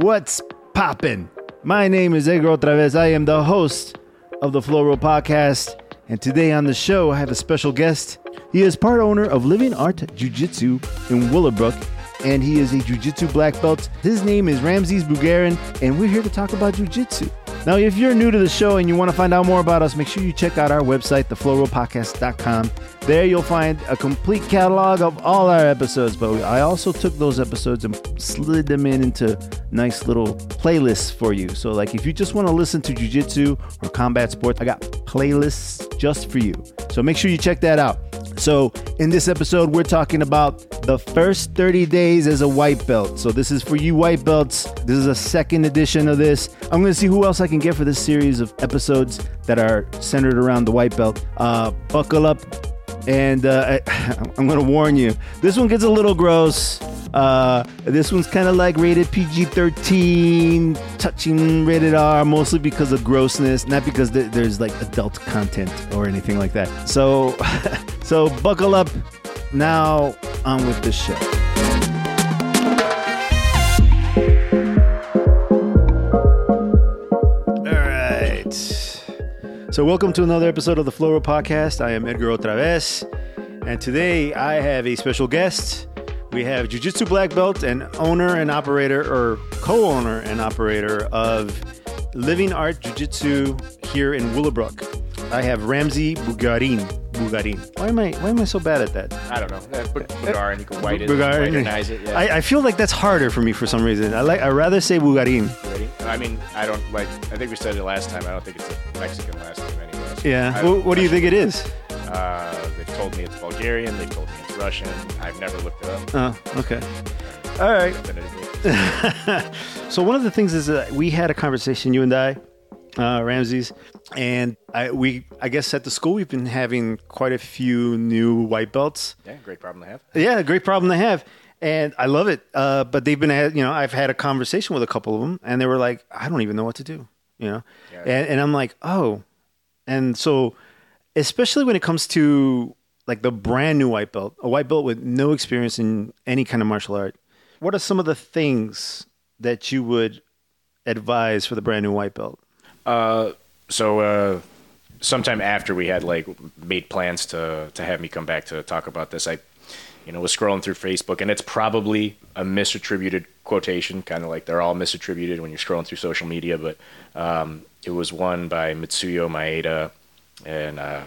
What's poppin'? My name is Edgar Otravez. I am the host of the Flow Roll Podcast. And today on the show, I have a special guest. He is part owner of Living Art Jiu Jitsu in Willowbrook, and he is a Jiu Jitsu black belt. His name is Ramses Bugarin, and we're here to talk about Jiu Jitsu. Now, if you're new to the show and you want to find out more about us, make sure you check out our website, theflowrollpodcast.com. There you'll find a complete catalog of all our episodes, but I also took those episodes and slid them in into nice little playlists for you. So, like, if you just want to listen to jiu-jitsu or combat sports, I got playlists just for you. So make sure you check that out. So, in this episode, we're talking about the first 30 days as a white belt. So, this is for you white belts. This is a second edition of this. I'm going to see who else I can get for this series of episodes that are centered around the white belt. Uh, buckle up, and uh, I, I'm going to warn you this one gets a little gross. Uh, this one's kind of like rated PG 13, touching rated R, mostly because of grossness, not because th- there's like adult content or anything like that. So, so buckle up. Now, on with the show. All right. So, welcome to another episode of the Flow Roll Podcast. I am Edgar Otravez, and today I have a special guest. We have Jiu Jitsu Black Belt and owner and operator, or co owner and operator of Living Art Jiu Jitsu here in Willowbrook. I have Ramsey Bugarin. Bugarin. Why am I why am I so bad at that? I don't know. Uh, Bu- Bulgarian, you can white it, Bugarin. whitenize it. Yeah. I, I feel like that's harder for me for some reason. I like I rather say Bugarin. I mean, I don't like. I think we said it last time. I don't think it's a Mexican last name, anyways. Yeah. I What, do you think it is? Uh, they've told me it's Bulgarian. They've told me it's Russian. I've never looked it up. Oh, okay. All right. So one of the things is that we had a conversation, you and I, uh, Ramses, and I we I guess at the school we've been having quite a few new white belts. Yeah, great problem to have. Yeah, great problem to have, and I love it. Uh, but they've been, you know, I've had a conversation with a couple of them, and they were like, I don't even know what to do, you know, Yeah. and and I'm like, oh, and so especially when it comes to like the brand new white belt, a white belt with no experience in any kind of martial art, what are some of the things that you would advise for the brand new white belt? Uh, so uh, sometime after we had like made plans to to have me come back to talk about this, I, you know, was scrolling through Facebook, and it's probably a misattributed quotation, kind of like they're all misattributed when you're scrolling through social media, but um, it was one by Mitsuyo Maeda, and uh,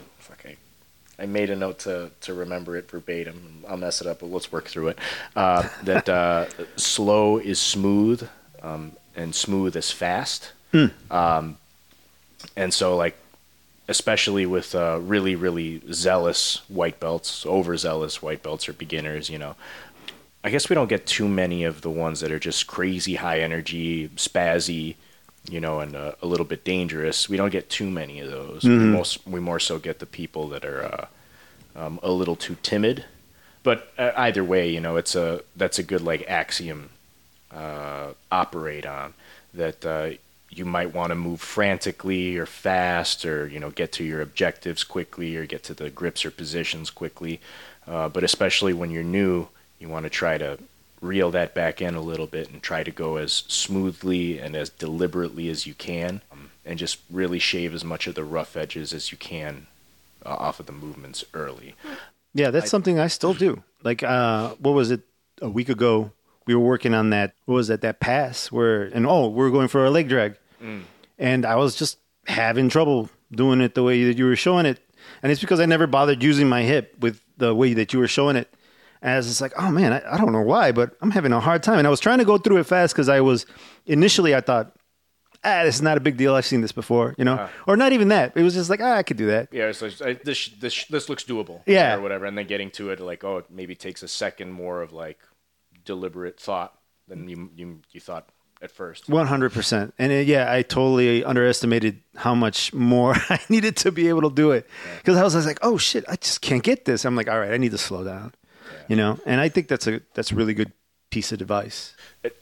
I made a note to to remember it verbatim. I'll mess it up, but let's work through it. Uh, that uh, slow is smooth, um, and smooth is fast. Um, and so like especially with uh, really really zealous white belts overzealous white belts or beginners you know i guess we don't get too many of the ones that are just crazy high energy spazzy you know and uh, a little bit dangerous. We don't get too many of those. We, most, we more so get the people that are uh, um, a little too timid. But uh, either way you know it's a that's a good like axiom uh, operate on that uh, you might want to move frantically or fast or you know get to your objectives quickly or get to the grips or positions quickly. Uh, but especially when you're new you want to try to reel that back in a little bit and try to go as smoothly and as deliberately as you can um, and just really shave as much of the rough edges as you can uh, off of the movements early Yeah, that's something I still do. Like, uh, what was it? A week ago, we were working on that. What was that? That pass where, and oh, we are going for a leg drag, and I was just having trouble doing it the way that you were showing it, and it's because I never bothered using my hip with the way that you were showing it. And it's like, oh man, I, I don't know why, but I'm having a hard time. And I was trying to go through it fast because I was initially I thought, ah, this is not a big deal. I've seen this before, you know, or not even that. It was just like, ah, I could do that. Yeah, so this this this looks doable. Yeah. or whatever, and then getting to it, like, oh, it maybe takes a second more of like deliberate thought than you you, you thought at first. One hundred percent, and uh, yeah, I totally underestimated how much more I needed to be able to do it because I I was like, "Oh shit, I just can't get this." I'm like, "All right, I need to slow down," you know. And I think that's a that's a really good piece of advice.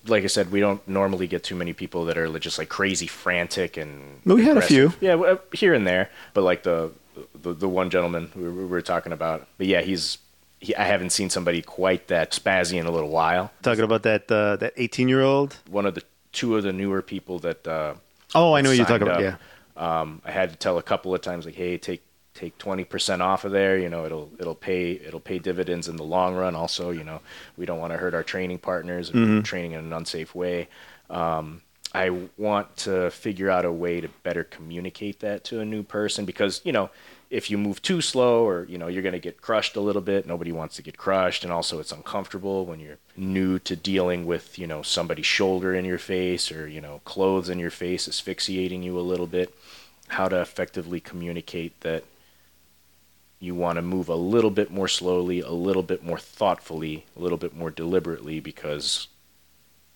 Like I said, we don't normally get too many people that are just like crazy frantic and. But we had a few. Yeah, here and there, but like the the, the one gentleman we were, talking about, but yeah, he's. He, I haven't seen somebody quite that spazzy in a little while. Talking about that uh, that 18 year old. One of the two of the newer people that uh, Oh, I know what you're talking about. Yeah. um, I had to tell a couple of times like, hey, take take twenty percent off of there. You know, it'll it'll pay it'll pay dividends in the long run. Also, you know, we don't want to hurt our training partners and Mm-hmm. training in an unsafe way. Um, I want to figure out a way to better communicate that to a new person because you know if you move too slow or you know you're going to get crushed a little bit nobody wants to get crushed and also it's uncomfortable when you're new to dealing with you know somebody's shoulder in your face or you know clothes in your face asphyxiating you a little bit how to effectively communicate that you want to move a little bit more slowly a little bit more thoughtfully a little bit more deliberately because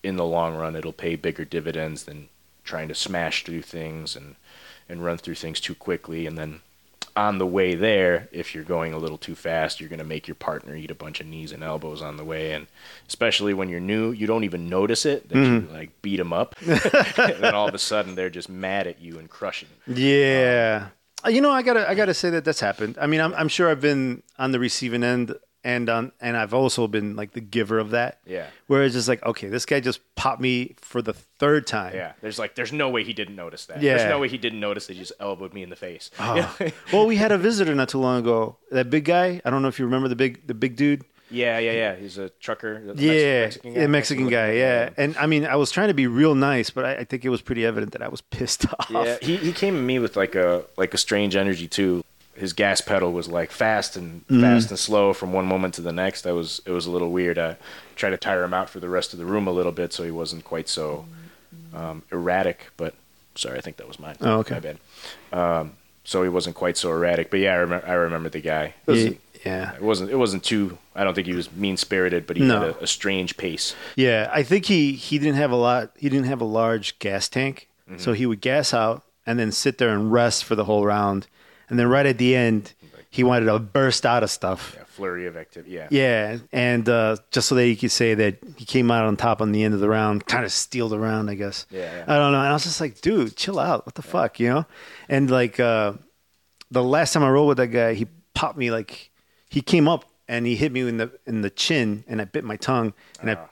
in the long run it'll pay bigger dividends than trying to smash through things and and run through things too quickly. And then on the way there if you're going a little too fast you're going to make your partner eat a bunch of knees and elbows on the way. And especially when you're new you don't even notice it that you like beat them up. And then all of a sudden they're just mad at you and crushing Yeah. Uh, Uh, you know, I gotta, I gotta say that that's happened. I mean, I'm, I'm sure I've been on the receiving end, and on, and I've also been like the giver of that. Yeah. Where it's just like, okay, this guy just popped me for the third time. yeah there's like there's no way he didn't notice that Yeah. there's no way he didn't notice that he just elbowed me in the face Oh. well, we had a visitor not too long ago. That big guy. I don't know if you remember the big, the big dude. Yeah yeah yeah he's a trucker the Yeah, Mexican guy, yeah, Mexican guy. Yeah, and I mean, I was trying to be real nice, but I, I think it was pretty evident that I was pissed off. Yeah, he, he came at me with like a like a strange energy too. His gas pedal was like fast and Mm-hmm. fast and slow from one moment to the next. I was it was a little weird. I tried to tire him out for the rest of the room a little bit so he wasn't quite so um, erratic. But sorry, I think that was mine. Oh, okay. my bad. Um, so he wasn't quite so erratic. But yeah, I remember I remember the guy. It wasn't, yeah, it wasn't it wasn't too. I don't think he was mean spirited, but he No. had a, a strange pace. yeah. I think he he didn't have a lot. He didn't have a large gas tank, Mm-hmm. so he would gas out and then sit there and rest for the whole round, and then right at the end, he wanted to burst out of stuff. Yeah, flurry of activity. Yeah. Yeah, and uh, just so that you could say that he came out on top on the end of the round, kind of steal the round, I guess. Yeah, yeah. I don't know. And I was just like, dude, chill out. What the fuck, you know? And like uh, the last time I rolled with that guy, he popped me like he came up and he hit me in the in the chin, and I bit my tongue, and I Ah.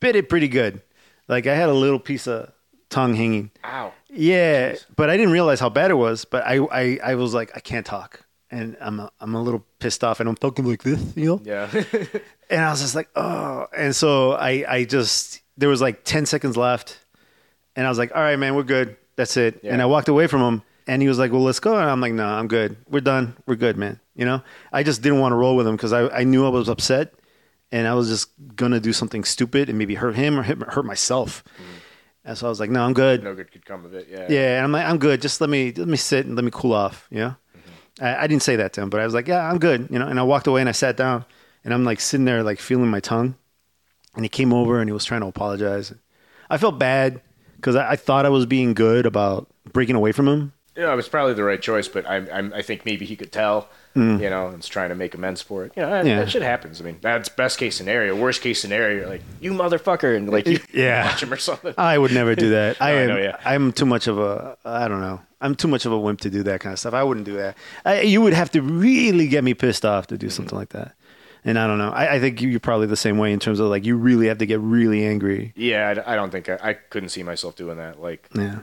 bit it pretty good. Like I had a little piece of tongue hanging. Ow. Yeah, but I didn't realize how bad it was. But I, I, I was like, I can't talk, and I'm, a, I'm a little pissed off, and I'm talking like this, you know. Yeah. And I was just like, oh. And so I, I just, there was like 10 seconds left. And I was like, all right, man, we're good. That's it. Yeah. And I walked away from him. And he was like, well, let's go. And I'm like, no, I'm good. We're done. We're good, man. You know, I just didn't want to roll with him because I, I knew I was upset. And I was just going to do something stupid and maybe hurt him or hit, hurt myself. Mm-hmm. And so I was like, no, I'm good. no good could come of it. Yeah. Yeah, and I'm like, I'm good. Just let me let me sit and let me cool off. You know, mm-hmm. I, I didn't say that to him, but I was like, yeah, I'm good. You know, and I walked away and I sat down, and I'm like sitting there like feeling my tongue, and he came over and he was trying to apologize. I felt bad because I, I thought I was being good about breaking away from him. Yeah, it was probably the right choice, but I, I'm, I think maybe he could tell, you know, and was trying to make amends for it. You know, that, Mm. Yeah. that shit happens. I mean, that's best case scenario. Worst case scenario, you're like, you motherfucker, and like you Yeah. punch him or something. I would never do that. I I am. know, yeah. I'm too much of a. I don't know. I'm too much of a wimp to do that kind of stuff. I wouldn't do that. I, you would have to really get me pissed off to do something like that. And I don't know. I, I think you- you're probably the same way in terms of like you really have to get really angry. yeah, I, I don't think I, I couldn't see myself doing that. Like, Yeah,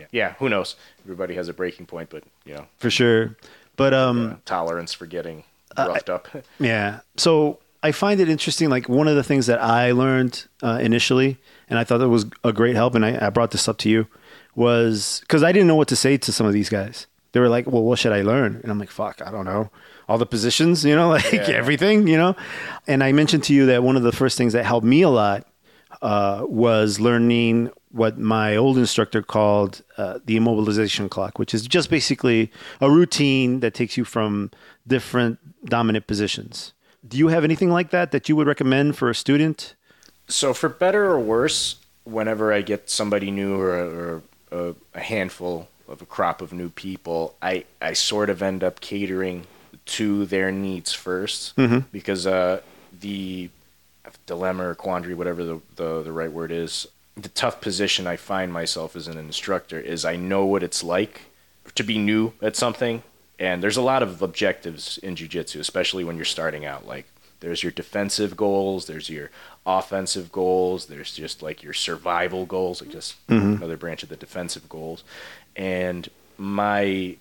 yeah, yeah, who knows? Everybody has a breaking point, but you know, for sure. But um, tolerance for getting Uh, roughed up. Yeah. So I find it interesting. Like one of the things that I learned uh, initially, and I thought that was a great help, and I, I brought this up to you, was because I didn't know what to say to some of these guys. They were like, "Well, what should I learn?" And I'm like, "Fuck, I don't know. All the positions, you know, like Yeah. everything, you know." And I mentioned to you that one of the first things that helped me a lot uh, was learning what my old instructor called uh, the immobilization clock, which is just basically a routine that takes you from different dominant positions. Do you have anything like that that you would recommend for a student? So, for better or worse, whenever I get somebody new or, or a, a handful of a crop of new people, I, I sort of end up catering to their needs 1st because uh, the dilemma or quandary, whatever the, the, the right word is, the tough position I find myself as an instructor is I know what it's like to be new at something. And there's a lot of objectives in jujitsu, especially when you're starting out. Like There's your defensive goals. There's your offensive goals. There's just like your survival goals, like just mm-hmm. another branch of the defensive goals. And my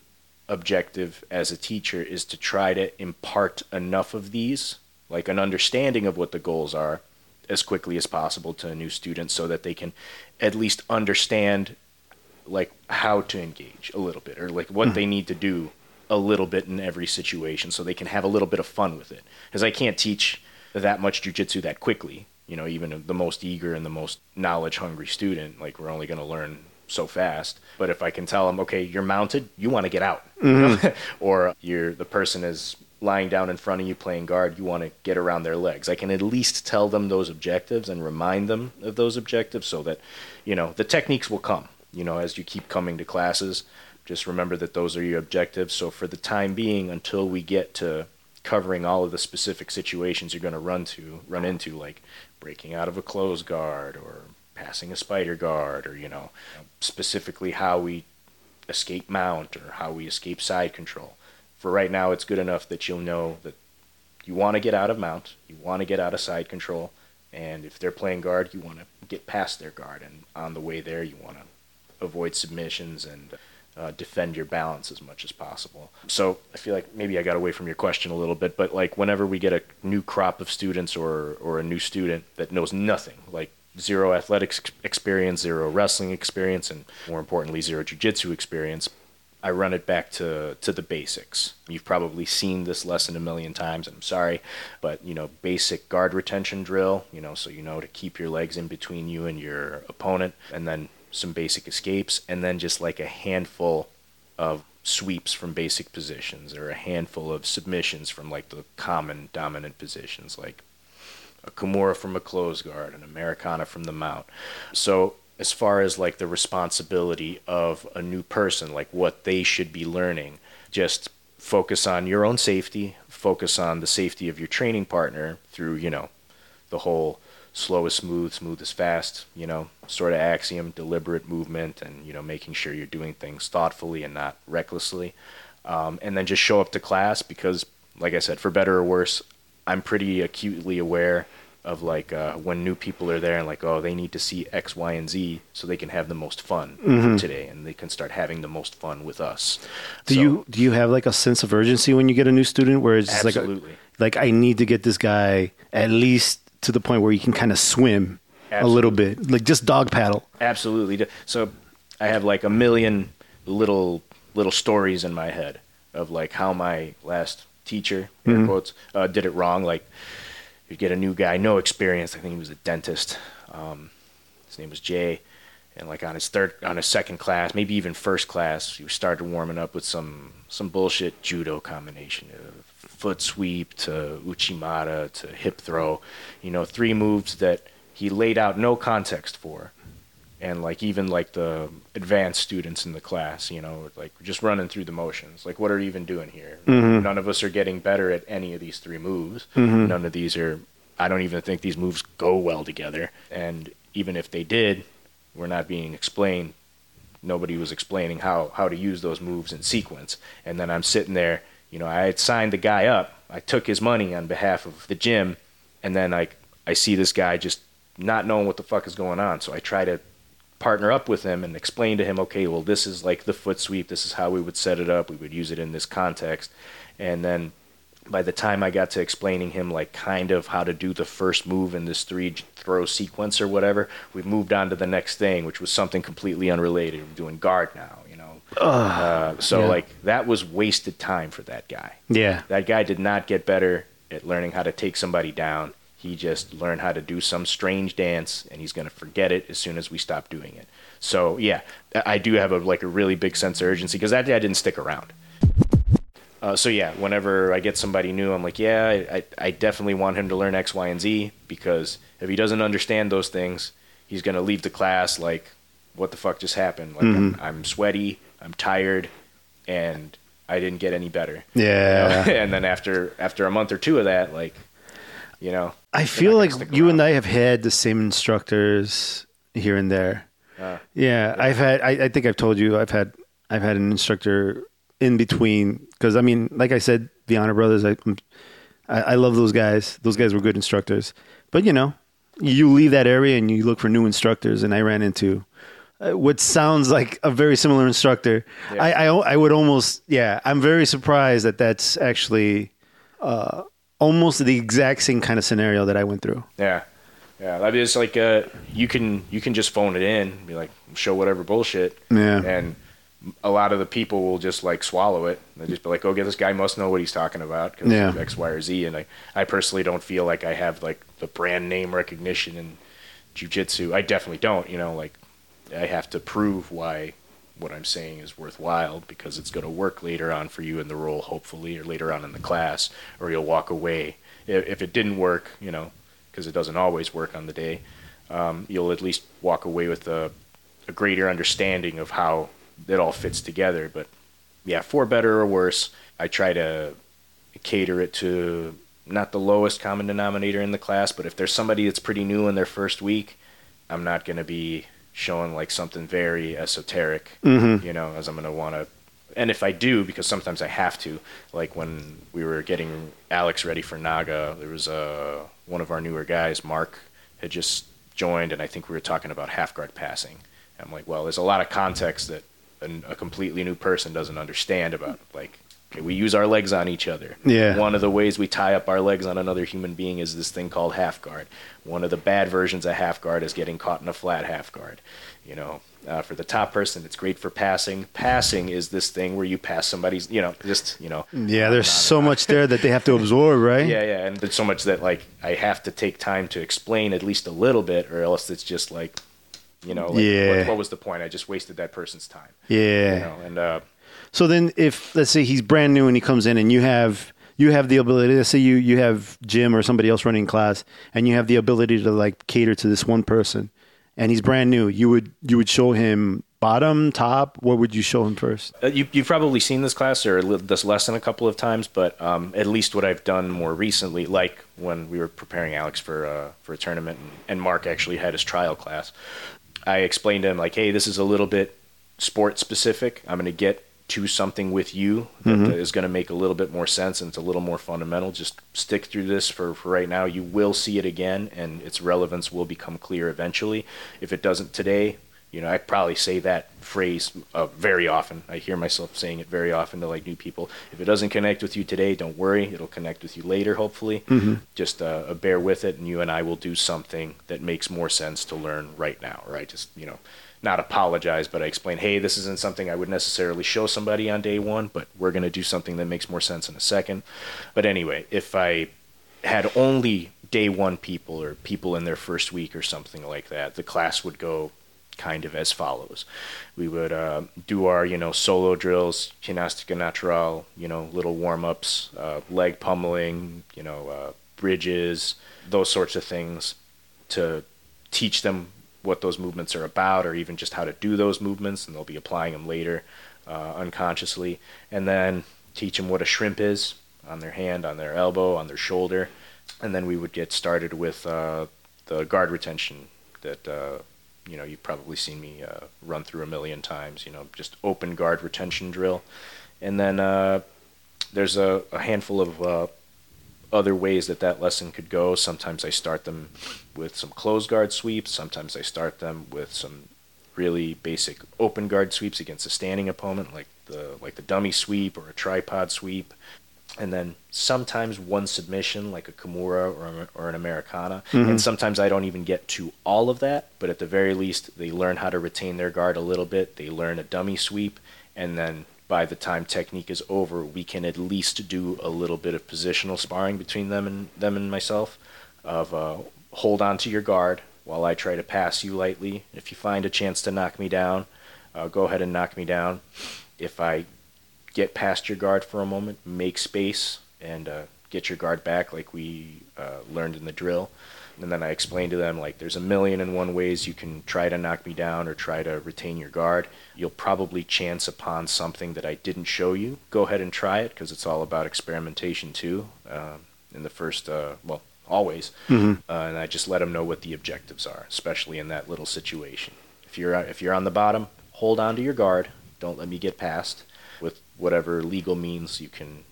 objective as a teacher is to try to impart enough of these, like an understanding of what the goals are, as quickly as possible to a new student so that they can at least understand like how to engage a little bit or like what mm-hmm. they need to do a little bit in every situation so they can have a little bit of fun with it. Because i can't teach that much jujitsu that quickly you know even the most eager and the most knowledge hungry student like we're only going to learn so fast. But if i can tell them okay you're mounted you want to get out mm-hmm. or you're the person is lying down in front of you playing guard you want to get around their legs. I can at least tell them those objectives and remind them of those objectives so that you know the techniques will come you know as you keep coming to classes. Just remember that those are your objectives. So for the time being until we get to covering all of the specific situations you're going to run to run into like breaking out of a closed guard or passing a spider guard or you know specifically how we escape mount or how we escape side control for right now it's good enough that you'll know that you want to get out of mount you want to get out of side control and if they're playing guard you want to get past their guard and on the way there you want to avoid submissions and uh, defend your balance as much as possible. So I feel like maybe I got away from your question a little bit, but like whenever we get a new crop of students or or a new student that knows nothing, like zero athletics experience, zero wrestling experience, and more importantly, zero jujitsu experience, I run it back to, to the basics. You've probably seen this lesson a million times, and I'm sorry, but you know, basic guard retention drill, you know, so you know to keep your legs in between you and your opponent, and then some basic escapes, and then just like a handful of sweeps from basic positions, or a handful of submissions from like the common dominant positions, like a Kimura from a closed guard, an Americana from the mount. So as far as like the responsibility of a new person, like what they should be learning, just focus on your own safety, focus on the safety of your training partner through, you know, the whole slow is smooth, smooth is fast, you know, sort of axiom, deliberate movement, and, you know, making sure you're doing things thoughtfully and not recklessly. Um, and then just show up to class because, like I said, for better or worse, I'm pretty acutely aware of like uh, when new people are there and like oh they need to see X, Y, and Z so they can have the most fun Mm-hmm. today and they can start having the most fun with us. Do So- you do you have like a sense of urgency when you get a new student where it's just like a- like I need to get this guy at least to the point where he can kind of swim a little bit, like just dog paddle. Absolutely. So I have like a million little little stories in my head of like how my last teacher, air quotes, uh, did it wrong. Like you get a new guy, no experience. I think he was a dentist. Um, his name was Jay, and like on his third, on his second class, maybe even first class, he started warming up with some some bullshit judo combination, uh, foot sweep to uchimata to hip throw. You know, three moves that he laid out no context for and like even like the advanced students in the class, you know, like just running through the motions. Like, what are you even doing here? Mm-hmm. None of us are getting better at any of these three moves. Mm-hmm. None of these are. I don't even think these moves go well together. And even if they did, we're not being explained. Nobody was explaining how how to use those moves in sequence. And then I'm sitting there, you know, I had signed the guy up. I took his money on behalf of the gym, and then I I see this guy just not knowing what the fuck is going on. So I try to partner up with him and explain to him, okay, well, this is like the foot sweep. This is how we would set it up. We would use it in this context. And then by the time I got to explaining him, like, kind of how to do the first move in this three throw sequence or whatever, we moved on to the next thing, which was something completely unrelated. We're doing guard now, you know. uh, so, yeah. like, that was wasted time for that guy. Yeah. That guy did not get better at learning how to take somebody down. He just learned how to do some strange dance, and he's going to forget it as soon as we stop doing it. So yeah, I do have a like a really big sense of urgency because that guy didn't stick around. Uh, so yeah, whenever I get somebody new, I'm like, yeah, I, I, definitely want him to learn X, Y, and Z because if he doesn't understand those things, he's gonna leave the class like, what the fuck just happened? Like I'm, I'm sweaty, I'm tired, and I didn't get any better. You know? Yeah. and then after after a month or two of that, like, you know, I feel like you around. and I have had the same instructors here and there. Uh, Yeah, I've had. I, I think I've told you I've had. I've had an instructor in between because I mean, like I said, the Honor Brothers. I, I, I love those guys. Those guys were good instructors. But you know, you leave that area and you look for new instructors. And I ran into uh, what sounds like a very similar instructor. Yeah. I, I I would almost yeah. I'm very surprised that that's actually uh, almost the exact same kind of scenario that I went through. Yeah, yeah. that is like uh, you can you can just phone it in, be like, show whatever bullshit, Yeah. and a lot of the people will just like swallow it. They just be like, "Okay, this guy must know what he's talking about because Yeah. X, Y, or Z." And I, I personally don't feel like I have like the brand name recognition in jujitsu. I definitely don't. You know, like I have to prove why what I'm saying is worthwhile because it's going to work later on for you in the role, hopefully, or later on in the class, or you'll walk away. If, it didn't work, you know, because it doesn't always work on the day, um, you'll at least walk away with a, a greater understanding of how it all fits together. But yeah, for better or worse, I try to cater it to not the lowest common denominator in the class, but if there's somebody that's pretty new in their first week, I'm not going to be showing like something very esoteric, you know, as I'm going to want to. And if I do, because sometimes I have to, like when we were getting Alex ready for Naga, there was uh, one of our newer guys, Mark, had just joined, and I think we were talking about half guard passing. And I'm like, well, there's a lot of context that a completely new person doesn't understand about, like, we use our legs on each other. Yeah. One of the ways we tie up our legs on another human being is this thing called half guard. One of the bad versions of half guard is getting caught in a flat half guard. You know, uh, for the top person, it's great for passing. Passing is this thing where you pass somebody's, you know, just, you know. Yeah, there's so much there that they have to absorb, right? Yeah, yeah, and there's so much that like I have to take time to explain at least a little bit, or else it's just like, you know, like, Yeah. what, what was the point? I just wasted that person's time. Yeah. You know, and uh, So then, if let's say he's brand new and he comes in, and you have you have the ability. Let's say you you have Jim or somebody else running class, and you have the ability to like cater to this one person, and he's brand new. You would you would show him bottom, top. What would you show him first? Uh, you, you've probably seen this class or this lesson a couple of times, but um, at least what I've done more recently, like when we were preparing Alex for uh, for a tournament, and, and Mark actually had his trial class. I explained to him like, "Hey, this is a little bit sport specific. I'm going to get to something with you that uh, is going to make a little bit more sense and it's a little more fundamental. Just stick through this for, for right now. You will see it again, and its relevance will become clear eventually. If it doesn't today, you know, I probably say that phrase uh, very often. I hear myself saying it very often to like new people. If it doesn't connect with you today, don't worry. It'll connect with you later, hopefully. Just uh, bear with it, and you and I will do something that makes more sense to learn right now. Right? Just you know, not apologize, but I explain, hey, this isn't something I would necessarily show somebody on day one, but we're going to do something that makes more sense in a second. But anyway, if I had only day one people or people in their first week or something like that, the class would go kind of as follows. We would uh, do our, you know, solo drills, Ginástica Natural, you know, little warm ups, uh, leg pummeling, you know, uh, bridges, those sorts of things to teach them what those movements are about or even just how to do those movements, and they'll be applying them later uh, unconsciously. And then teach them what a shrimp is on their hand, on their elbow, on their shoulder. And then we would get started with uh, the guard retention that uh, you know you've probably seen me uh, run through a million times. You know, just open guard retention drill, and then uh, there's a, a handful of uh, other ways that that lesson could go. Sometimes I start them with some closed guard sweeps. Sometimes I start them with some really basic open guard sweeps against a standing opponent, like the like the dummy sweep or a tripod sweep. And then sometimes one submission, like a Kimura or, or an Americana. And sometimes I don't even get to all of that, but at the very least, they learn how to retain their guard a little bit. They learn a dummy sweep, and then by the time technique is over, we can at least do a little bit of positional sparring between them and them and myself. Of uh, hold on to your guard while I try to pass you lightly. If you find a chance to knock me down, uh, go ahead and knock me down. If I get past your guard for a moment, make space, and uh, get your guard back, like we uh, learned in the drill. And then I explained to them, like, there's a million and one ways you can try to knock me down or try to retain your guard. You'll probably chance upon something that I didn't show you. Go ahead and try it because it's all about experimentation, too. Um in the first, uh, well, always. Uh, and I just let them know what the objectives are, especially in that little situation. If you're if you're on the bottom, hold on to your guard. Don't let me get past with whatever legal means you can,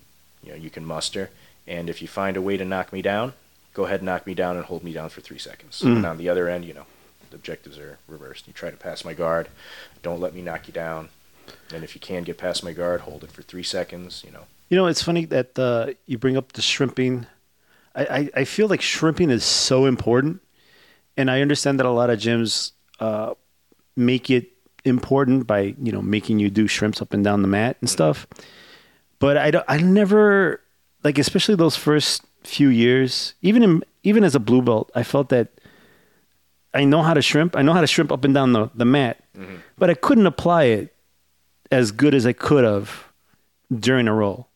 you know, you can muster. And if you find a way to knock me down, go ahead knock me down and hold me down for three seconds. Mm. And on the other end, you know, the objectives are reversed. You try to pass my guard, don't let me knock you down. And if you can get past my guard, hold it for three seconds. You know, You know, it's funny that uh, you bring up the shrimping. I, I, feel like shrimping is so important. And I understand that a lot of gyms uh, make it important by, you know, making you do shrimps up and down the mat and stuff. But I, don't, I never, like, especially those first few years, even in, even as a blue belt, I felt that I know how to shrimp. I know how to shrimp up and down the, the mat, but I couldn't apply it as good as I could have during a roll.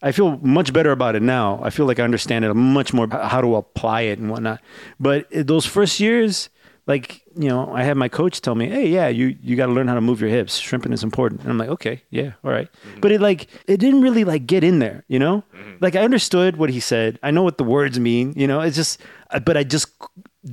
I feel much better about it now. I feel like I understand it much more how to apply it and whatnot. But those first years, like you know, I had my coach tell me, "Hey, yeah, you you got to learn how to move your hips. Shrimping is important." And I'm like, "Okay, yeah, all right." But it like it didn't really like get in there, you know. Like I understood what he said. I know what the words mean, you know. It's just, uh, but I just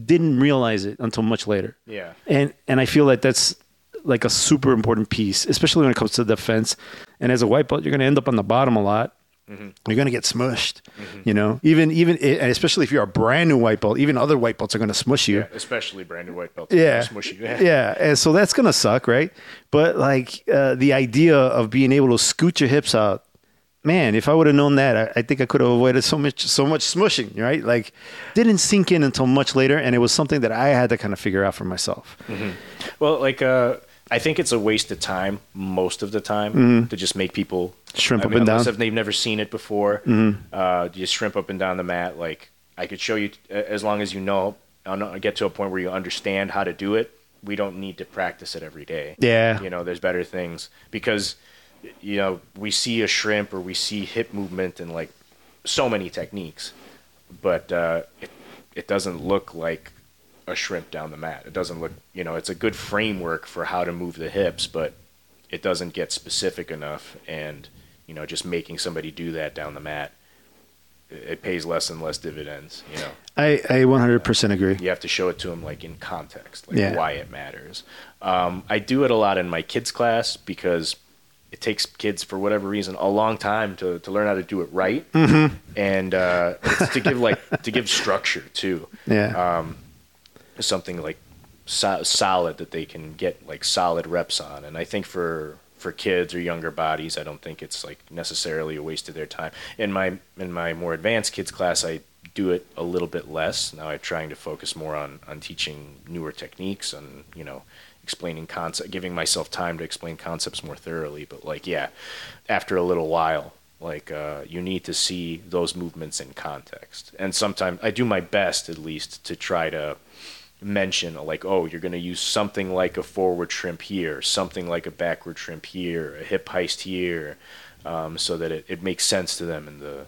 didn't realize it until much later yeah, and and I feel like that's like a super important piece, especially when it comes to defense. And as a white belt, you're going to end up on the bottom a lot. You're going to get smushed, you know. Even even and especially if you're a brand new white belt, even other white belts are going to smush you. yeah, especially brand new white belts. Yeah, smushy. yeah, and so that's gonna suck, right? But like uh, the idea of being able to scoot your hips out, man. If I would have known that, I, I think I could have avoided so much, so much smushing, right? Like, didn't sink in until much later, and it was something that I had to kind of figure out for myself. Well, like uh, I think it's a waste of time most of the time to just make people Mm-hmm. Shrimp I up and down. If they've never seen it before, Mm-hmm. uh, you shrimp up and down the mat. Like I could show you as long as you know, know- get to a point where you understand how to do it. We don't need to practice it every day. Yeah. you know, there's better things because you know we see a shrimp or we see hip movement and like so many techniques, but uh, it it doesn't look like a shrimp down the mat. It doesn't look, you know, it's a good framework for how to move the hips, but it doesn't get specific enough. And, you know, just making somebody do that down the mat, it pays less and less dividends, you know. I I 100% agree. You have to show it to them, like, in context, like, Yeah. why it matters. Um, I do it a lot in my kids' class because it takes kids, for whatever reason, a long time to, to learn how to do it right. Mm-hmm. And uh, it's to give, like, to give structure, too Yeah. Something like so- solid that they can get like solid reps on. And I think for for kids or younger bodies, I don't think it's like necessarily a waste of their time. In my in my more advanced kids class, I do it a little bit less. Now I'm trying to focus more on on teaching newer techniques and you know explaining concept, giving myself time to explain concepts more thoroughly. But like yeah, after a little while. Like uh, you need to see those movements in context, and sometimes I do my best, at least, to try to mention like oh you're going to use something like a forward shrimp here something like a backward shrimp here a hip heist here um, so that it, it makes sense to them in the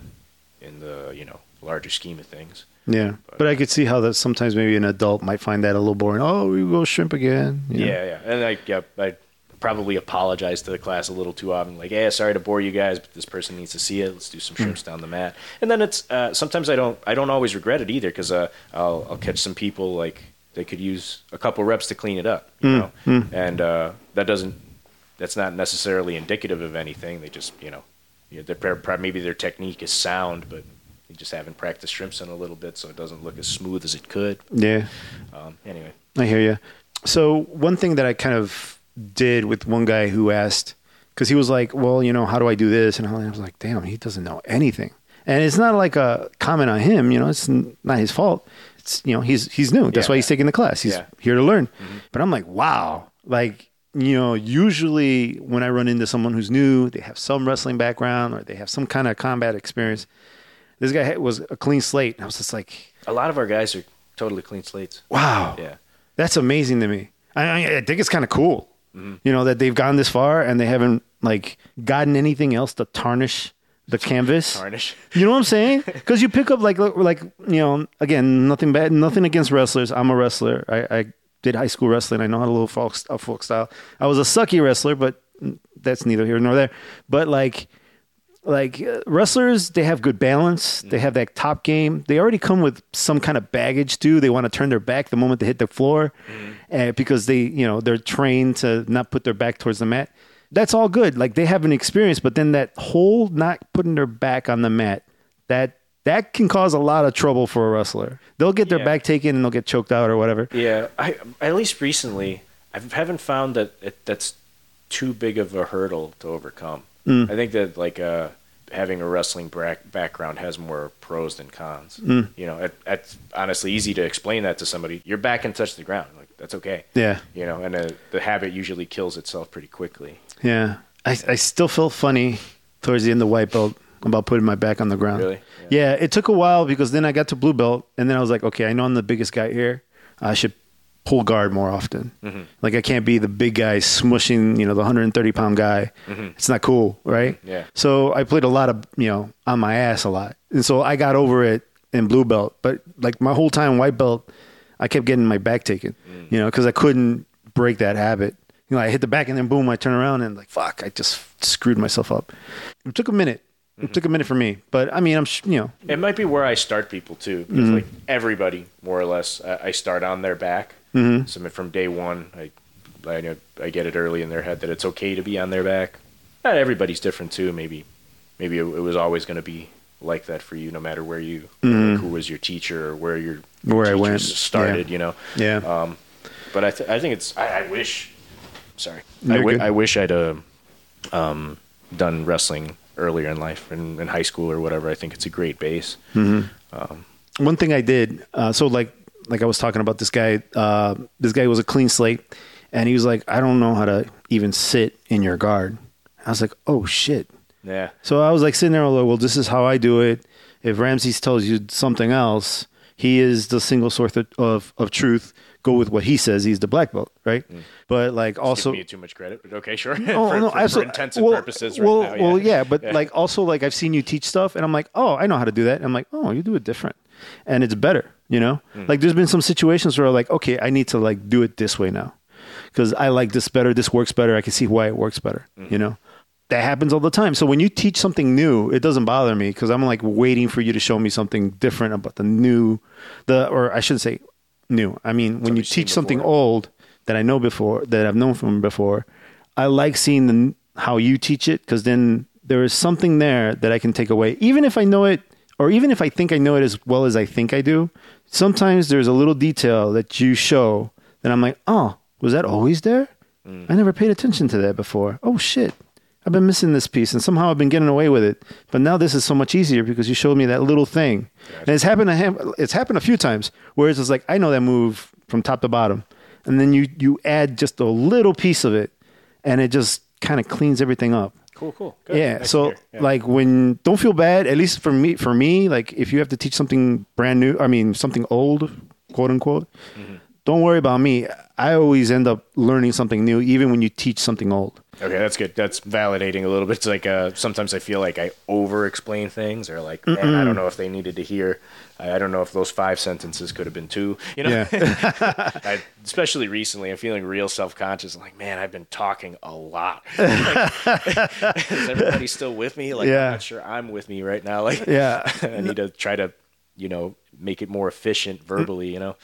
in the you know larger scheme of things Yeah, but I could see how that sometimes maybe an adult might find that a little boring. Oh, we go shrimp again. you know? yeah yeah and i yeah, i probably apologize to the class a little too often like hey sorry to bore you guys but this person needs to see it let's do some shrimps down the mat and then it's uh, sometimes i don't i don't always regret it either because uh, I'll, I'll catch some people like they could use a couple reps to clean it up you know and uh, that doesn't that's not necessarily indicative of anything they just you know you know, they're, maybe their technique is sound but they just haven't practiced shrimps in a little bit so it doesn't look as smooth as it could yeah. um, anyway I hear you. So one thing that I kind of did with one guy who asked, because he was like, "Well, you know, how do I do this?" And I was like, "Damn, he doesn't know anything." And it's not like a comment on him. You know, it's not his fault. It's you know, he's he's new. That's Yeah. why he's taking the class. He's Yeah. here to learn. Mm-hmm. But I'm like, wow, like. You know, usually when I run into someone who's new, they have some wrestling background or they have some kind of combat experience. This guy had- was a clean slate. And I was just like, a lot of our guys are totally clean slates wow. yeah That's amazing to me. I, I, I think it's kind of cool, mm-hmm. you know, that they've gone this far and they haven't like gotten anything else to tarnish the canvas. tarnish You know what I'm saying? Because you pick up like like you know again nothing bad, nothing against wrestlers. I'm a wrestler. I, I did high school wrestling. I know how to little folk, uh, folk style. I was a sucky wrestler, but that's neither here nor there. But like like uh, wrestlers they have good balance they have that top game they already come with some kind of baggage too they want to turn their back the moment they hit the floor uh, because they you know they're trained to not put their back towards the mat that's all good like they have an experience but then that whole not putting their back on the mat that that can cause a lot of trouble for a wrestler. They'll get their Yeah. back taken and they'll get choked out or whatever. Yeah, I at least recently I haven't found that it, that's too big of a hurdle to overcome. Mm. I think that like uh, having a wrestling background has more pros than cons. Mm. You know, it, it's honestly easy to explain that to somebody. Your back can touch the ground, like that's okay. Yeah. You know, and uh, the habit usually kills itself pretty quickly. Yeah. I, I still feel funny towards the end of white belt about putting my back on the ground. Really? Yeah. it took a while because then I got to blue belt and then I was like, okay, I know I'm the biggest guy here. I should pull guard more often. Mm-hmm. Like I can't be the big guy smushing, you know, the 130 pound guy. It's not cool, right? Mm-hmm. Yeah. So I played a lot of, you know, on my ass a lot. And so I got over it in blue belt, but like my whole time white belt, I kept getting my back taken, Mm. you know, because I couldn't break that habit. You know, I hit the back and then boom, I turn around and like, fuck, I just screwed myself up. It took a minute. Mm-hmm. It took a minute for me, but I mean, I'm, sh- you know, It might be where I start people too, because Mm-hmm. like everybody, more or less, I, I start on their back. Mm-hmm. So from day one, I, I know I get it early in their head that it's okay to be on their back. Not everybody's different too. Maybe, maybe it, it was always going to be like that for you, no matter where you, like who was your teacher or where your Mm-hmm. Where I went, started. yeah. You know. yeah. Um, but I, th- I think it's. I, I wish. Sorry. I, You're wi- good. I wish I'd uh, um, done wrestling earlier in life, in, in high school or whatever. I think it's a great base. one thing I did, uh, so like like I was talking about this guy. Uh, this guy was a clean slate, and he was like, I don't know how to even sit in your guard. I was like, oh shit. Yeah. So I was like sitting there, I was like, well, this is how I do it. If Ramses tells you something else, he is the single source of, of, of truth. Go with what he says. He's the black belt, right? But like also, Give me too much credit, but okay, sure. Oh, for, no, for, for well, purposes right well, now. well, yeah, but Yeah. like also like I've seen you teach stuff, and I'm like, oh, I know how to do that. And I'm like, oh, you do it different, and it's better. You know, Hmm. like there's been some situations where I'm like, okay, I need to like do it this way now because I like this better. This works better. I can see why it works better. Hmm. You know, that happens all the time. So when you teach something new, it doesn't bother me because I'm like waiting for you to show me something different about the new, the or I shouldn't say new. I mean, when you teach something before. old that I know before, that I've known from before, I like seeing the how you teach it because then there is something there that I can take away, even if I know it, or even if I think I know it as well as I think I do. Sometimes there's a little detail that you show that I'm like, oh, was that always there? I never paid attention to that before. Oh shit. I've been missing this piece and somehow I've been getting away with it. But now this is so much easier because you showed me that little thing. And it's happened it's happened a few times where it's just like I know that move from top to bottom. And then you you add just a little piece of it and it just kind of cleans everything up. cool, cool. Good. Yeah. Nice so. Yeah. like when don't feel bad, at least for me for me, like if you have to teach something brand new, I mean something old, quote unquote, Mm-hmm. don't worry about me. I always end up learning something new even when you teach something old. Okay, that's good. That's validating a little bit. It's like uh, sometimes I feel like I over-explain things, or like, man, I don't know if they needed to hear. I, I don't know if those five sentences could have been two. You know, I, especially recently, I'm feeling real self-conscious. I'm like, man, I've been talking a lot. Like, is everybody still with me? Like, Yeah. I'm not sure I'm with me right now. Like, Yeah. I need to try to, you know, make it more efficient verbally. You know,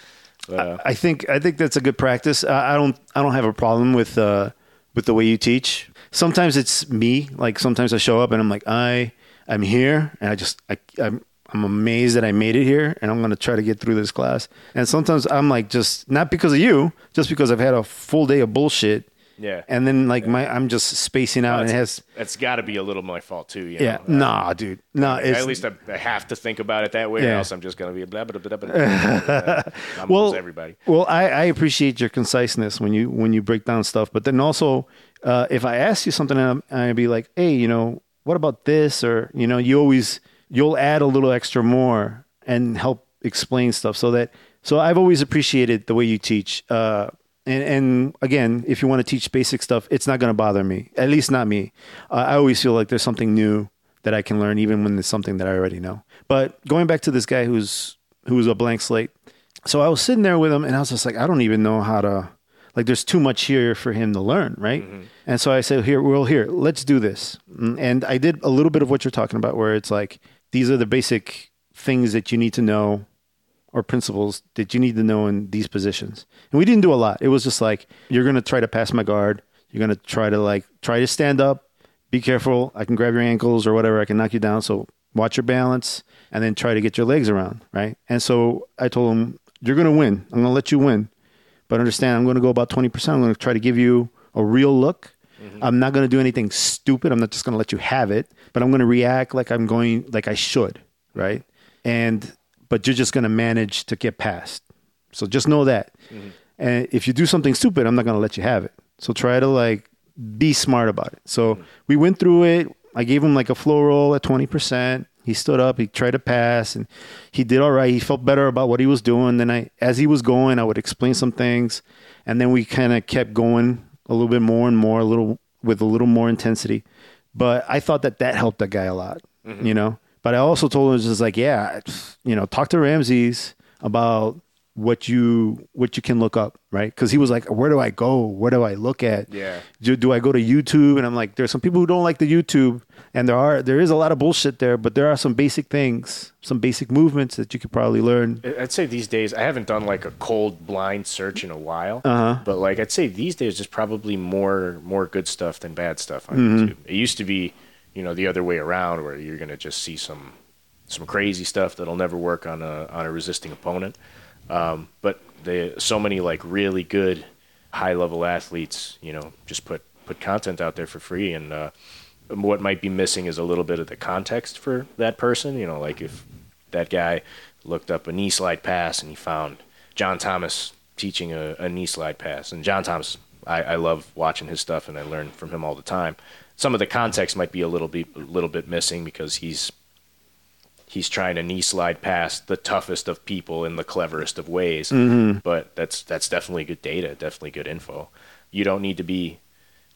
but, uh, I think I think that's a good practice. I, I don't I don't have a problem with uh, with the way you teach. Sometimes it's me. Like sometimes I show up and I'm like I I'm here and I just I I'm I'm amazed that I made it here and I'm gonna try to get through this class. And sometimes I'm like just not because of you, just because I've had a full day of bullshit. Yeah. And then like my I'm just spacing out and it has that's got to be a little my fault too. You yeah know? nah dude nah at least I, I have to think about it that way, or else I'm just gonna be blah blah blah blah. blah, blah. I'm well, everybody. Well, I, I appreciate your conciseness when you when you break down stuff, but then also, uh, if I ask you something, and I'm- I'd be like, "Hey, you know, what about this?" Or you know, you always you'll add a little extra more and help explain stuff. So that so I've always appreciated the way you teach. Uh, and, and again, if you want to teach basic stuff, it's not going to bother me. At least not me. Uh, I always feel like there's something new that I can learn, even when it's something that I already know. But going back to this guy who's who's a blank slate, so I was sitting there with him and I was just like, I don't even know how to, like, there's too much here for him to learn, right? And so I said, here, well, here, let's do this. Mm, And I did a little bit of what you're talking about, where it's like, these are the basic things that you need to know or principles that you need to know in these positions. And we didn't do a lot. It was just like, you're going to try to pass my guard. You're going to try to, like, try to stand up. Be careful. I can grab your ankles or whatever. I can knock you down. So watch your balance. and then try to get your legs around, right? And so I told him, "You're going to win. I'm going to let you win, but understand, I'm going to go about twenty percent. I'm going to try to give you a real look. Mm-hmm. I'm not going to do anything stupid. I'm not just going to let you have it, but I'm going to react like I'm going like I should, right? And but you're just going to manage to get past. So just know that. Mm-hmm. And if you do something stupid, I'm not going to let you have it. So try to like be smart about it. So mm-hmm. we went through it. I gave him like a flow roll at 20%. He stood up, he tried to pass and he did all right. He felt better about what he was doing. Then I as he was going, I would explain some things and then we kind of kept going a little bit more and more, a little with a little more intensity. But I thought that that helped that guy a lot, mm-hmm. you know. But I also told him just like, yeah, you know, talk to Ramses about what you what you can look up, right? Because he was like, where do I go? Where do I look at? Yeah. Do, do I go to YouTube? And I'm like, there's some people who don't like the YouTube, and there are there is a lot of bullshit there, but there are some basic things, some basic movements that you could probably learn. I'd say these days I haven't done like a cold blind search in a while. Uh-huh. But like I'd say these days there's probably more more good stuff than bad stuff on Mm-hmm. YouTube. It used to be, you know, the other way around where you're gonna just see some some crazy stuff that'll never work on a on a resisting opponent. Um, but they so many like really good high level athletes, you know, just put put content out there for free and uh, what might be missing is a little bit of the context for that person. You know, like if that guy looked up a knee slide pass and he found John Thomas teaching a, a knee slide pass. And John Thomas, I, I love watching his stuff and I learn from him all the time. Some of the context might be a little bit a little bit missing because he's he's trying to knee slide past the toughest of people in the cleverest of ways. Mm-hmm. But that's that's definitely good data, definitely good info. You don't need to be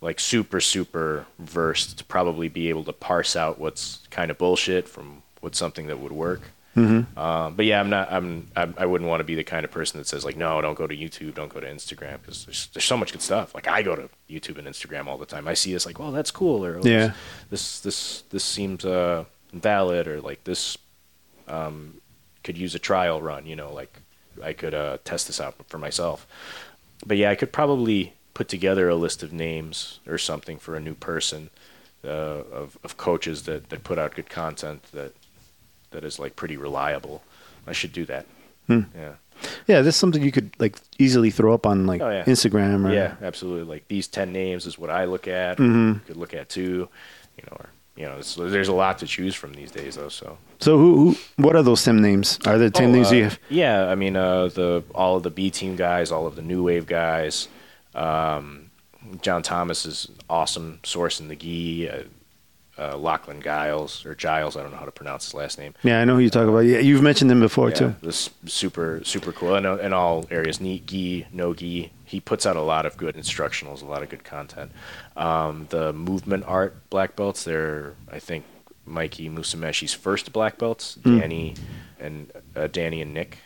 like super super versed to probably be able to parse out what's kind of bullshit from what's something that would work. Mm-hmm. Um, but yeah, I'm not. I'm. I'm I wouldn't want to be the kind of person that says like, no, don't go to YouTube, don't go to Instagram, because there's there's so much good stuff. Like I go to YouTube and Instagram all the time. I see this like, well, that's cool, or oh, Yeah. this this this seems uh, valid, or like this um, could use a trial run. You know, like I could uh, test this out for myself. But yeah, I could probably put together a list of names or something for a new person uh, of of coaches that that put out good content that that is like pretty reliable. I should do that. Hmm. Yeah. Yeah, that's something you could like easily throw up on like Oh, yeah. Instagram or Yeah, absolutely. Like these ten names is what I look at. Mhm. You could look at too. You know, or you know, there's a lot to choose from these days, though. So So who, who what are those sim names? Are there ten Oh, names uh, you have? Yeah, I mean, uh, the all of the B team guys, all of the new wave guys. Um, John Thomas is awesome source in the gi. Uh, uh, Lachlan Giles or Giles, I don't know how to pronounce his last name. Yeah, I know who you talk about. Yeah, you've mentioned them before Yeah, too. this super super cool in, in all areas. Neat gi, no gi. He puts out a lot of good instructionals, a lot of good content. Um, the movement art black belts, they're I think Mikey Musumeci's first black belts. Hmm. Danny and uh, Danny and Nick.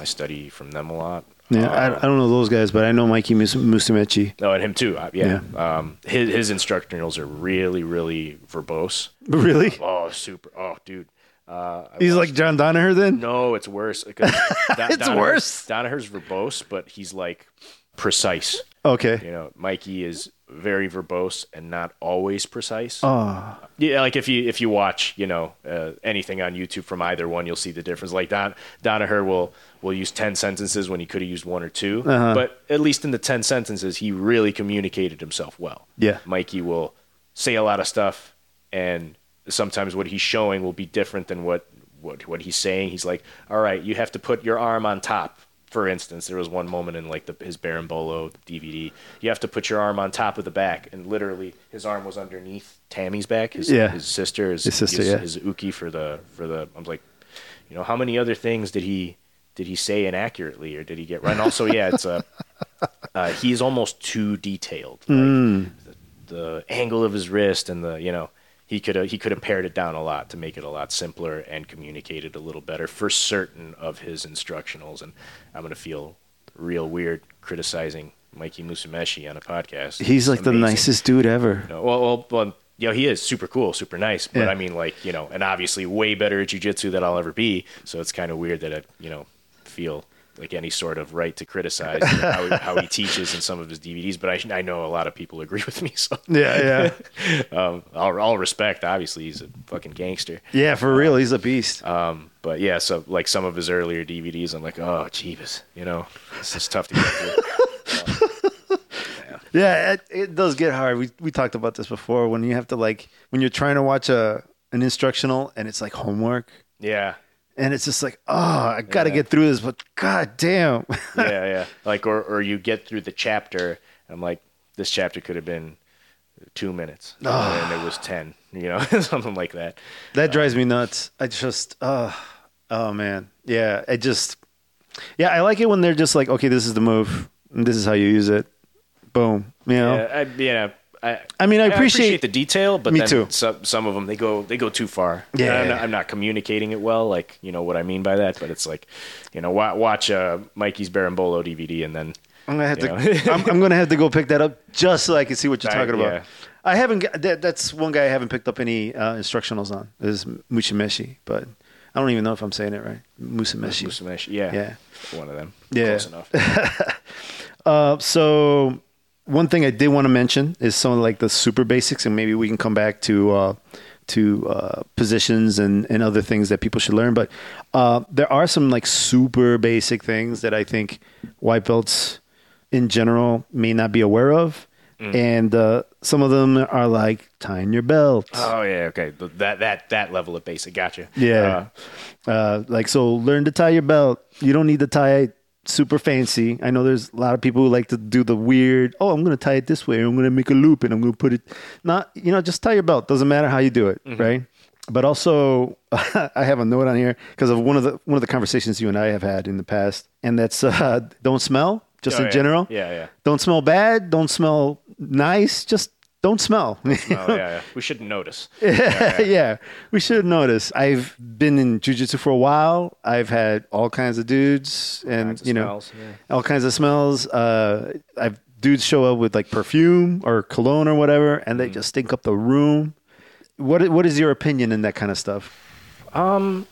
I study from them a lot. Yeah, I, I don't know those guys, but I know Mikey Mus- Musumeci. Oh, and him too. Uh, yeah. Um, his his instructionals are really really verbose. Really? Oh, super. Oh, dude. Uh, He's watched- like John Danaher then? No, it's worse. Don- It's Danaher- worse. Danaher's verbose, but he's like precise. Okay. You know, Mikey is very verbose and not always precise. Oh, Yeah, like if you if you watch, you know, uh, anything on YouTube from either one, you'll see the difference. Like Don Danaher will will use ten sentences when he could have used one or 2 Uh-huh. but at least in the ten sentences, he really communicated himself well. Yeah. Mikey will say a lot of stuff, and sometimes what he's showing will be different than what what what he's saying. He's like, "All right, you have to put your arm on top." For instance, there was one moment in like the, his Berimbolo DVD. You have to put your arm on top of the back, and literally his arm was underneath Tammi's back. His Yeah. his sister, his, His sister, his, yeah. his uke for the for the. I'm like, you know, how many other things did he did he say inaccurately, or did he get right? And also, yeah, it's a uh, he's almost too detailed. Like, Mm. the, the angle of his wrist and the you know he could have he could have pared it down a lot to make it a lot simpler and communicate it a little better for certain of his instructionals. And I'm gonna feel real weird criticizing Mikey Musumeci on a podcast. he's like the nicest dude ever. Well, well, well, you know, he is super cool, super nice. But Yeah. I mean, like, you know, and obviously way better at jujitsu than I'll ever be. So it's kind of weird that I, you know, feel like any sort of right to criticize how, he, how he teaches in some of his DVDs, but I, I know a lot of people agree with me. So Yeah, yeah, um, all, all respect, obviously he's a fucking gangster. yeah. For real, he's a beast. Um, but yeah, so like some of his earlier DVDs, I'm like, oh, Jeebus, you know, this is tough to get through. Yeah, it, it does get hard. We we talked about this before. When you have to like when you're trying to watch a an instructional and it's like homework, yeah, and it's just like, oh, I got to Yeah. get through this, but god damn. yeah, yeah. Like, or or you get through the chapter, I'm like, this chapter could have been two minutes, and it was ten, you know, something like that. That drives me nuts. I just, uh, oh man, yeah. I just, yeah. I like it when they're just like, okay, this is the move, and this is how you use it. Boom. You know. Yeah, I, yeah. I, I mean, I appreciate- the detail, but Me then too. Some some of them they go they go too far. Yeah. I'm not, I'm not communicating it well, like you know what I mean by that. But it's like, you know, wa- watch uh, Mikey's Berimbolo DVD, and then I'm gonna have to. I'm, I'm gonna have to go pick that up just so I can see what you're I- talking about. yeah. I haven't. That, that's one guy I haven't picked up any uh, instructionals on. Is Mushimeshi, but I don't even know if I'm saying it right. Musameshi. Musameshi, yeah, Yeah. one of them. Yeah. Close enough. Uh, so one thing I did want to mention is some of like the super basics, and maybe we can come back to uh, to uh, positions and, and other things that people should learn. But uh, there are some like super basic things that I think white belts in general may not be aware of, and uh, some of them are like tying your belt. oh yeah, okay. That that that level of basic, gotcha. Yeah. Uh, like, so learn to tie your belt. You don't need to tie it super fancy. I know there's a lot of people who like to do the weird, oh, I'm going to tie it this way. I'm going to make a loop and I'm going to put it, not, you know, just tie your belt. Doesn't matter how you do it. Right. But also, I have a note on here because of one of the one of the conversations you and I have had in the past, and that's uh, don't smell just Oh, in yeah. general. Yeah, yeah. Don't smell bad. Don't smell nice. Just don't smell. Oh yeah, yeah. We shouldn't notice. yeah, we should notice. I've been in jujitsu for a while. I've had all kinds of dudes and of you know smells, yeah. all kinds of smells. Uh, I've dudes show up with like perfume or cologne or whatever, and Mm. they just stink up the room. What what is your opinion in that kind of stuff? Um,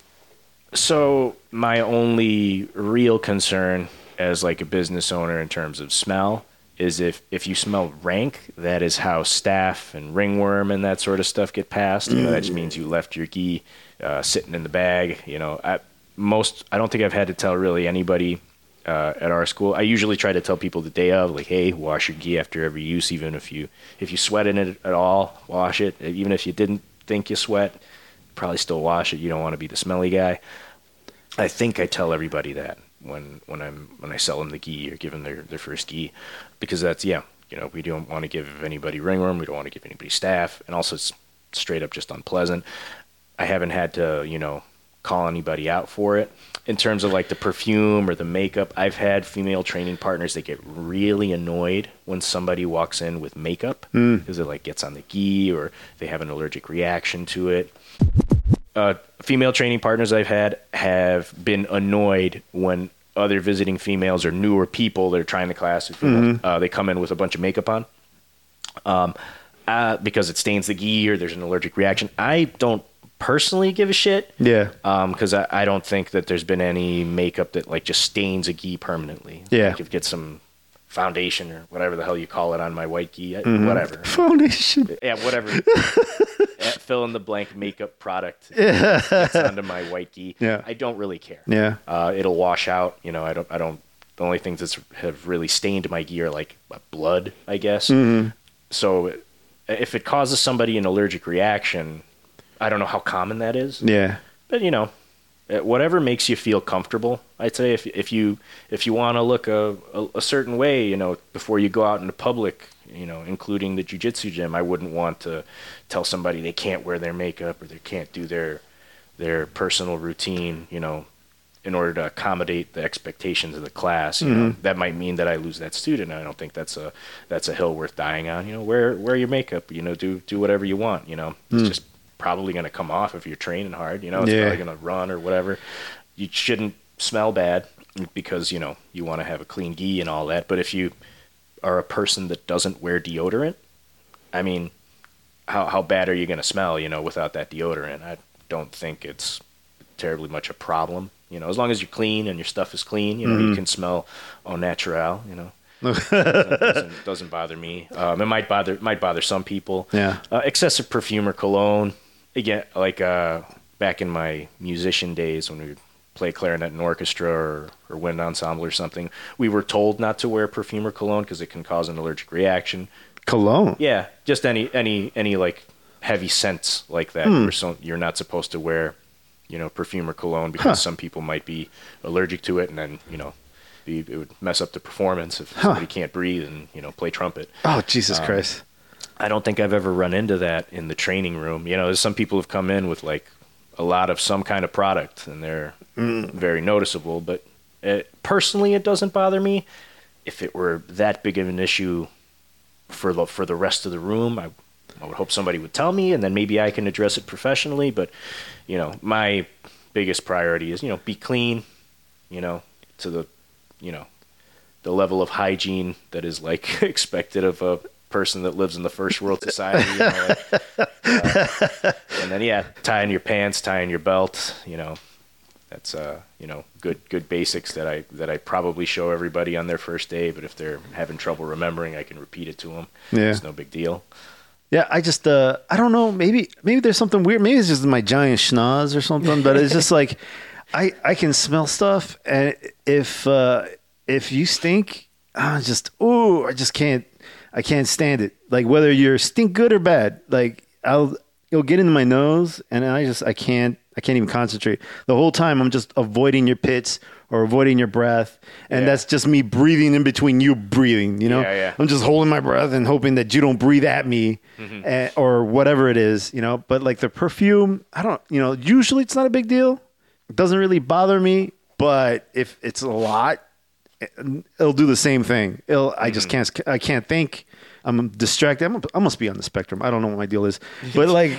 So my only real concern as like a business owner in terms of smell is if if you smell rank, that is how staph and ringworm and that sort of stuff get passed. You know, that just means you left your gi uh, sitting in the bag. You know, I, most I don't think I've had to tell really anybody uh, at our school. I usually try to tell people the day of, like, hey, wash your gi after every use, even if you if you sweat in it at all, wash it. Even if you didn't think you sweat, probably still wash it. You don't want to be the smelly guy. I think I tell everybody that when when I'm when I sell them the gi or give them their, their first gi, because that's yeah, you know, we don't want to give anybody ringworm, we don't want to give anybody staph, and also it's straight up just unpleasant. I haven't had to you know call anybody out for it. In terms of like the perfume or the makeup, I've had female training partners that get really annoyed when somebody walks in with makeup because it like gets on the gi or they have an allergic reaction to it uh, female training partners I've had have been annoyed when other visiting females or newer people that are trying the class, uh, they come in with a bunch of makeup on, um, uh, because it stains the gi or there's an allergic reaction. I don't personally give a shit. Yeah. Because I, I don't think that there's been any makeup that like just stains a gi permanently. Yeah. Like if you get some foundation or whatever the hell you call it on my white gi, I- Mm-hmm. whatever. Foundation. Yeah, whatever. Uh, Fill in the blank makeup product gets onto my white gi. Yeah. I don't really care. Yeah. Uh, it'll wash out. You know, I don't. I don't. The only things that have really stained my gear like blood, I guess. Mm-hmm. So, if it causes somebody an allergic reaction, I don't know how common that is. Yeah. But you know, uh, Uh, whatever makes you feel comfortable. I'd say if if you if you want to look a, a a certain way, you know, before you go out into public, you know, including the jujitsu gym, I wouldn't want to tell somebody they can't wear their makeup or they can't do their their personal routine, you know, in order to accommodate the expectations of the class. You know, mm-hmm. that might mean that I lose that student. I don't think that's a that's a hill worth dying on. You know, wear wear your makeup. You know, do do whatever you want. You know, it's mm. just probably going to come off if you're training hard. You know, it's Yeah. probably going to run or whatever. You shouldn't smell bad because you know you want to have a clean gi and all that. But if you are a person that doesn't wear deodorant, I mean, how how bad are you going to smell? You know, without that deodorant, I don't think it's terribly much a problem. You know, as long as you're clean and your stuff is clean, you know, Mm-hmm. you can smell au natural. You know, doesn't, doesn't, doesn't bother me. Um, it might bother might bother some people. Yeah. Uh, excessive perfume or cologne. Again, like uh, back in my musician days when we would play clarinet in orchestra or, or wind ensemble or something, we were told not to wear perfume or cologne because it can cause an allergic reaction. Cologne. Yeah, just any any any like heavy scents like that. Hmm. You're, so, you're not supposed to wear, you know, perfume or cologne because some people might be allergic to it, and then you know, be, it would mess up the performance if somebody can't breathe and you know play trumpet. Oh Um, Jesus Christ. I don't think I've ever run into that in the training room. You know, some people have come in with like a lot of some kind of product, and they're mm. very noticeable. But it, personally, it doesn't bother me. If it were that big of an issue for the for the rest of the room, I, I would hope somebody would tell me, and then maybe I can address it professionally. But you know, my biggest priority is you know be clean. You know, to the you know the level of hygiene that is like expected of a person that lives in the first world society. You know, like, uh, and then yeah, tying your pants, tying your belt. You know, that's uh, you know good good basics that I that I probably show everybody on their first day. But if they're having trouble remembering, I can repeat it to them. Yeah. it's no big deal. Yeah, I just uh I don't know, maybe maybe there's something weird. Maybe it's just my giant schnoz or something, but it's just like I I can smell stuff and if uh if you stink, I just ooh, I just can't I can't stand it. Like whether you're stink good or bad, like I'll it'll get into my nose and I just I can't I can't even concentrate. The whole time I'm just avoiding your pits or avoiding your breath. And Yeah. that's just me breathing in between you breathing, you know? Yeah, yeah. I'm just holding my breath and hoping that you don't breathe at me Mm-hmm. eh, or whatever it is, you know. But like the perfume, I don't, you know, usually it's not a big deal. It doesn't really bother me. But if it's a lot, eh, it'll do the same thing. It'll, I Mm-hmm. just can't, I can't think. I'm distracted. I'm, I must be on the spectrum. I don't know what my deal is. But like,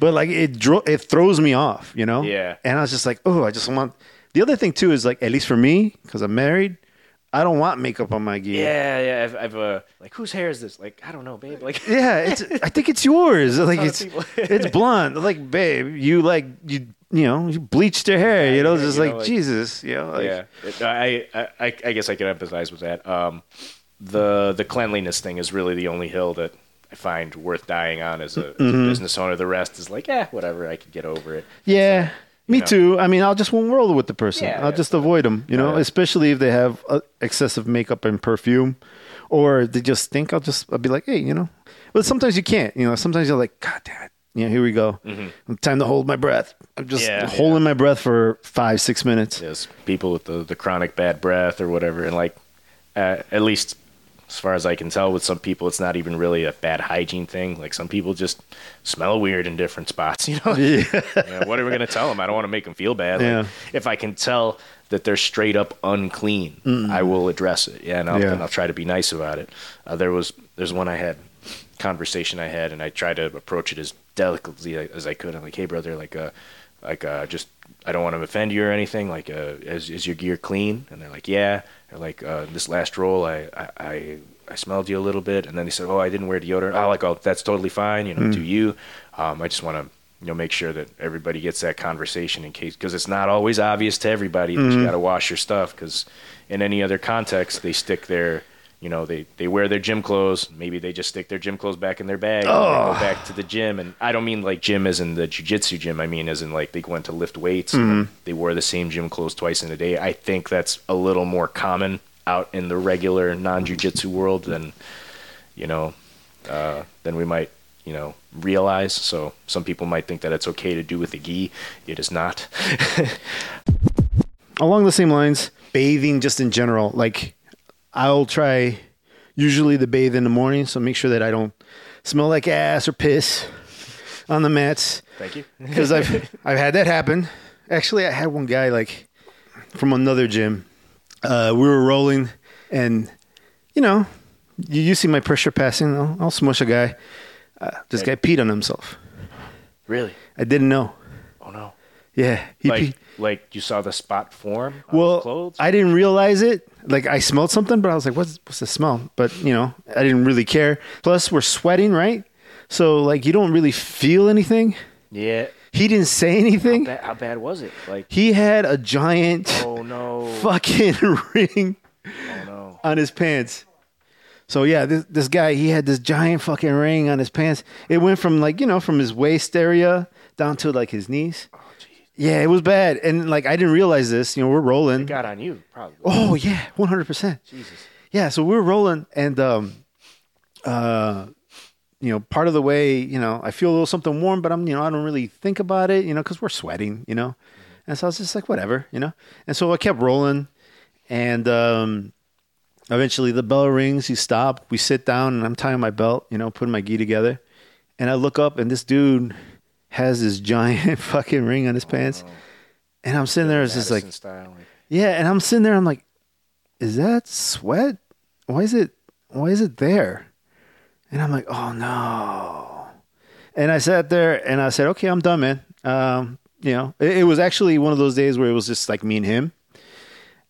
but like it, dro- it throws me off, you know? Yeah. And I was just like, oh, I just want. The other thing too is like, at least for me, because I'm married, I don't want makeup on my gear. Yeah, yeah. I've, I've uh, like whose hair is this? Like I don't know, babe. Like Yeah, it's. I think it's yours. Like it's it's blonde. Like, babe, you like you you know you bleached your hair. You know, yeah, just you like, know, like- Jesus. You know, like, yeah, I, I, I guess I can empathize with that. Um, the the cleanliness thing is really the only hill that I find worth dying on as a, as a Mm-hmm. business owner. The rest is like, eh, whatever. I could get over it. Yeah, me know. too. I mean, I'll just won't roll with the person. Yeah, I'll just avoid them. You know, Yeah. especially if they have uh, excessive makeup and perfume, or they just stink. I'll just I'll be like, hey, you know. But sometimes you can't. You know, sometimes you're like, God damn it. Yeah, here we go. Time to hold my breath. I'm just Mm-hmm. Yeah, holding my breath for five, six minutes. Yes, people with the, the chronic bad breath or whatever, and like, uh, at least as far as I can tell, with some people, it's not even really a bad hygiene thing. Like some people just smell weird in different spots. You know, Yeah. You know, what are we going to tell them? I don't want to make them feel bad. Like, if I can tell that they're straight up unclean, I will address it. Yeah, and I'll, Yeah. and I'll try to be nice about it. Uh, there was there's one I had conversation I had, and I tried to approach it as delicately as I could. I'm like, hey, brother, like, uh, like, uh, just I don't want to offend you or anything. Like, uh, is is your gear clean? And they're like, yeah. They're like, uh, this last roll, I, I, I, I smelled you a little bit, and then they said, oh, I didn't wear deodorant. Oh, like, oh, that's totally fine. You know, do you? Um, I just want to. You know, make sure that everybody gets that conversation in case, because it's not always obvious to everybody that you got to wash your stuff. Because in any other context, they stick their, you know, they they wear their gym clothes. Maybe they just stick their gym clothes back in their bag and they go back to the gym. And I don't mean like gym as in the jujitsu gym. I mean as in like they went to lift weights. And they wore the same gym clothes twice in a day. I think that's a little more common out in the regular non-jujitsu world than, you know, uh, than we might you know realize. So some people might think that it's okay to do with a gi. It is not. along the same lines, bathing just in general. Like I'll try usually to bathe in the morning, so make sure that I don't smell like ass or piss on the mats Thank you. because I've I've had that happen. Actually, I had one guy like from another gym. Uh, we were rolling, and you know, you, you see my pressure passing. I'll, I'll smush a guy. Uh, this guy peed on himself. Really? I didn't know. Yeah, he. Like like you saw the spot form Well? I didn't realize it. Like I smelled something, but I was like, "What's what's the smell?" But you know, I didn't really care. Plus, we're sweating, right? So like, you don't really feel anything. Yeah, He didn't say anything. Ba- how bad was it? Like, He had a giant oh no, fucking ring oh no. on his pants. So yeah, this this guy he had this giant fucking ring on his pants. It went from like you know from his waist area down to like his knees. Yeah, it was bad, and like I didn't realize this. You know, we're rolling. got on you probably. Oh yeah, one hundred percent. Jesus. Yeah, so we were rolling, and um, uh, you know, part of the way, you know, I feel a little something warm, but I'm, you know, I don't really think about it, you know, because we're sweating, you know, and so I was just like, whatever, you know, and so I kept rolling, and um, eventually the bell rings, you stop, we sit down, and I'm tying my belt, you know, putting my gi together, and I look up, and this dude has this giant fucking ring on his pants, and I'm sitting there, it's just like. Yeah, and I'm sitting there. I'm like, is that sweat? Why is it? Why is it there? And I'm like, oh no. And I sat there and I said, okay, I'm done, man. Um, you know, it, it was actually one of those days where it was just like me and him.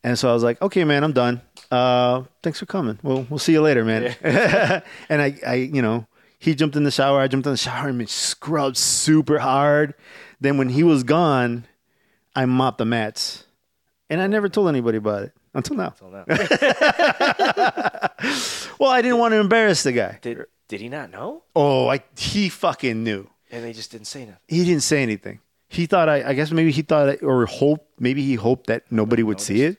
And so I was like, okay, man, I'm done. Uh, thanks for coming. We'll we'll see you later, man. and I, I, you know, he jumped in the shower. I jumped in the shower and scrubbed super hard. Then when he was gone, I mopped the mats. And I never told anybody about it until now. till now. Well, I didn't want to embarrass the guy. did did he not know? Oh, I he fucking knew. And they just didn't say nothing. He didn't say anything. He thought I I guess maybe he thought or hoped maybe he hoped that nobody would see it.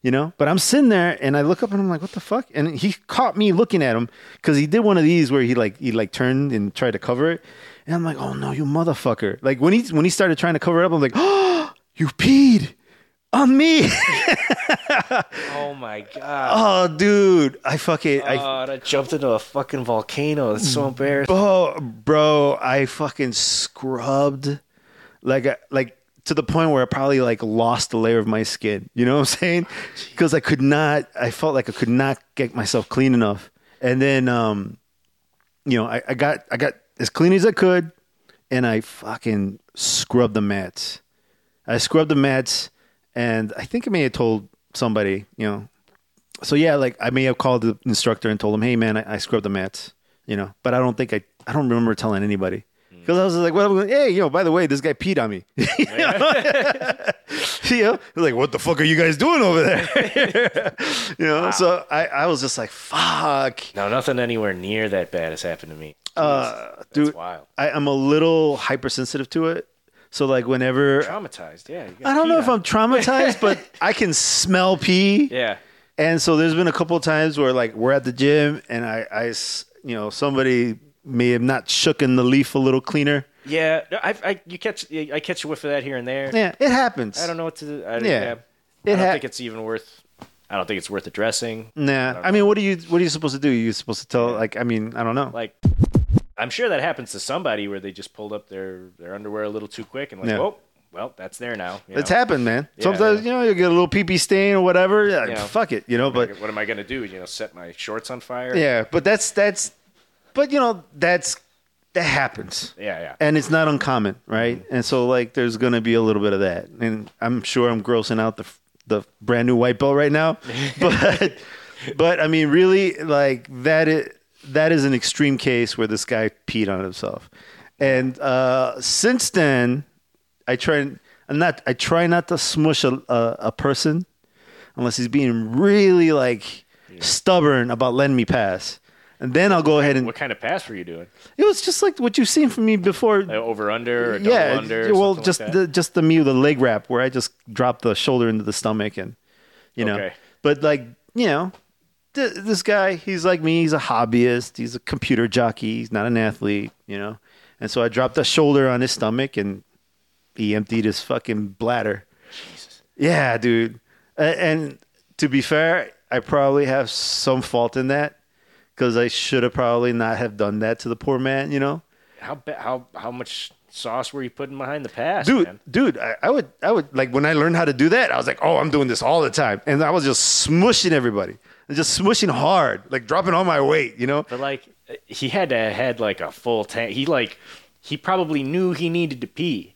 You know, but I'm sitting there and I look up and I'm like, "What the fuck?" And he caught me looking at him because he did one of these where he like he like turned and tried to cover it, and I'm like, "Oh no, you motherfucker!" Like when he when he started trying to cover it up, I'm like, "Oh, you peed on me!" Oh my god. oh, dude, I fucking I Oh, that jumped into a fucking volcano. It's so embarrassing. Oh, bro, I fucking scrubbed like a, like to the point where I probably like lost a layer of my skin. You know what I'm saying? Because I could not. I felt like I could not get myself clean enough. And then, um, you know, I, I got I got as clean as I could, and I fucking scrubbed the mats. I scrubbed the mats, and I think I may have told somebody, you know. So yeah, like I may have called the instructor and told him, "Hey, man, I, I scrubbed the mats," you know. But I don't think I I don't remember telling anybody because I was like, "Well, hey, yo, by the way, this guy peed on me." you know, like, what the fuck are you guys doing over there? you know, so I, I was just like, fuck. No, nothing anywhere near that bad has happened to me. Uh, That's dude, wild. I, I'm a little hypersensitive to it. So like whenever Traumatized, yeah. you I don't know if. I'm traumatized, but I can smell pee. Yeah. And so there's been a couple of times where like we're at the gym and I, I you know, somebody may have not shooken the leaf a little cleaner. Yeah, I, I, you catch, I catch a whiff of that here and there. Yeah, it happens. I don't know what to. do. I, Yeah. yeah, I don't ha- think it's even worth. I don't think it's worth addressing. Nah, don't I, mean, what are you what are you supposed to do? You're supposed to tell like I mean, I don't know. Like, I'm sure that happens to somebody where they just pulled up their their underwear a little too quick and like, Yeah. oh, well, that's there now. you It's know? happened, man. Yeah, Sometimes you know you get a little pee pee stain or whatever. Yeah. Fuck it, you know. But what am I gonna do? You know, set my shorts on fire? yeah, but that's that's, but you know that's that happens, yeah, yeah. and it's not uncommon, right? And so like there's gonna be a little bit of that, and I'm sure I'm grossing out the the brand new white belt right now, but but I mean really like that is that is an extreme case where this guy peed on himself, and uh, since then I try I'm not I try not to smush a, a, a person unless he's being really like stubborn about letting me pass. And then I'll go ahead and What kind of pass were you doing? it was just like what you've seen from me before. Like over under or double yeah, under? or well, just like the just the me the leg wrap where I just drop the shoulder into the stomach and you know. Okay. But like you know, th- this guy he's like me. He's a hobbyist. He's a computer jockey. He's not an athlete. You know. And so I dropped the shoulder on his stomach and he emptied his fucking bladder. Jesus. Yeah, dude. A- And to be fair, I probably have some fault in that because I should have probably not have done that to the poor man. You know. How how how much sauce were you putting behind the pass, dude, man? dude, I, I would, I would like when I learned how to do that. I was like, oh, I'm doing this all the time, and I was just smushing everybody, just smushing hard, like dropping all my weight, you know. But like, he had to had like a full tank. He like, he probably knew he needed to pee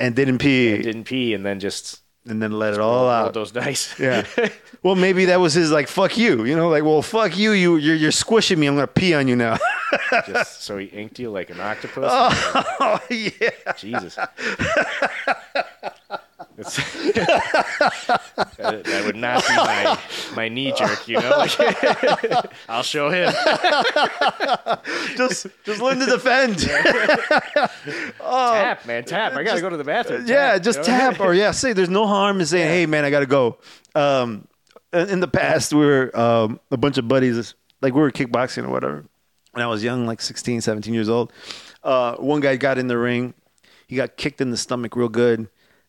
And didn't pee. and didn't pee, and then just and then let it all out. those dice. Yeah. well, maybe that was his like fuck you. You know, like well fuck you. You you're, you're squishing me. I'm gonna pee on you now. Just so he inked you like an octopus. oh yeah. Jesus. It's- that, that would not be my, my knee jerk, you know? I'll show him. Just just learn to defend. Tap, man, tap. I got to go to the bathroom. yeah, just you know? tap or yeah, say there's no harm in saying, "Hey, man, I gotta go." Um, in in the past, we were um, a bunch of buddies, like we were kickboxing or whatever, When I was young, like 16, 17 years old. Uh, one guy got in the ring, he got kicked in the stomach real good,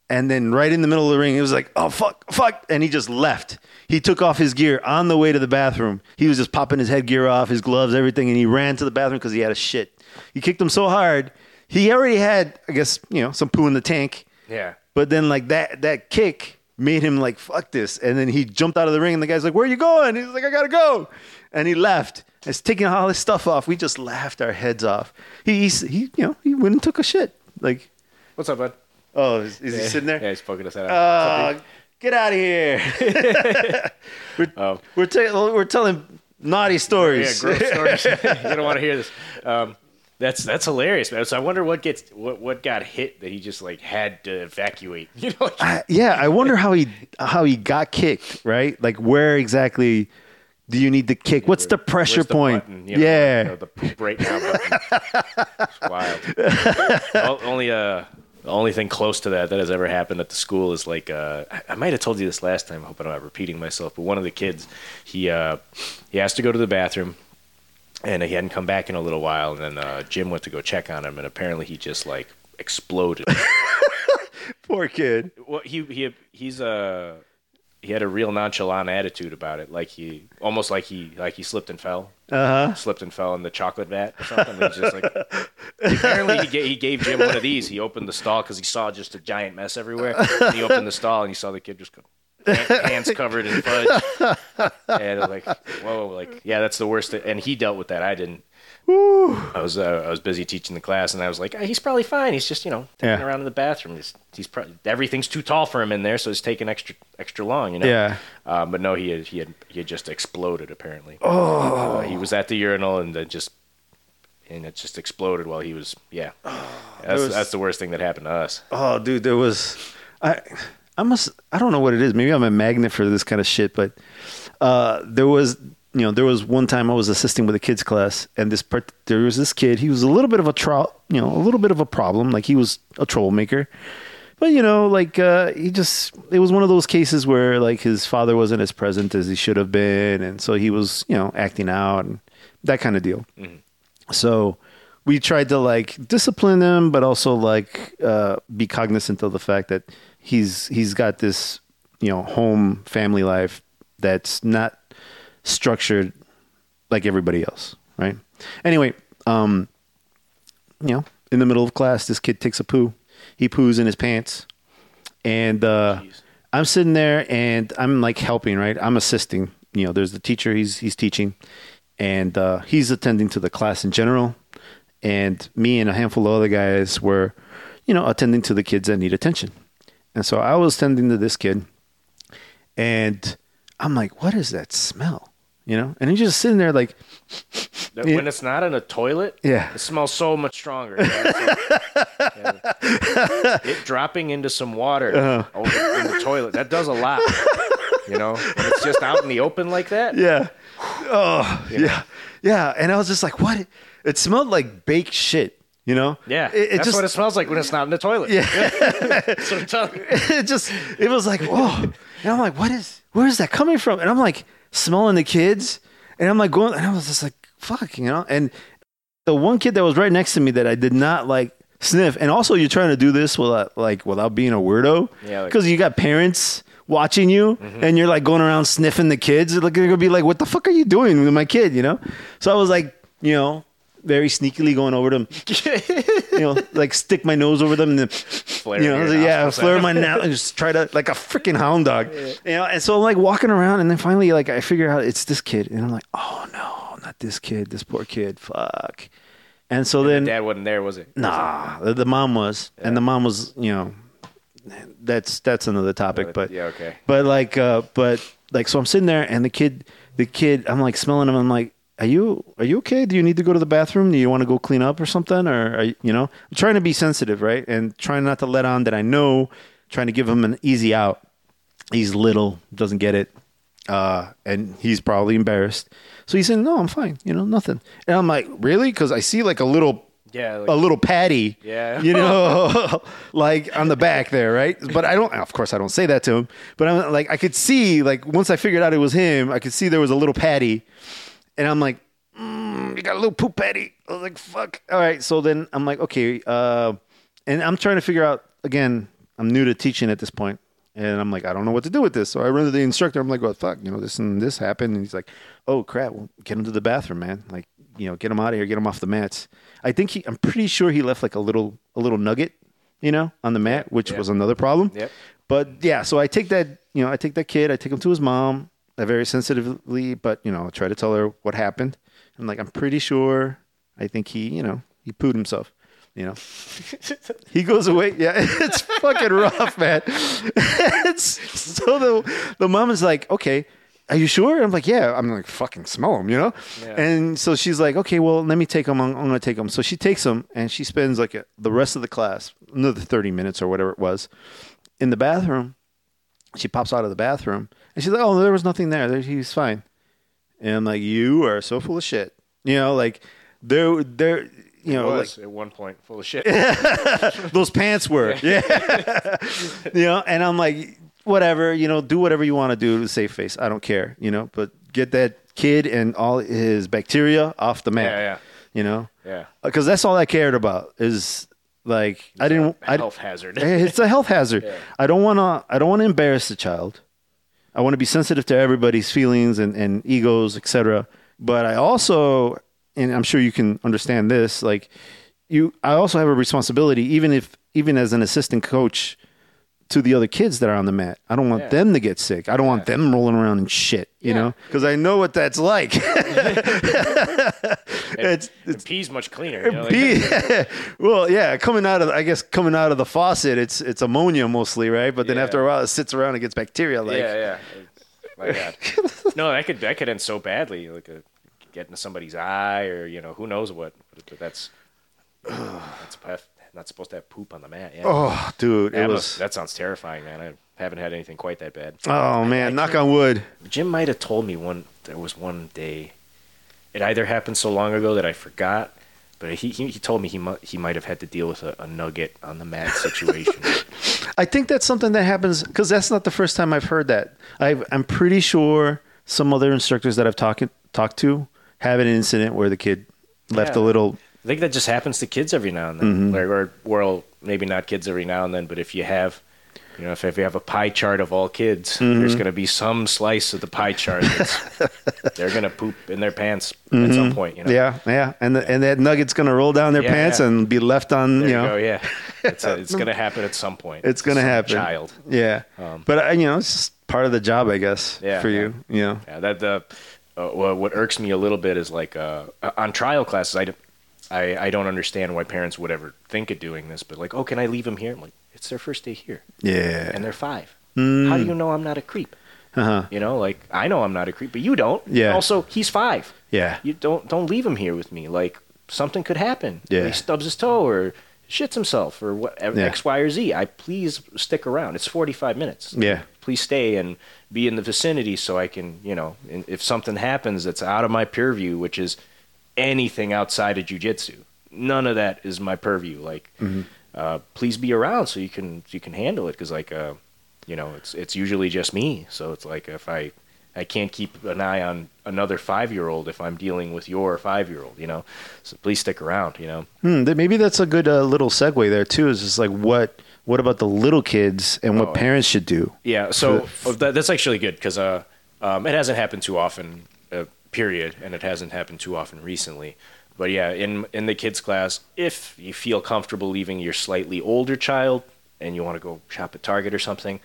and then right in the middle of the ring, he was like, "Oh fuck, fuck," and he just left. He took off his gear on the way to the bathroom. He was just popping his headgear off, his gloves, everything, and he ran to the bathroom because he had a shit. He kicked him so hard, he already had, I guess, you know, some poo in the tank. Yeah. But then like that that kick made him like fuck this, and then he jumped out of the ring, and the guy's like, "Where are you going?" He's like, "I gotta go," and he left. He's taking all his stuff off. We just laughed our heads off. He he's, he you know he went and took a shit. Like, What's up, bud? Oh, is, is he sitting there? Yeah, he's poking us out. Uh, get out of here. we're Oh. we're, ta- we're telling naughty stories. yeah, gross stories. you don't want to hear this. Um, that's that's hilarious, man. So I wonder what gets what what got hit that he just like had to evacuate. You know, I- yeah, I wonder how he how he got kicked. Right, like where exactly do you need to kick? What's the pressure the point? button, you know, yeah. you know, the poop right now button. It's wild. Only uh, the only thing close to that that has ever happened at the school is like uh, I, might have told you this last time. I hope I'm not repeating myself. But one of the kids, he uh, he has to go to the bathroom. And he hadn't come back in a little while, and then uh, Jim went to go check on him, and apparently he just like exploded. Poor kid. well, he he he's uh he had a real nonchalant attitude about it, like he almost like he like he slipped and fell, Uh huh. slipped and fell in the chocolate vat or something. He's just like apparently he gave, he gave Jim one of these. He opened the stall because he saw just a giant mess everywhere. And he opened the stall and he saw the kid just go. Hands covered in fudge, and like, "Whoa!" Like, yeah, that's the worst. And he dealt with that. I didn't. I was uh, I was busy teaching the class, and I was like, "Ah, he's probably fine. He's just you know taking Yeah. around in the bathroom. He's, he's pro- everything's too tall for him in there, so it's taking extra extra long. You know. Yeah. Uh, but no, he had, he had he had just exploded apparently. Oh. he was at the urinal and then just and it just exploded while he was yeah. that's was- that's the worst thing that happened to us. Oh, dude, there was. I I must. I don't know what it is. Maybe I'm a magnet for this kind of shit. But uh, there was, you know, there was one time I was assisting with a kids class, and this part, there was this kid. He was a little bit of a tro- you know, a little bit of a problem. Like he was a troublemaker. But you know, like uh, he just it was one of those cases where like his father wasn't as present as he should have been, and so he was you know acting out and that kind of deal. So we tried to like discipline him, but also like uh, be cognizant of the fact that he's he's got this you know home family life that's not structured like everybody else, right? Anyway, um, you know, in the middle of class, this kid takes a poo. He poos in his pants, and uh, I'm sitting there and I'm like helping, right? I'm assisting. You know, there's the teacher. He's he's teaching, and uh, he's attending to the class in general. And me and a handful of other guys were, you know, attending to the kids that need attention. And so I was attending to this kid, and I'm like, "What is that smell?" You know, and he's just sitting there like. When it's not in a toilet, Yeah. it smells so much stronger. you know? So, yeah. It dropping into some water Uh-huh. over in the toilet that does a lot. You know, when it's just out in the open like that. Yeah. Oh, yeah. Yeah. And I was just like, what? It smelled like baked shit, you know? Yeah, It, it that's just, what it smells like when it's not in the toilet. Yeah. That's what I'm telling you. it just, it was like, whoa. And I'm like, what is, where is that coming from? And I'm like smelling the kids. And I'm like going, and I was just like, fuck, you know? And the one kid that was right next to me that I did not like sniff. And also, you're trying to do this without, like, without being a weirdo. Yeah, like- Because you got parents watching you mm-hmm. and you're like going around sniffing the kids. Like, they're to be like, what the fuck are you doing with my kid, you know? So I was like, you know, very sneakily going over them, you know, like stick my nose over them and then Flare you know, your yeah, flare my now and just try to like a freaking hound dog, you know. And so I'm like walking around, and then finally, like I figure out it's this kid, and I'm like, oh no, not this kid, this poor kid, fuck. And so then, Dad wasn't there, was it? nah, the, the mom was, and the mom was, you know, that's that's another topic. But yeah, okay. But like, uh, but like, so I'm sitting there, and the kid, the kid, I'm like smelling him. I'm like, are you are you okay? Do you need to go to the bathroom? Do you want to go clean up or something? Or are you, you know, I'm trying to be sensitive, right, and trying not to let on that I know. Trying to give him an easy out. He's little, doesn't get it, uh, and he's probably embarrassed. So he's saying, "No, I'm fine. You know, nothing." And I'm like, "Really?" Because I see like a little Yeah, like- a little patty, Yeah. you know, like on the back there, right? But I don't, of course, I don't say that to him. But I'm like, I could see, like, once I figured out it was him, I could see there was a little patty, and I'm like, mm, you got a little poop patty. I was like, fuck. All right, so then I'm like, okay, uh, and I'm trying to figure out again. I'm new to teaching at this point, and I'm like, I don't know what to do with this. So I run to the instructor. I'm like, well, fuck, you know, this and this happened, and he's like, oh crap, well, get him to the bathroom, man. Like, you know, get him out of here, get him off the mats. I think he, I'm pretty sure he left like a little, a little nugget, you know, on the mat, which was another problem. Yep. But yeah, so I take that, you know, I take that kid, I take him to his mom, uh, very sensitively, but you know, I try to tell her what happened. I'm like, I'm pretty sure. I think he, you know, he pooed himself. You know, he goes away. Yeah, it's fucking rough, man. it's so the the mom is like, okay, are you sure? I'm like, yeah. I'm like, fucking smell him, you know. Yeah. And so she's like, okay, well, let me take him. I'm, I'm gonna take him. So she takes him, and she spends like a, the rest of the class, another thirty minutes or whatever it was, in the bathroom. She pops out of the bathroom, and she's like, oh, there was nothing there. There- He's fine. And I'm like, you are so full of shit. You know, like there, there, you know, like was at one point full of shit. those pants were. Yeah. you know, and I'm like, whatever, you know, do whatever you want to do to save face. I don't care, you know, but get that kid and all his bacteria off the mat. Yeah, yeah. You know? Yeah. Uh, because that's all I cared about is like I didn't A I health hazard. it's a health hazard. Yeah. I don't want to I don't want to embarrass the child. I want to be sensitive to everybody's feelings and, and egos, etc. But I also, and I'm sure you can understand this, like you, I also have a responsibility, even if, even as an assistant coach, to the other kids that are on the mat. I don't want Yeah. them to get sick. I don't want them rolling around in shit, you Yeah. know, because I know what that's like. it's And pee's much cleaner. You know, like- Pee- well, yeah, coming out of I guess coming out of the faucet, it's it's ammonia mostly, right? But then Yeah. after a while, it sits around and gets bacteria. Like, yeah, yeah. My God. no, that could that could end so badly, like a, get into somebody's eye, or you know, who knows what. But, but that's a pef- not supposed to have poop on the mat. Yeah, oh, dude, it that, was. must- that sounds terrifying, man. I haven't had anything quite that bad. oh man, knock on wood. Jim might have told me one. There was one day. It either happened so long ago that I forgot, but he he, he told me he mu- he might have had to deal with a, a nugget on the mat situation. I think that's something that happens because that's not the first time I've heard that. i I'm pretty sure some other instructors that I've talked talked to have an incident where the kid left a little. I think that just happens to kids every now and then. Mm-hmm. Or, well, maybe not kids every now and then, but if you have, you know, if, if you have a pie chart of all kids, Mm-hmm. there's going to be some slice of the pie chart that's, they're going to poop in their pants at some point. You know, Mm-hmm. Yeah, yeah, and the, and that nugget's gonna roll down their Yeah, pants yeah. and be left on. there you you, know. Yeah, it's, a, it's going to happen at some point. It's gonna happen. Child. Yeah, Um, but uh, you know, it's just part of the job, I guess, Yeah, for yeah. you. You know, Yeah, that the uh, wha- what irks me a little bit is like uh, on trial classes. I, I I don't understand why parents would ever think of doing this, but like, oh, can I leave them here? I'm like, it's their first day here, yeah, and they're five. Mm. How do you know I'm not a creep? uh-huh. You know, like I know I'm not a creep, but you don't. Yeah. Also, he's five. yeah, You don't don't leave him here with me. Like something could happen. Yeah. He stubs his toe or shits himself or whatever Yeah. X, Y, or Z. I please stick around. It's 45 minutes. Yeah. Please stay and be in the vicinity so I can, you know, if something happens that's out of my purview, which is anything outside of jujitsu, none of that is my purview. Like, Mm-hmm. uh, please be around so you can you can handle it because like uh, you know it's it's usually just me. So it's like if I I can't keep an eye on another five year old if I'm dealing with your five year old. You know, so please stick around. You know, Hmm, maybe that's a good uh, little segue there too. Is just like what what about the little kids and what Oh. parents should do? yeah. So that, that's actually good because uh, um, it hasn't happened too often. Period, and it hasn't happened too often recently. But yeah, in in the kids class, if you feel comfortable leaving your slightly older child and you want to go shop at Target or something,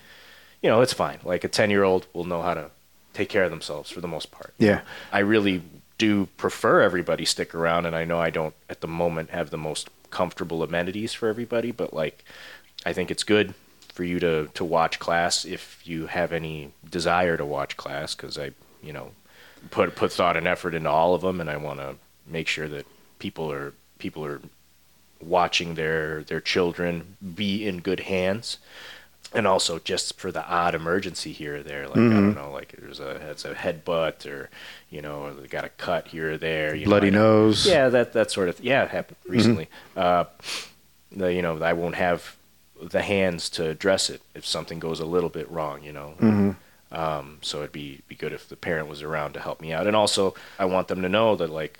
you know, it's fine. Like a 10 year old will know how to take care of themselves for the most part. Yeah. I really do prefer everybody stick around, and I know I don't at the moment have the most comfortable amenities for everybody, but like, I think it's good for you to to watch class if you have any desire to watch class because I you know put put thought and effort into all of them and I want to make sure that people are people are watching their their children be in good hands and also just for the odd emergency here or there like Mm-hmm. I don't know like there's a it's a headbutt or you know or they got a cut here or there Bloody know- nose. yeah, that that sort of yeah it happened recently. Uh, the, you know, I won't have the hands to address it if something goes a little bit wrong. You know, um, so it'd be be good if the parent was around to help me out, and also I want them to know that like.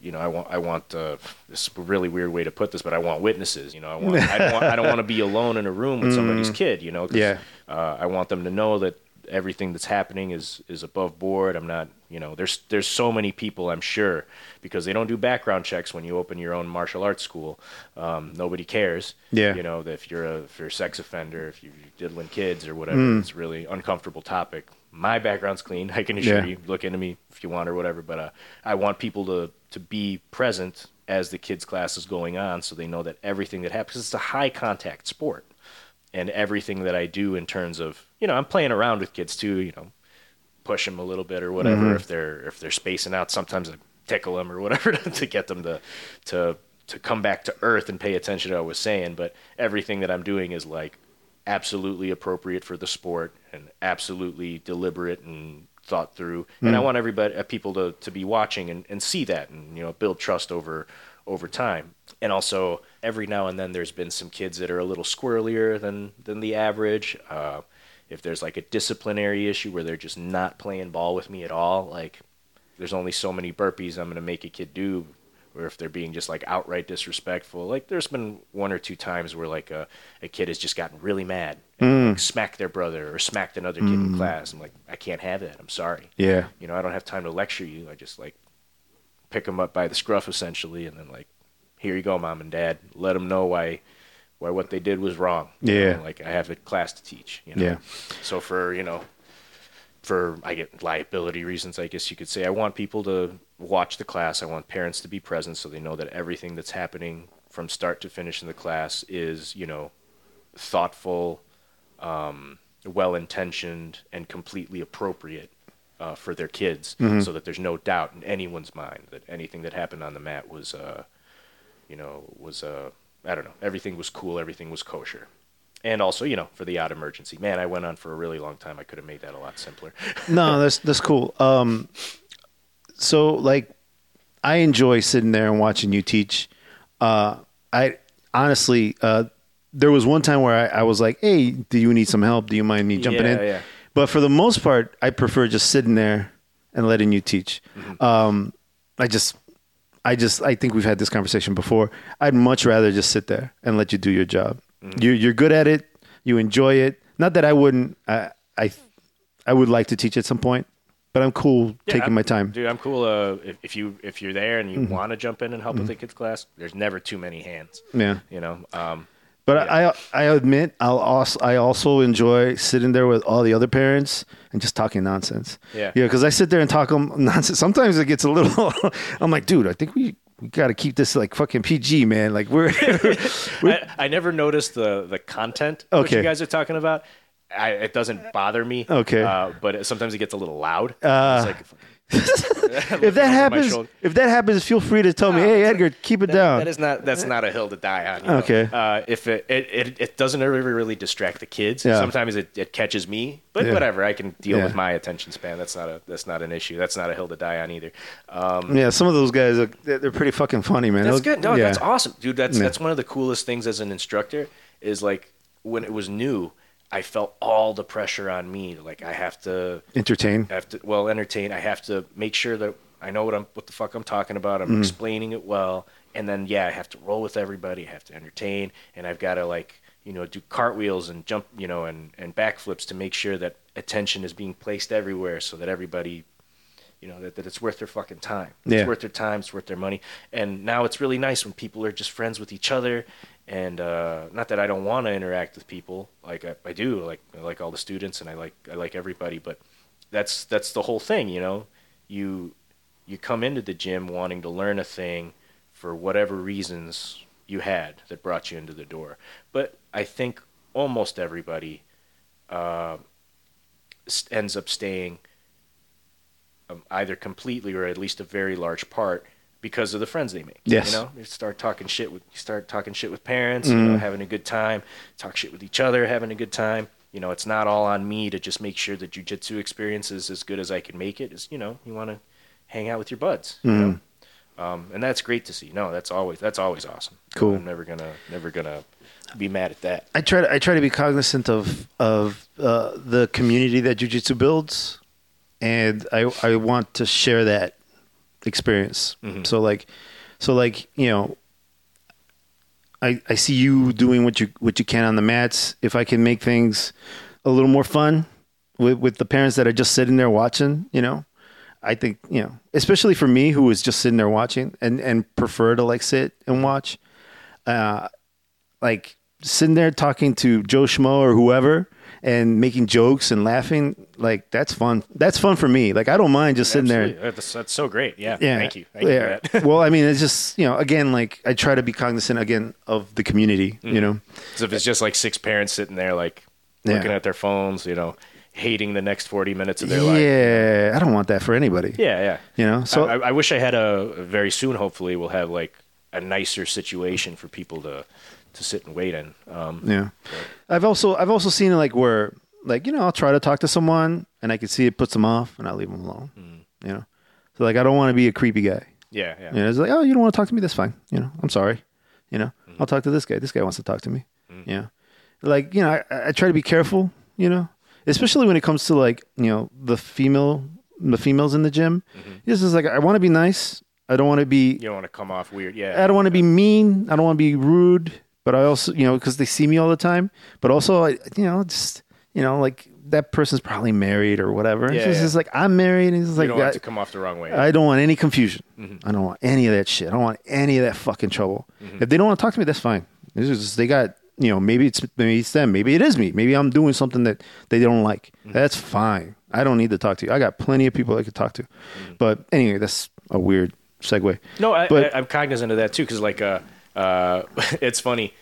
You know, I want, I want, uh, this is a really weird way to put this, but I want witnesses. You know, I want, I don't want, I don't want to be alone in a room with somebody's kid. You know, Yeah. uh, I want them to know that everything that's happening is is above board. I'm not, you know, there's there's so many people I'm sure because they don't do background checks when you open your own martial arts school. Um, nobody cares. Yeah. You know, that if you're a if you're a sex offender, if you're diddling kids or whatever, it's a really uncomfortable topic. My background's clean. I can assure Yeah. you. Look into me if you want or whatever. But uh, I want people to to be present as the kids' class is going on, so they know that everything that happens. It's a high contact sport and everything that I do in terms of you know I'm playing around with kids too you know push them a little bit or whatever if they're if they're spacing out. Sometimes I tickle them or whatever to get them to to to come back to earth and pay attention to what I was saying. But everything that I'm doing is like absolutely appropriate for the sport and absolutely deliberate and thought through. And I want everybody uh, people to to be watching and, and see that and you know build trust over over time. And also, every now and then, there's been some kids that are a little squirrelier than than the average. Uh, if there's like a disciplinary issue where they're just not playing ball with me at all, like there's only so many burpees I'm going to make a kid do. Or if they're being just like outright disrespectful, like there's been one or two times where like a, a kid has just gotten really mad and like, mm. smacked their brother or smacked another kid in mm. class. I'm like, I can't have that. I'm sorry. Yeah. You know, I don't have time to lecture you. I just like pick them up by the scruff essentially, and then like, here you go, mom and dad. Let them know why why what they did was wrong. You Yeah. know, like I have a class to teach. You know? Yeah. So for you know, for I get liability reasons, I guess you could say, I want people to watch the class. I want parents to be present so they know that everything that's happening from start to finish in the class is you know thoughtful, um, well intentioned, and completely appropriate uh, for their kids, so that there's no doubt in anyone's mind that anything that happened on the mat was, uh, you know, was uh, I don't know, everything was cool, everything was kosher. And also, you know, for the odd emergency. Man, I went on for a really long time. I could have made that a lot simpler. no, that's that's cool. Um, so like, I enjoy sitting there and watching you teach. Uh, I honestly, uh, there was one time where I, I was like, "Hey, do you need some help? Do you mind me jumping Yeah, in?" yeah. But for the most part, I prefer just sitting there and letting you teach. Mm-hmm. Um, I just, I just, I think we've had this conversation before. I'd much rather just sit there and let you do your job. Mm-hmm. You're you're good at it. You enjoy it. Not that I wouldn't. I I, I would like to teach at some point, but I'm cool Yeah, taking I'm- my time. Dude, I'm cool. Uh, if, if you if you're there and you Mm-hmm. want to jump in and help with the kids class, there's never too many hands. Yeah. You know. Um, But I I admit I'll also I also enjoy sitting there with all the other parents and just talking nonsense. Yeah. Yeah, because I sit there and talk them nonsense. Sometimes it gets a little. I'm like, dude, I think we, we got to keep this like fucking PG, man. Like we're. I, I never noticed the the content Okay. you guys are talking about. I, it doesn't bother me. Okay. Uh, but it, sometimes it gets a little loud. Uh, It's like, if that happens, if that happens, feel free to tell me, hey Edgar, keep it down. that is not that's not a hill to die on. you know. Okay. Uh, if it, it, it it doesn't ever really distract the kids. Yeah. Sometimes it, it catches me, but Yeah. whatever. I can deal Yeah. with my attention span. That's not a that's not an issue. That's not a hill to die on either. Um, yeah, some of those guys, are, they're they're pretty fucking funny, man. That's good. No, that's awesome, dude. That's that's one of the coolest things as an instructor is like when it was new, I felt all the pressure on me. Like I have to Entertain. I have to well entertain. I have to make sure that I know what I'm what the fuck I'm talking about. I'm mm. explaining it well, and then yeah, I have to roll with everybody. I have to entertain, and I've got to like you know do cartwheels and jump you know and and backflips to make sure that attention is being placed everywhere, so that everybody. You know that, that it's worth their fucking time. Yeah. It's worth their time. It's worth their money. And now it's really nice when people are just friends with each other. And uh, not that I don't want to interact with people, like I, I do, like I like all the students and I like I like everybody. But that's that's the whole thing, you know. You you come into the gym wanting to learn a thing for whatever reasons you had that brought you into the door. But I think almost everybody uh, ends up staying either completely or at least a very large part because of the friends they make. Yes. You know, you start talking shit with you start talking shit with parents, you know, having a good time, talk shit with each other, having a good time. You know, it's not all on me to just make sure the jujitsu experience is as good as I can make it. Is you know, you want to hang out with your buds. You know? Um, and that's great to see. No, that's always that's always awesome. Cool. I'm never gonna never gonna be mad at that. I try to I try to be cognizant of of uh, the community that jujitsu builds, and I I want to share that experience. So like, so like you know, I I see you doing what you what you can on the mats. If I can make things a little more fun with with the parents that are just sitting there watching, you know, I think you know, especially for me who was just sitting there watching and and prefer to like sit and watch. Uh, like sitting there talking to Joe Schmo or whoever and making jokes and laughing, like that's fun. That's fun for me. Like I don't mind just sitting there. Absolutely. That's, that's so great. Yeah. Yeah. Thank you. Thank you yeah. for that. well, I mean, it's just you know, again, like I try to be cognizant again of the community. Mm-hmm. You know, So if it's just like six parents sitting there, like Yeah. looking at their phones, you know, hating the next forty minutes of their life. yeah, I don't want that for anybody. Yeah, yeah. You know, so I, I wish I had a very soon. Hopefully, we'll have like a nicer situation for people to to sit and wait in. Um, Yeah. I've also I've also seen it like where like you know I'll try to talk to someone and I can see it puts them off and I leave them alone. Mm. You know, so like I don't want to be a creepy guy. yeah, yeah. You know, it's like oh you don't want to talk to me that's fine. You know, I'm sorry. You know, mm. I'll talk to this guy. This guy wants to talk to me. Mm. You know, like you know I, I try to be careful. You know, especially when it comes to like you know the female the females in the gym. Mm-hmm. This is like I want to be nice. I don't want to be You don't want to come off weird. Yeah. I don't want to be mean. I don't want to be rude, but I also, you know, because they see me all the time. But also, I, you know, just you know, like that person's probably married or whatever. It's Yeah, just, yeah. it's like I'm married, and it's you like don't want I, to come off the wrong way. I don't want any confusion. Mm-hmm. I don't want any of that shit. I don't want any of that fucking trouble. Mm-hmm. If they don't want to talk to me, that's fine. Just, they got, you know, maybe it's maybe it's them, maybe it is me. Maybe I'm doing something that they don't like. Mm-hmm. That's fine. I don't need to talk to you. I got plenty of people I could talk to. Mm-hmm. But anyway, that's a weird segue. No, I, But- I, I'm cognizant of that too, because like, uh, uh, it's funny.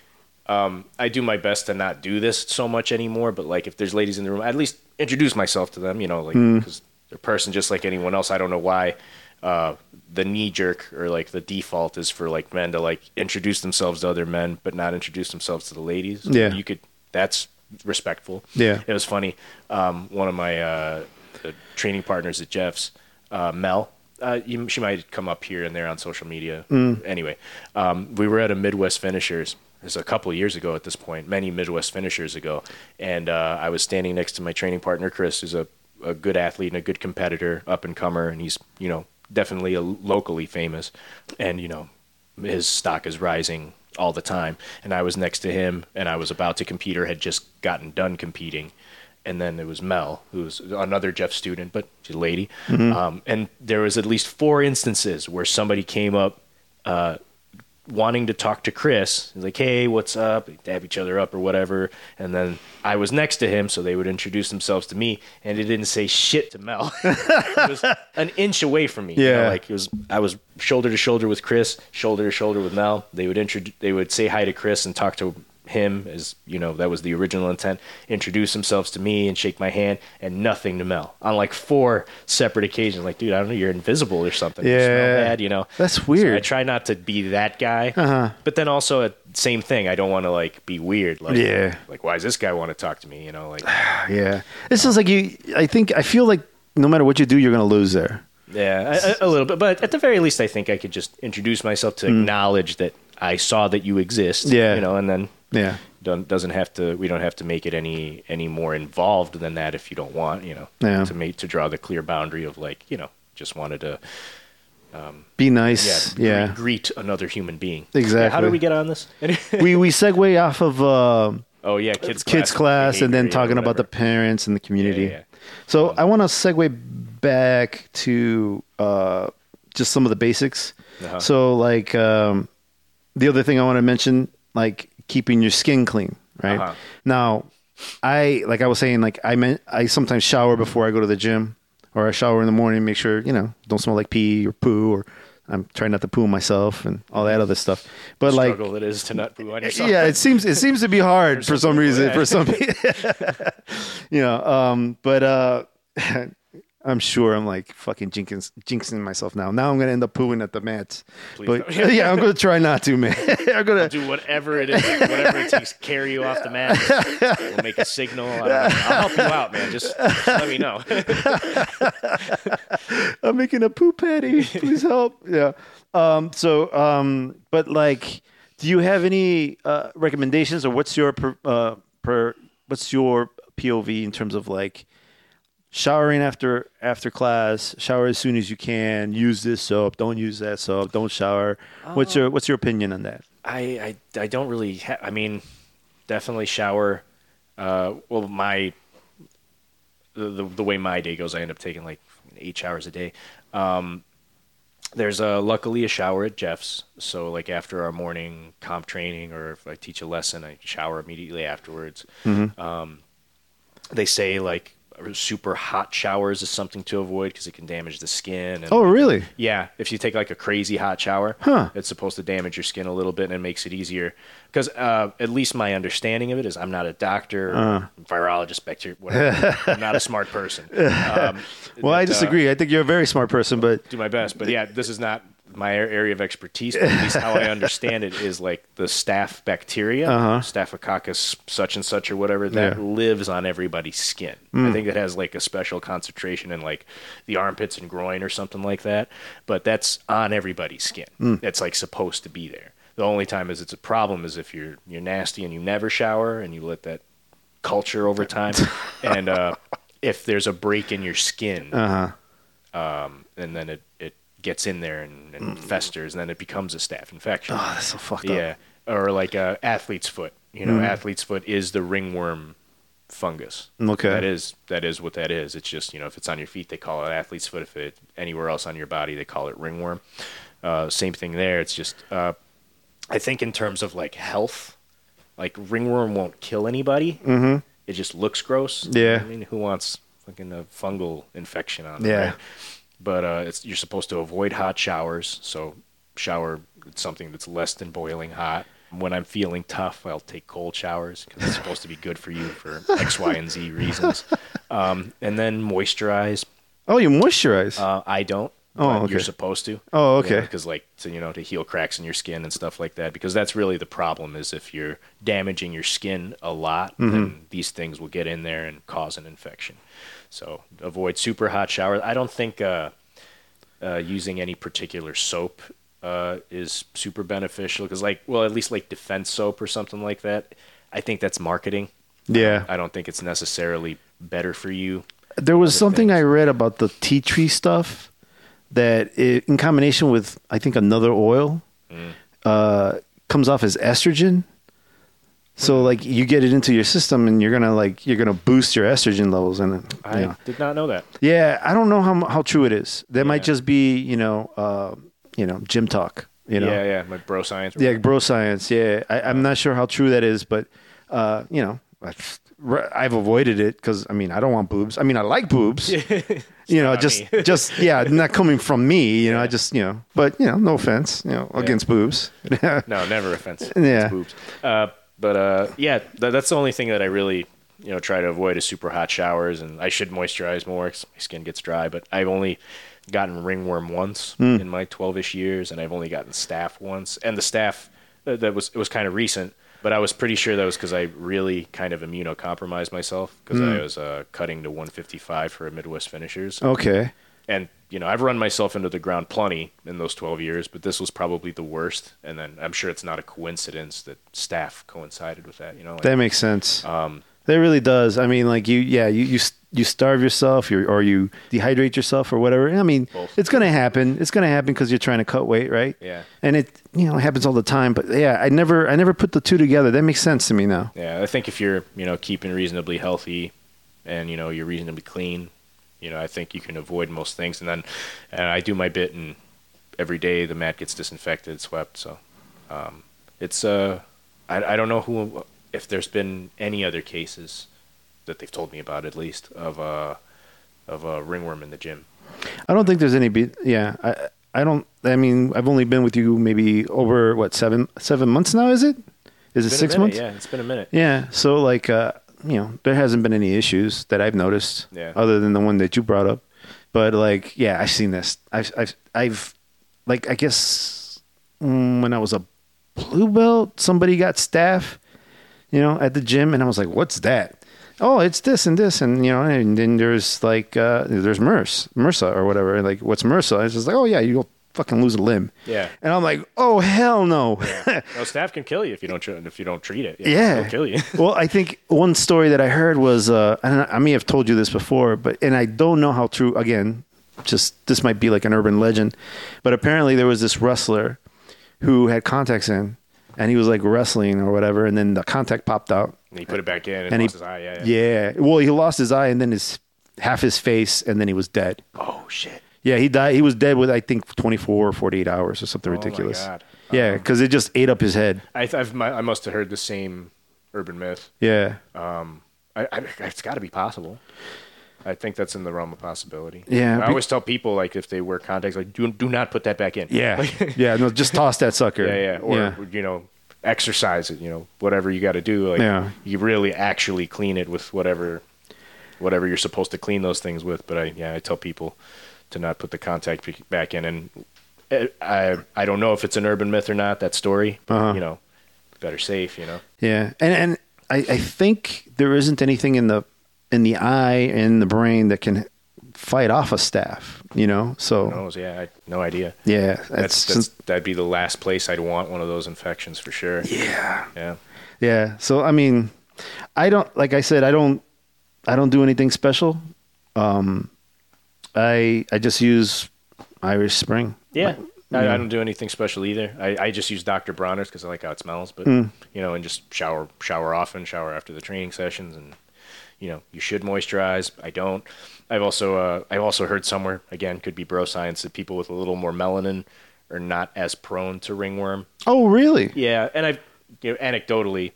Um, I do my best to not do this so much anymore, but like, if there's ladies in the room, I at least introduce myself to them. You know, like because they're a person just like anyone else. I don't know why uh, the knee jerk or like the default is for like men to like introduce themselves to other men, but not introduce themselves to the ladies. Yeah. you could. That's respectful. Yeah. it was funny. Um, one of my uh, uh, training partners at Jeff's, uh, Mel. Uh, you, she might come up here and there on social media. Anyway, um, we were at a Midwest Finishers. It was a couple of years ago at this point, many Midwest Finishers ago, and uh, I was standing next to my training partner Chris, who's a, a good athlete and a good competitor, up and comer, and he's you know definitely a locally famous, and you know his stock is rising all the time. And I was next to him, and I was about to compete or had just gotten done competing. And then there was Mel, who was another Jeff student, but she's a lady. Um, and there was at least four instances where somebody came up uh, wanting to talk to Chris. He's like, "Hey, what's up?" They dab each other up or whatever. And then I was next to him, so they would introduce themselves to me, and it didn't say shit to Mel. it was an inch away from me. you know, Yeah. like it was. I was shoulder to shoulder with Chris, shoulder to shoulder with Mel. They would introduce. They would say hi to Chris and talk to him as you know that was the original intent introduce themselves to me and shake my hand and nothing to mel on like four separate occasions like dude i don't know you're invisible or something You Yeah. bad, you know That's so weird. I try not to be that guy. Uh-huh. But then also, uh, same thing. I don't want to like be weird. Like, Yeah. Like, why does this guy want to talk to me? You know, like, Yeah, it's just like you. I think I feel like no matter what you do, you're gonna lose there. yeah, a, a little bit. But at the very least, I think I could just introduce myself to acknowledge that I saw that you exist. Mm. Yeah. You know, and then Yeah, don't, doesn't have to. We don't have to make it any any more involved than that if you don't want. You know, Yeah. to make to draw the clear boundary of like, you know, just wanted to. be nice. Yeah, Greet, greet another human being. Exactly. Yeah, how do we get on this? we we segue off of uh, oh yeah, kids kids class and then behavior, yeah, talking about the parents and the community. Yeah, yeah. So I want to segue back to uh, just some of the basics. Uh-huh. So like um, the other thing I want to mention, like keeping your skin clean, right? Uh-huh. Now, I like I was saying, like I meant I sometimes shower before I go to the gym, or I shower in the morning, make sure you know don't smell like pee or poo or I'm trying not to poo myself and all that other stuff. But like, Struggle it is to not poo on yourself. yeah, it seems it seems to be hard for some reason for some people. you know, um, but uh, I'm sure I'm like fucking jinxing, jinxing myself now. Now I'm gonna end up pooing at the mats. Please but don't. yeah, I'm gonna try not to, man. I'm gonna. do whatever it is, whatever it takes carry you off the mat. We'll make a signal. I don't know. I'll help you out, man. Just, just let me know. I'm making a poo patty. Please help. Yeah. Um, so, um, but like, do you have any uh, recommendations, or what's your per, uh, per what's your POV in terms of like showering after after class, shower as soon as you can, use this soap, don't use that soap, don't shower. What's your what's your opinion on that? I, I, I don't really. Ha- I mean, definitely shower. Uh, well, my the, the way my day goes, I end up taking like eight showers a day. Um, there's a luckily a shower at Jeff's, so like after our morning comp training, or if I teach a lesson, I shower immediately afterwards. Um, they say like super hot showers is something to avoid because it can damage the skin. And Oh, really? yeah, if you take like a crazy hot shower, Huh. it's supposed to damage your skin a little bit and it makes it easier. Because uh, at least my understanding of it is I'm not a doctor, Uh. virologist, bacteria, whatever. I'm not a smart person. Um, Well, I uh, disagree. I think you're a very smart person, but do my best, but yeah, this is not my area of expertise. But at least how I understand it is like the staph bacteria, Uh-huh. Staphylococcus such and such or whatever, that Yeah. lives on everybody's skin. I think it has like a special concentration in like the armpits and groin or something like that. But that's on everybody's skin. It's like supposed to be there. The only time is it's a problem is if you're you're nasty and you never shower and you let that culture over time, and uh, if there's a break in your skin, uh huh. um, and then it, it gets in there and, and festers, and then it becomes a staph infection. Oh, that's so fucked up. yeah, or like a athlete's foot. You know, athlete's foot is the ringworm fungus. Okay. that is that is what that is. It's just you know if it's on your feet, they call it athlete's foot. If it anywhere else on your body, they call it ringworm. Uh, same thing there. It's just uh, I think in terms of like health, like ringworm won't kill anybody. Mm-hmm. It just looks gross. Yeah. I mean, who wants fucking a fungal infection on? Yeah. right? But uh, it's you're supposed to avoid hot showers. So shower something that's less than boiling hot. When I'm feeling tough, I'll take cold showers because it's supposed to be good for you for X, Y, and Z reasons. Um, and then moisturize. Oh, you moisturize. Uh, I don't. Oh, okay. You're supposed to. Oh, okay. Because like to you know to heal cracks in your skin and stuff like that. Because that's really the problem is if you're damaging your skin a lot, Mm-hmm. then these things will get in there and cause an infection. So avoid super hot showers. I don't think uh, uh, using any particular soap uh, is super beneficial. Because like well at least like defense soap or something like that. I think that's marketing. yeah. I don't think it's necessarily better for you. There was something things. I read about the tea tree stuff that, it, in combination with I think another oil, Mm. uh, comes off as estrogen. So like you get it into your system and you're gonna like you're gonna boost your estrogen levels and I know. did not know that. yeah I don't know how how true it is. That might just be you know uh, you know gym talk you know yeah, yeah, my bro science. yeah, bro science. Yeah, I, I'm not sure how true that is, but uh, you know, I've, I've avoided it because I mean, I don't want boobs. I mean, I like boobs. you know, just just yeah, not coming from me. You know, I just you know, but you know, no offense, you know, against boobs. No, never offense. Yeah. Boobs. Uh, but uh, yeah, th- that's the only thing that I really, you know, try to avoid is super hot showers, and I should moisturize more because my skin gets dry. But I've only gotten ringworm once Hmm. in my 12ish years, and I've only gotten staph once. And the staph uh, that was it was kind of recent, but I was pretty sure that was because I really kind of immunocompromised myself because Hmm. I was uh, cutting to 155 for a Midwest finishers okay. And you know I've run myself into the ground plenty in those 12 years, but this was probably the worst. And then I'm sure it's not a coincidence that staph coincided with that. You know, like, That makes sense. um, That really does. I mean, like you, yeah, you you you starve yourself, you or you dehydrate yourself, or whatever. I mean, Both. it's gonna happen. It's gonna happen because you're trying to cut weight, right? Yeah. And it you know happens all the time. But yeah, I never I never put the two together. That makes sense to me now. yeah, I think if you're you know keeping reasonably healthy, and you know you're reasonably clean, you know I think you can avoid most things. And then and I do my bit, and every day the mat gets disinfected, swept. So um, it's uh I I don't know who if there's been any other cases that they've told me about at least of uh of a ringworm in the gym. I don't think there's any. Be- yeah, I I don't. I mean, I've only been with you maybe over what seven seven months now. Is it? Is it It's been a six minute, months? Yeah, it's been a minute. Yeah. So like, uh, you know, there hasn't been any issues that I've noticed, Yeah. other than the one that you brought up. But like, yeah, I've seen this. I've, I've, I've, like, I guess when I was a blue belt, somebody got staph, you know, at the gym, and I was like, "What's that?" Oh, it's this and this, and you know, and then there's like, uh, there's MERS, MRSA or whatever. Like, what's MRSA? It's just like, oh yeah, you'll fucking lose a limb. Yeah. And I'm like, oh hell no. No, staph can kill you if you don't if you don't treat it. Yeah. it'll kill you. well, I think one story that I heard was, uh, and I may have told you this before, but and I don't know how true. Again, just this might be like an urban legend, but apparently there was this wrestler who had contacts in, and he was like wrestling or whatever, and then the contact popped out, And he put it back in and, and lost he, his eye. Yeah, yeah. yeah, well, he lost his eye, and then his half his face, and then he was dead. Oh shit. Yeah, he died. He was dead with I think 24 or 48 hours or something Oh, my ridiculous. God. Yeah, because it just ate up his head. I I've, my, I must have heard the same urban myth. Yeah. Um, I, I it's got to be possible. I think that's in the realm of possibility. Yeah, I be- always tell people like if they wear contacts, like do do not put that back in. Yeah. Like, yeah. No, just toss that sucker. yeah, yeah. Or you know, exercise it. You know, whatever you got to do. Like Yeah. you really actually clean it with whatever whatever you're supposed to clean those things with. But I yeah, I tell people to not put the contact back in. And eh, I I don't know if it's an urban myth or not. That story. But, Uh-huh. You know, better safe. You know. Yeah, and and I, I think there isn't anything in the in the eye and the brain that can fight off a staph. You know, so Who knows? Yeah, I, no idea. yeah, That's, that's, that's that'd be the last place I'd want one of those infections for sure. yeah, Yeah. yeah. So I mean, I don't like I said I don't I don't do anything special. Um, I I just use Irish Spring. Yeah. Like, I, I don't do anything special either. I, I just use Dr. Bronner's because I like how it smells. But Mm. you know, and just shower shower often, shower after the training sessions, and you know, you should moisturize. I don't. I've also uh, I've also heard somewhere again could be bro science that people with a little more melanin are not as prone to ringworm. Oh, really? Yeah, and I've you know, anecdotally,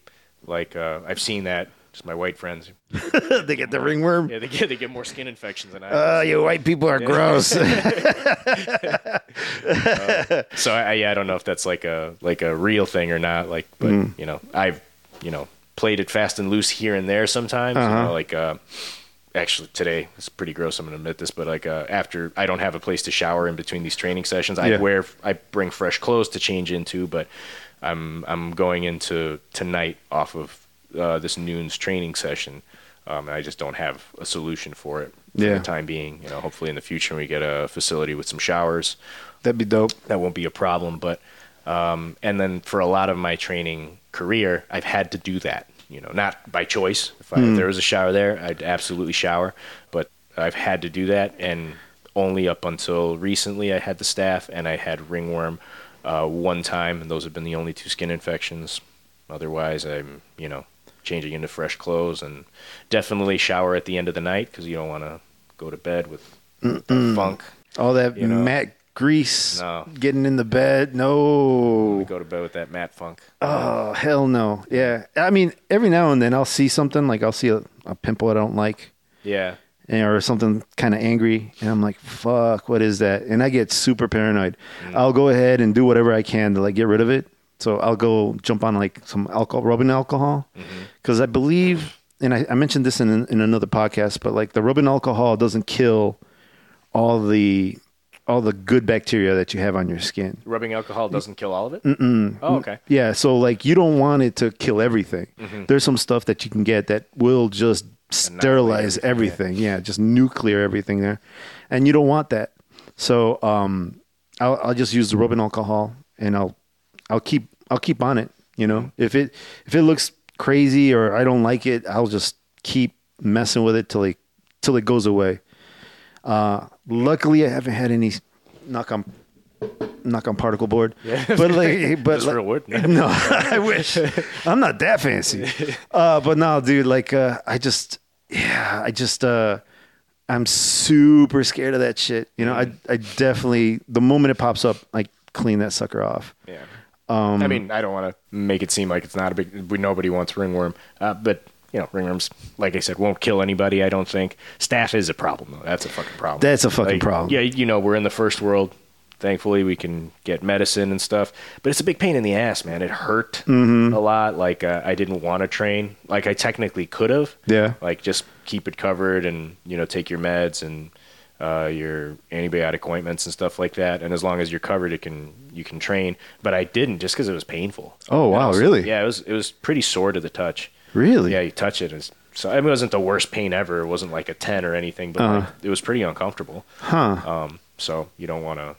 like uh, I've seen that. Just my white friends. they get the ringworm. Yeah, they get they get more skin infections than I. Oh, Uh, you white people are gross. So I, yeah, I don't know if that's like a like a real thing or not. Like, but Mm. you know, I've you know played it fast and loose here and there sometimes. Uh-huh. know, like uh, actually today it's pretty gross. I'm gonna admit this, but like uh, after I don't have a place to shower in between these training sessions, I Yeah. wear I bring fresh clothes to change into, but I'm I'm going into tonight off of uh, this noon's training session. Um, and I just don't have a solution for it for Yeah. the time being. You know, hopefully in the future we get a facility with some showers That'd be dope. that won't be a problem. But um, and then for a lot of my training career, I've had to do that. You know, not by choice. If, I, if there was a shower there, I'd absolutely shower. But I've had to do that, and only up until recently, I had the staph and I had ringworm uh, one time, and those have been the only two skin infections. Otherwise, I'm you know changing into fresh clothes and definitely shower at the end of the night because you don't want to go to bed with funk. All that You know. mat grease No. getting in the bed. No. Go to bed with that mat funk. Oh hell no. Yeah. I mean, every now and then I'll see something like I'll see a, a pimple I don't like, Yeah. and- or something kind of angry, and I'm like, "Fuck, what is that?" And I get super paranoid. Mm. I'll go ahead and do whatever I can to like get rid of it. So I'll go jump on like some alcohol, rubbing alcohol, mm-hmm. because I believe, and I, I mentioned this in in another podcast, but like the rubbing alcohol doesn't kill all the all the good bacteria that you have on your skin. Rubbing alcohol doesn't kill all of it? Mm-mm. Oh, mm, okay. Yeah, so like you don't want it to kill everything. Mm-hmm. There's some stuff that you can get that will just sterilize everything. everything, Yeah. just nuclear everything there, and you don't want that. So um, I'll, I'll just use the rubbing alcohol, and I'll I'll keep I'll keep on it. You know, if it if it looks crazy or I don't like it, I'll just keep messing with it till it till it goes away. Uh, luckily, I haven't had any knock on knock on particle board. Yeah. But like, but Just like- real wood? no, I wish. I'm not that fancy. Uh, but no, dude, like, uh, I just, yeah, I just, uh, I'm super scared of that shit. You know, I, I definitely, the moment it pops up, I clean that sucker off. Yeah. Um, I mean, I don't want to make it seem like it's not a big. We, nobody wants ringworm, uh, but you know, ringworms, like I said, won't kill anybody. I don't think. Staph is a problem though. That's a fucking problem. That's a fucking Like, problem. Yeah, you know, we're in the first world. thankfully, we can get medicine and stuff. But it's a big pain in the ass, man. It hurt Mm-hmm. a lot. Like uh, I didn't want to train. Like I technically could have. Yeah. Like just keep it covered and you know take your meds and uh, your antibiotic ointments and stuff like that. And as long as you're covered, it can you can train. But I didn't just because it was painful. Oh, wow, also- really? Yeah, it was it was pretty sore to the touch. Really? Yeah, you touch it. It's, so I mean, it wasn't the worst pain ever. It wasn't like a ten or anything, but Uh-huh. like, it was pretty uncomfortable. Huh. Um, so you don't want to,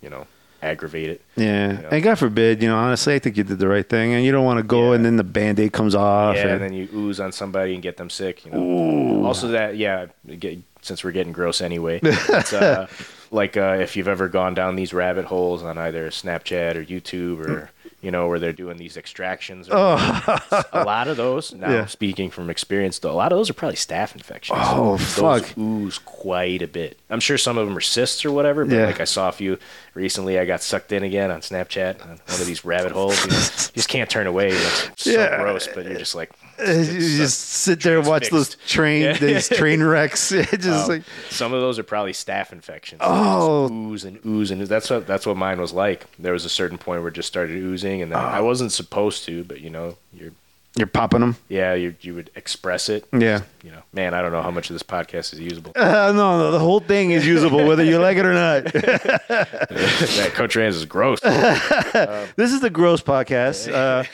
you know, aggravate it. Yeah. Yeah. And God forbid, you know, honestly, I think you did the right thing. And you don't want to go Yeah. and then the band aid comes off. yeah, and- and then you ooze on somebody and get them sick. You know. Also, that yeah, get, since we're getting gross anyway, it's, uh, like uh, if you've ever gone down these rabbit holes on either Snapchat or YouTube or you know where they're doing these extractions. Or a lot of those. Now, Oh. Yeah. speaking from experience, though, a lot of those are probably staph infections. Oh, those fuck. ooze quite a bit. I'm sure some of them are cysts or whatever. But Yeah. like I saw a few recently. I got sucked in again on Snapchat on one of these rabbit holes. You, know, you just can't turn away. It's so Yeah. gross, but you're just like. you just sit there and watch those train Yeah. these train wrecks. Just Um, like some of those are probably staph infections. Oh. Ooze and ooze, and that's what that's what mine was like. There was a certain point where it just started oozing, and I Oh. wasn't supposed to, but you know, you're you're popping them. yeah, you you would express it. Yeah. You know, man, I don't know how much of this podcast is usable. Uh, no, no, the whole thing is usable whether you like it or not. that Coach Rans is gross. this is the gross podcast. Uh,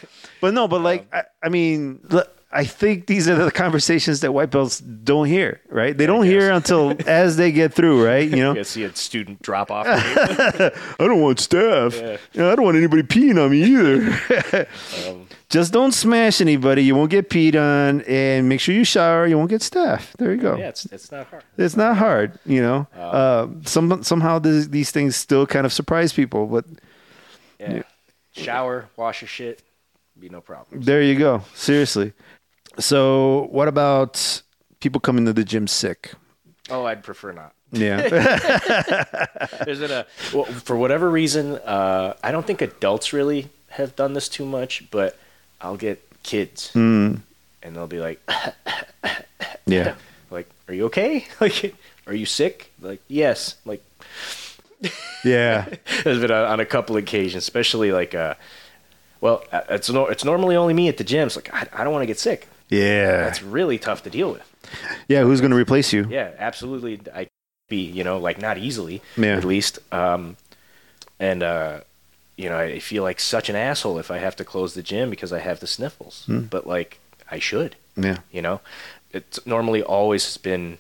but no, but like I, I mean, l- I think these are the conversations that white belts don't hear, right? They don't hear until as they get through, right? You know, You see a student drop off. I don't want staph. Yeah. You know, I don't want anybody peeing on me either. Um, Just don't smash anybody. You won't get peed on, and make sure you shower. You won't get staph. There you go. yeah, it's it's not hard. It's not hard, you know. Uh, some somehow these, these things still kind of surprise people, but Yeah. Shower, wash your shit, be no problem. there you go. Seriously. So, what about people coming to the gym sick? Oh, I'd prefer not. Yeah, Is it a well, for whatever reason? Uh, I don't think adults really have done this too much, but I'll get kids, and they'll be like, yeah. like, "Are you okay? Like, are you sick?" Like, yes. Like, Yeah. there's been a, on a couple occasions, especially like, uh, well, uh, it's no, it's normally only me at the gym. It's like I, I don't want to get sick. Yeah. That's really tough to deal with. Yeah. Who's going to replace you? Yeah, absolutely. I be you know like not easily Yeah. at least. Um, and uh, you know I feel like such an asshole if I have to close the gym because I have the sniffles. Hmm. But like I should. Yeah. You know, it's normally always has been.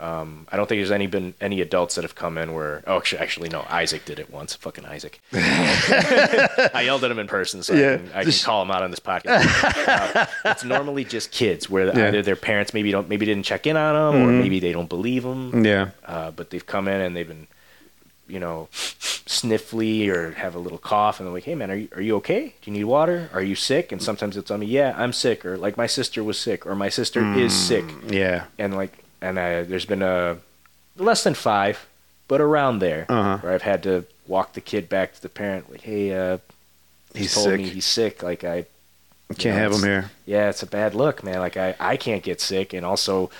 Um, I don't think there's any been any adults that have come in where oh actually, actually no Isaac did it once fucking Isaac I yelled at him in person so Yeah. I, can, I can Just- call him out on this podcast uh, it's normally just kids where Yeah. Mm-hmm. either their parents maybe don't maybe didn't check in on them or maybe they don't believe them Yeah. uh, but they've come in and they've been you know sniffly or have a little cough and they're like hey man are you, are you okay do you need water are you sick and sometimes it's on me yeah i'm sick or like my sister was sick or my sister is sick Yeah. and like and I, there's been a less than five but around there Uh-huh. where i've had to walk the kid back to the parent like hey uh He's told sick. me he's sick like i Can't know, have him here. yeah it's a bad look man like i i can't get sick and also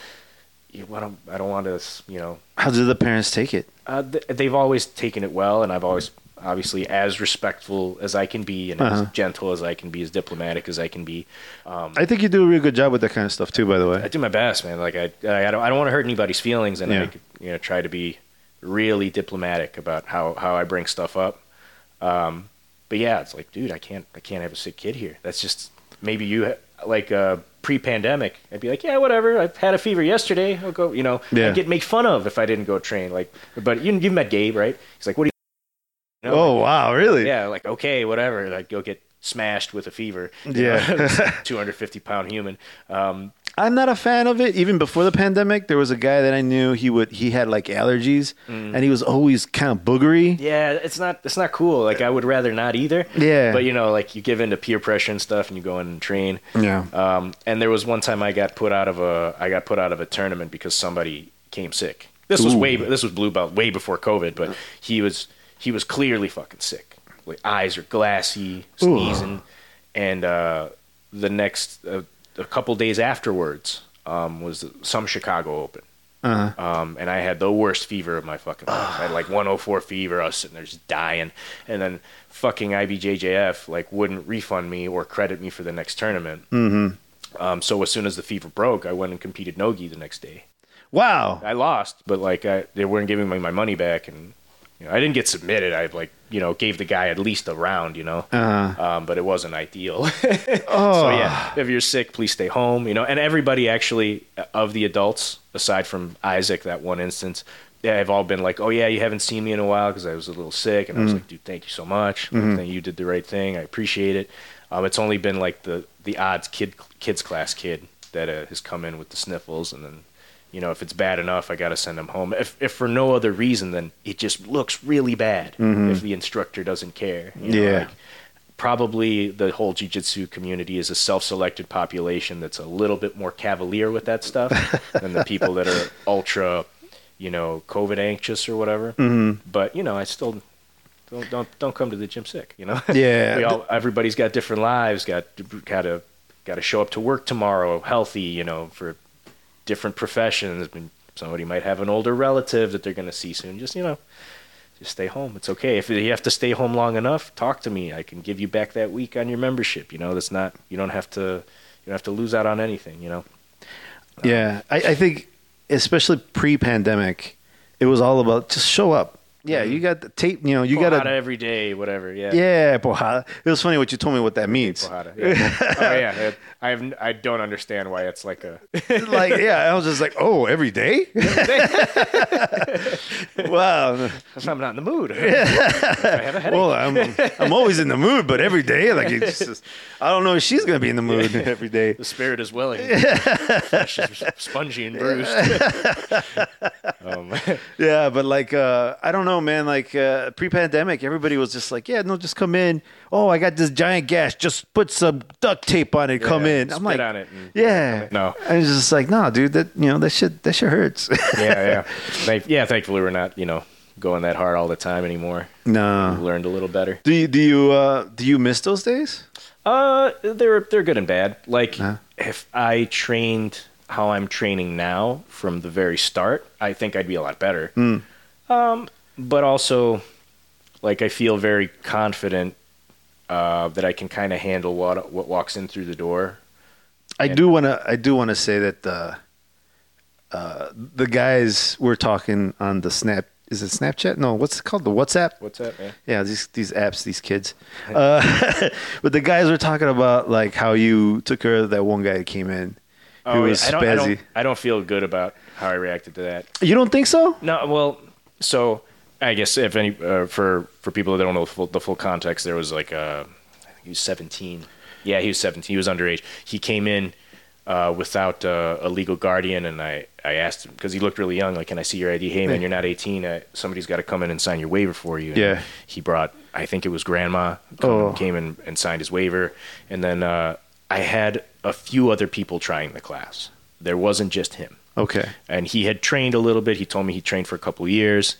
you want i don't want to you know How do the parents take it? uh, th- they've always taken it well, and I've always obviously as respectful as I can be, and Uh-huh. as gentle as I can be, as diplomatic as I can be. Um, I think you do a really good job with that kind of stuff too. By the way. I do my best, man. Like I, I don't, I don't want to hurt anybody's feelings, and Yeah. I, you know, try to be really diplomatic about how how I bring stuff up. Um, but yeah, it's like, dude, I can't, I can't have a sick kid here. That's just maybe you ha- like uh, pre-pandemic. I'd be like, yeah, whatever. I've had a fever yesterday. I'll go. You know, Yeah. I'd get made fun of if I didn't go train. Like, but you you met Gabe, right? He's like, what do you? You know, Oh wow! Really? yeah, like okay, whatever. Like go get smashed with a fever. Yeah. two hundred fifty pound human. Um, I'm not a fan of it. Even before the pandemic, there was a guy that I knew. He would he had like allergies, and he was always kind of boogery. yeah, it's not it's not cool. Like I would rather not either. Yeah. But you know, like you give in to peer pressure and stuff, and you go in and train. Yeah. Um, and there was one time I got put out of a I got put out of a tournament because somebody came sick. This was way this was blue belt way before COVID, but he was he was clearly fucking sick. Like eyes are glassy, sneezing, and uh, the next uh, a couple days afterwards um, was some Chicago Open, Uh-huh. Um, and I had the worst fever of my fucking life. I had like 104 fever. I was sitting there just dying. And then fucking IBJJF like wouldn't refund me or credit me for the next tournament. Mm-hmm. Um, so as soon as the fever broke, I went and competed nogi the next day. Wow. I lost, but like I, they weren't giving me my money back, and you know, I didn't get submitted. I like you know gave the guy at least a round, you know, Uh-huh. um, but it wasn't ideal. Oh. So yeah, if you're sick, please stay home. You know, and everybody actually uh, of the adults, aside from Isaac, that one instance, they have all been like, "Oh yeah, you haven't seen me in a while because I was a little sick," and I was like, "Dude, thank you so much. Think you did the right thing. I appreciate it." Um, it's only been like the the odds kid kids class kid that uh, has come in with the sniffles, and then you know if it's bad enough, I got to send them home. If if for no other reason than it just looks really bad if the instructor doesn't care. you know, Yeah. like, probably the whole jiu-jitsu community is a self-selected population that's a little bit more cavalier with that stuff than the people that are ultra you know covid anxious or whatever mm-hmm. but you know i still don't don't don't come to the gym sick you know Yeah. we all, everybody's got different lives got got to got to show up to work tomorrow healthy you know for different professions I mean, somebody might have an older relative that they're going to see soon just you know just stay home. It's okay. If you have to stay home long enough, talk to me. I can give you back that week on your membership. You know, that's not. You don't have to. You don't have to lose out on anything. You know. Yeah, I, I think especially pre-pandemic, it was all about just show up. Yeah, mm-hmm. you got the tape. You know, you got to. every day, whatever. Yeah. Yeah, porrada. It was funny what you told me what that means. Porrada. Yeah. oh yeah. It- I have. I don't understand why it's like a. like, yeah, I was just like, oh, every day. wow. I'm not in the mood. I have a headache. Well, I'm I'm always in the mood, but every day, like, it's just, I don't know if she's gonna be in the mood every day. the spirit is willing. Flesh is spongy and bruised. um, Yeah, but like, uh, I don't know, man. Like uh, pre-pandemic, everybody was just like, yeah, no, just come in. Oh, I got this giant gash. Just put some duct tape on it. Come in. I'm spit like, on it yeah. No. I was just like, no, dude. That you know, that shit, that shit hurts. yeah, yeah. Thank, yeah. Thankfully, we're not. You know, going that hard all the time anymore. No, we learned a little better. Do you do you uh, do you miss those days? Uh, they're they're good and bad. Like if I trained how I'm training now from the very start, I think I'd be a lot better. Um, but also, like I feel very confident uh, that I can kind of handle what what walks in through the door. I Yeah. do want to. I do want to say that the uh, the guys were talking on the Snap. Is it Snapchat? No, what's it called? The WhatsApp. What's that. Yeah, these these apps, these kids. Uh, but the guys were talking about like how you took care of that one guy that came in. Who was Oh, I don't, I spazzy. don't, I don't feel good about how I reacted to that. You don't think so? No, well, so I guess if any uh, for for people that don't know the full, the full context, there was like uh, think he was 17. Yeah, he was 17. He was underage. He came in uh, without uh, a legal guardian, and I I asked him because he looked really young. Like, can I see your ID? Hey, man, you're not 18. Uh, somebody's got to come in and sign your waiver for you. And Yeah. He brought, I think it was grandma, come, Oh. came in and signed his waiver, and then uh, I had a few other people trying the class. There wasn't just him Okay. and he had trained a little bit. He told me he trained for a couple of years,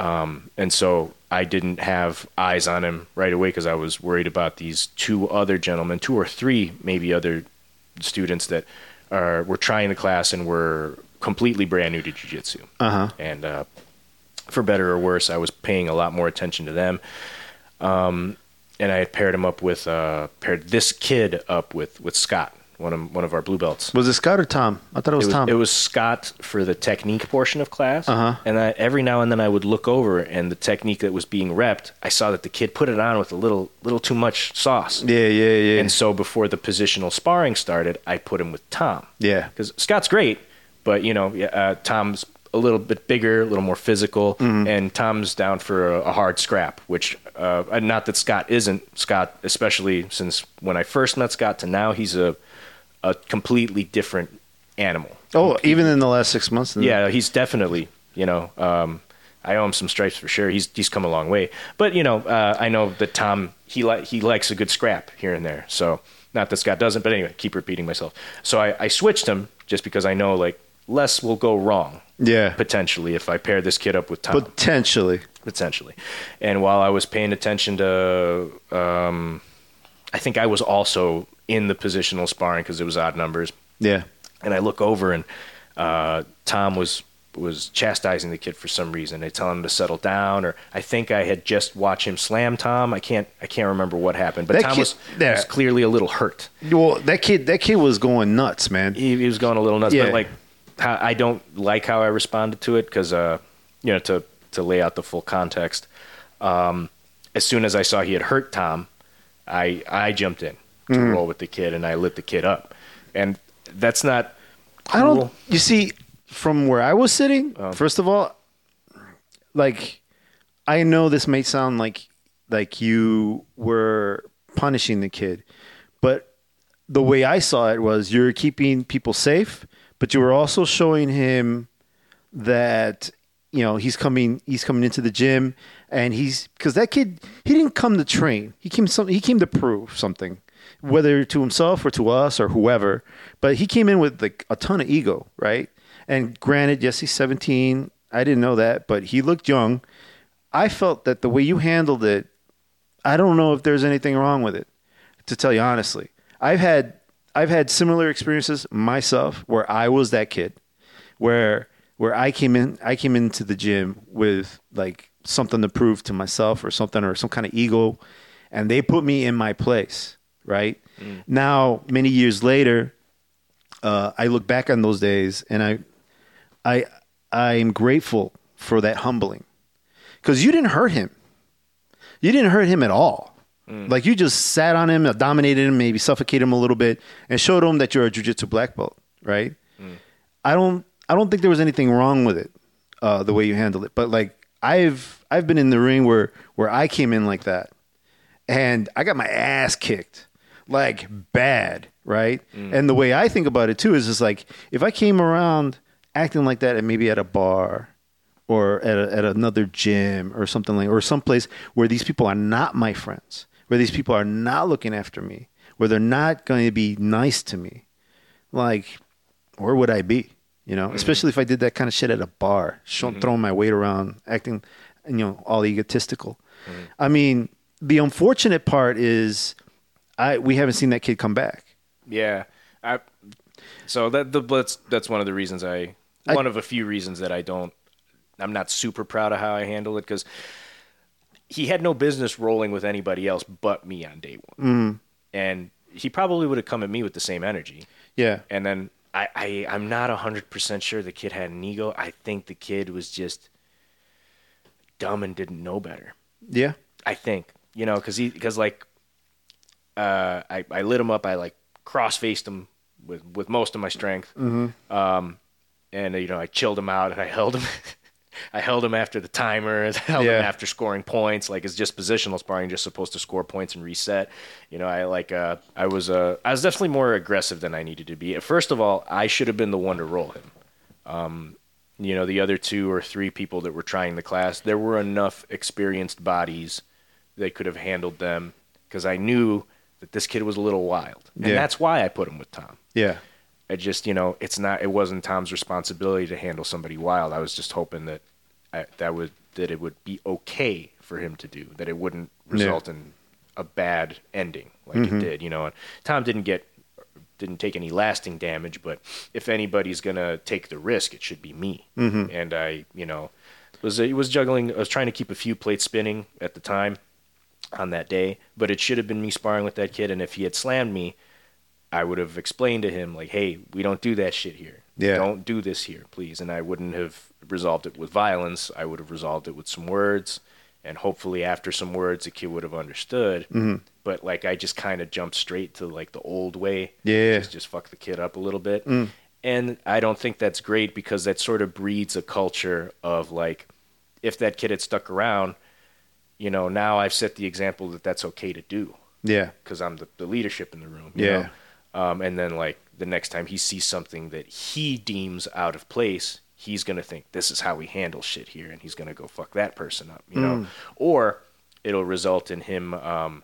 um, and so I didn't have eyes on him right away because I was worried about these two other gentlemen, two or three maybe other students that are were trying the class and were completely brand new to jiu-jitsu. Uh huh. And uh, for better or worse, I was paying a lot more attention to them. Um, and I had paired him up with uh, paired this kid up with with Scott, one of one of our blue belts. Was it Scott or Tom? I thought it was, It was, Tom. it was Scott for the technique portion of class. Uh-huh. And I, every now and then I would look over, and the technique that was being repped, I saw that the kid put it on with a little little too much sauce. yeah, yeah, yeah. And so before the positional sparring started, I put him with Tom. yeah. Because Scott's great, but you know, uh, Tom's a little bit bigger, a little more physical, Mm-hmm. and Tom's down for a, a hard scrap. Which, uh, uh, not that Scott isn't. Scott, especially since when I first met Scott to now, he's a a completely different animal. Oh, even in the last six months. Yeah, he's definitely, you know, um, I owe him some stripes for sure. He's he's come a long way. But you know, uh, I know that Tom he li- he likes a good scrap here and there. So not that Scott doesn't, but anyway, keep repeating myself. So I, I switched him just because I know like less will go wrong Yeah. potentially if I pair this kid up with Tom Potentially. potentially. And while I was paying attention to, um, I think I was also in the positional sparring because it was odd numbers Yeah. and I look over and uh, Tom was was chastising the kid for some reason. They tell him to settle down, or I think I had just watched him slam Tom. I can't I can't remember what happened, but That Tom kid- was, yeah. was clearly a little hurt. Well, that kid, that kid was going nuts, man. He, he was going a little nuts, Yeah. but like I don't like how I responded to it because uh, you know to to lay out the full context. Um, as soon as I saw he had hurt Tom, I I jumped in to Mm-hmm. roll with the kid and I lit the kid up, and that's not. I don't. You see, from where I was sitting, Um, first of all, like I know this may sound like like you were punishing the kid, but the way I saw it was you're keeping people safe, but you were also showing him that you know he's coming he's coming into the gym and he's because that kid he didn't come to train he came some he came to prove something whether to himself or to us or whoever but he came in with like a ton of ego right? And granted yes he's 17 i didn't know that but he looked young. I felt that the way you handled it i don't know if there's anything wrong with it to tell you honestly. I've had i've had similar experiences myself where i was that kid where where I came in I came into the gym with like something to prove to myself or something or some kind of ego and they put me in my place, right? Now, many years later, uh, I look back on those days and I I I'm grateful for that humbling. Cuz you didn't hurt him. You didn't hurt him at all. Like you just sat on him, dominated him, maybe suffocated him a little bit and showed him that you're a jiu-jitsu black belt, right? I don't I don't think there was anything wrong with it, uh, the way you handled it. But like I've I've been in the ring where where I came in like that, and I got my ass kicked, like bad, right? And the way I think about it too is just like if I came around acting like that, and maybe at a bar. Or at, a, at another gym or something like, or someplace where these people are not my friends, where these people are not looking after me, where they're not going to be nice to me, like where would I be? You know, mm-hmm. especially if I did that kind of shit at a bar, show, mm-hmm. throwing my weight around, acting, you know, all egotistical. Mm-hmm. I mean, the unfortunate part is, I we haven't seen that kid come back. Yeah, I. So that the that's that's one of the reasons I, I- one of a few reasons that I don't. I'm not super proud of how I handled it because he had no business rolling with anybody else but me on day one, mm-hmm. and he probably would have come at me with the same energy. Yeah, And then I, I I'm not hundred percent sure the kid had an ego. I think the kid was just dumb and didn't know better. yeah, I think you know because he because like uh, I I lit him up. I like cross faced him with with most of my strength. Um, and you know I chilled him out and I held him. I held him after the timer. I held Yeah. him after scoring points. Like it's just positional sparring, just supposed to score points and reset. You know, I like uh, I was uh, I was definitely more aggressive than I needed to be. First of all, I should have been the one to roll him you know the other two or three people that were trying the class there were enough experienced bodies that could have handled them because i knew that this kid was a little wild and Yeah. that's why i put him with tom yeah, i just you know it's not it wasn't tom's responsibility to handle somebody wild i was just hoping that I, that would that it would be okay for him to do that it wouldn't result in a bad ending like Mm-hmm. it did you know and tom didn't get didn't take any lasting damage, but if anybody's gonna take the risk, it should be me. Mm-hmm. And I, you know, was I was juggling. I was trying to keep a few plates spinning at the time on that day, but it should have been me sparring with that kid. And if he had slammed me, I would have explained to him like, "Hey, we don't do that shit here. Yeah. Don't do this here, please." And I wouldn't have resolved it with violence. I would have resolved it with some words, and hopefully after some words, the kid would have understood. Mm-hmm. But like, I just kind of jumped straight to like the old way. Yeah. Just, just fuck the kid up a little bit. Mm. And I don't think that's great because that sort of breeds a culture of like, if that kid had stuck around, you know, now I've set the example that that's okay to do yeah, because I'm the, the leadership in the room. you Yeah. know? Um, and then like the next time he sees something that he deems out of place, he's gonna think this is how we handle shit here, and he's gonna go fuck that person up, you Mm. know, or it'll result in him um,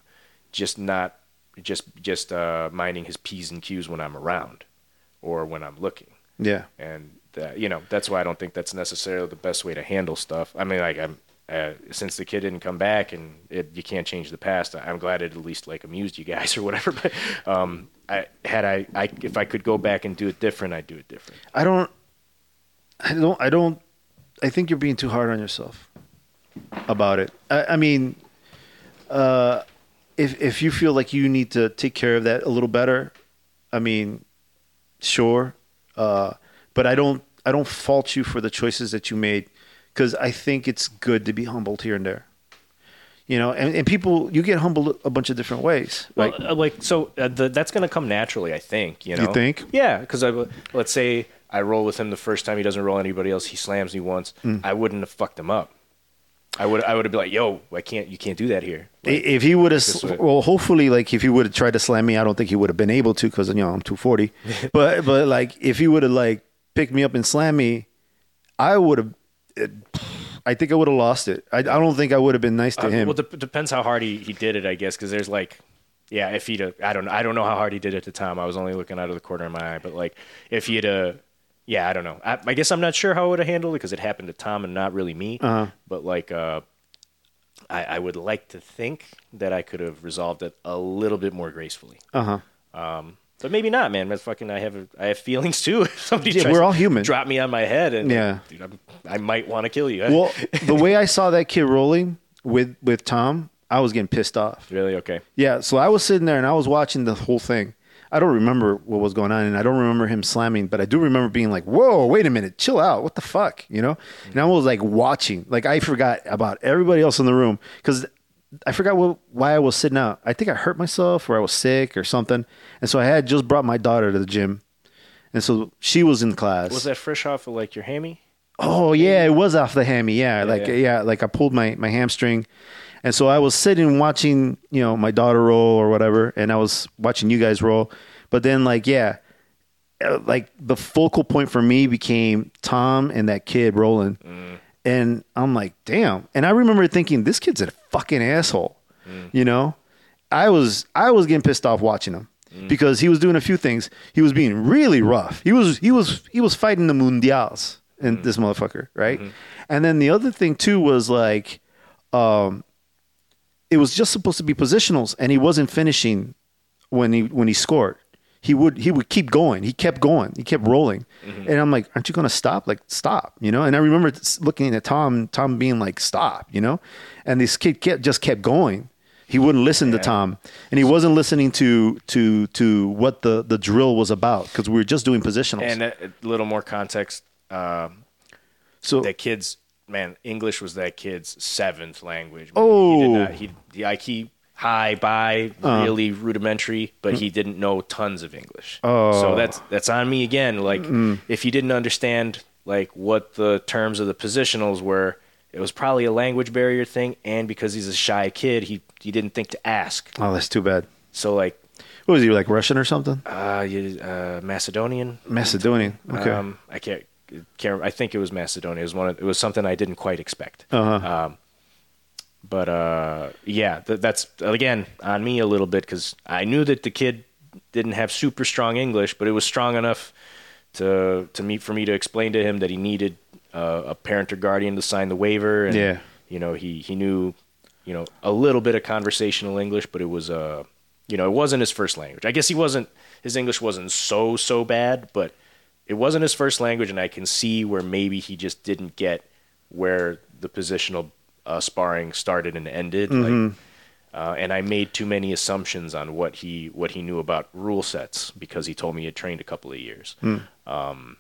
just not just just uh, minding his p's and q's when I'm around or when I'm looking yeah, and that, you know that's why I don't think that's necessarily the best way to handle stuff. I mean, like I'm uh, since the kid didn't come back and it, you can't change the past. I'm glad it at least like amused you guys or whatever. But um, I had I, I if I could go back and do it different, I'd do it different. I don't. I don't. I don't. I think you're being too hard on yourself about it. I, I mean, uh, if if you feel like you need to take care of that a little better, I mean, sure. Uh, but I don't. I don't fault you for the choices that you made because I think it's good to be humbled here and there. You know, and, and people, you get humbled a bunch of different ways. Well, Like, uh, like so uh, the, that's going to come naturally, I think. You know, You think? Yeah, because I let's say I roll with him the first time he doesn't roll anybody else. He slams me once. Hmm. I wouldn't have fucked him up. I would I would have been like, "Yo, I can't. You can't do that here." I- if he would have, well, hopefully, like if he would have tried to slam me, I don't think he would have been able to because you know I'm 240. but but like if he would have like picked me up and slammed me, I would have. I think I would have lost it. I, I don't think I would have been nice to Uh, him. Well, dep depends how hard he, he did it, I guess, because there's like, yeah, if he'd, have, I don't know, I don't know how hard he did it to Tom. I was only looking out of the corner of my eye, but like, if he'd, uh, yeah, I don't know. I, I guess I'm not sure how I would have handled it because it happened to Tom and not really me. Uh-huh. But like, uh, I, I would like to think that I could have resolved it a little bit more gracefully. Uh huh. Um, but maybe not, man. But fucking, I have a, I have feelings too. If somebody Yeah, we're all human. Drop me on my head, and Yeah. dude, I'm, I might want to kill you. Well, the way I saw that kid rolling with with Tom, I was getting pissed off. really, okay. Yeah, so I was sitting there and I was watching the whole thing. I don't remember what was going on, and I don't remember him slamming, but I do remember being like, "Whoa, wait a minute, chill out! What the fuck?" You know? And I was like watching, like I forgot about everybody else in the room because I forgot what, why I was sitting out. I think I hurt myself or I was sick or something, and so I had just brought my daughter to the gym, and so she was in class. Was that fresh off of like your hammy? Oh yeah, it was off the hammy. Yeah, like yeah. yeah. like I pulled my my hamstring, and so I was sitting watching you know my daughter roll or whatever, and I was watching you guys roll. But then like yeah, uh, like the focal point for me became Tom and that kid rolling, and I'm like damn. And I remember thinking this kid's a fucking asshole, mm. you know. I was I was getting pissed off watching him mm. because he was doing a few things. He was being really rough. He was he was he was fighting the mundials and mm. this motherfucker, right? Mm-hmm. And then the other thing too was like, um, it was just supposed to be positionals, and he wasn't finishing when he when he scored. He would he would keep going. He kept going. He kept rolling, and I'm like, aren't you gonna stop? Like stop, you know? And I remember looking at Tom, Tom being like, stop, you know? And this kid kept, just kept going. He wouldn't listen to Tom, and he wasn't listening to to to what the the drill was about because we were just doing positionals. And a, a little more context. Um, so that kid's man, English was that kid's seventh language. man. Oh. he did not, he, he like he high by Uh-huh. really rudimentary, but he didn't know tons of English. Oh. So that's that's on me again. Like if he didn't understand like what the terms of the positionals were. It was probably a language barrier thing, and because he's a shy kid, he he didn't think to ask. oh, that's too bad. So like, What was he like Russian or something? uh, you, uh Macedonian, Macedonian. Okay. Um, I can't, can't. I think it was Macedonia. It was one. Of, it was something I didn't quite expect. Uh-huh. Um, but uh, yeah, th- that's again on me a little bit because I knew that the kid didn't have super strong English, but it was strong enough to to meet for me to explain to him that he needed uh, a parent or guardian to sign the waiver. And, Yeah. You know, he he knew, you know, a little bit of conversational English, but it was uh, you know, it wasn't his first language. I guess he wasn't. His English wasn't so so bad, but it wasn't his first language, and I can see where maybe he just didn't get where the positional uh, sparring started and ended. Like, uh, and I made too many assumptions on what he what he knew about rule sets because he told me he had trained a couple of years. Um,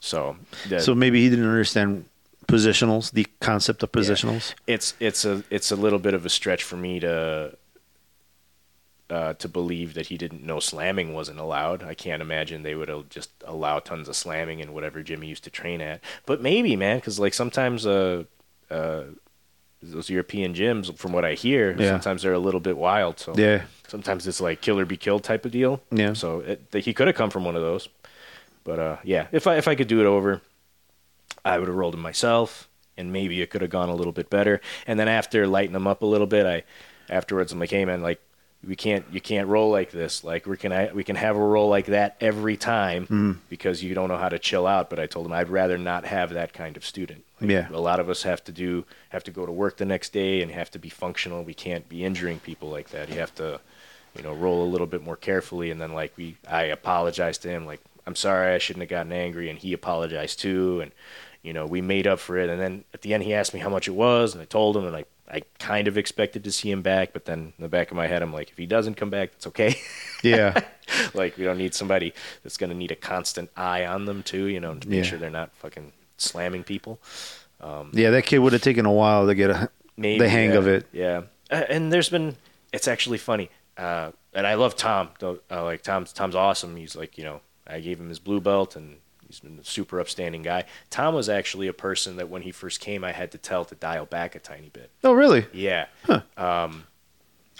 so that, So maybe he didn't understand positionals, the concept of positionals. it's it's a it's a little bit of a stretch for me to uh, to believe that he didn't know slamming wasn't allowed. I can't imagine they would have just allow tons of slamming in whatever Jimmy used to train at. But maybe, man, because like sometimes uh, uh, those European gyms, from what I hear, Yeah. sometimes they're a little bit wild. So Yeah. sometimes it's like kill or be killed type of deal. Yeah. So it, he could have come from one of those. But uh, yeah, if I if I could do it over, I would have rolled him myself, and maybe it could have gone a little bit better. And then after lighting him up a little bit, I afterwards I'm like, hey man, like we can't you can't roll like this. Like we can we can have a roll like that every time Mm-hmm. because you don't know how to chill out. But I told him I'd rather not have that kind of student. Like, Yeah. a lot of us have to do have to go to work the next day and have to be functional. We can't be injuring people like that. You have to, you know, roll a little bit more carefully. And then like we, I apologized to him. Like I'm sorry, I shouldn't have gotten angry, and he apologized too, and you know, we made up for it. And then at the end, he asked me how much it was, and I told him, and I I kind of expected to see him back, but then in the back of my head, I'm like, if he doesn't come back, it's okay. Yeah. like we don't need somebody that's going to need a constant eye on them too, you know, to make Yeah. sure they're not fucking slamming people. yeah, that kid would have taken a while to get a, Maybe, the hang yeah, of it. Yeah, Uh, and there's been it's actually funny, uh, and I love Tom. Uh, like Tom's Tom's awesome. He's like you know I gave him his blue belt, and he's been a super upstanding guy. Tom was actually a person that when he first came, I had to tell to dial back a tiny bit. Oh, really? Yeah. Huh. Um,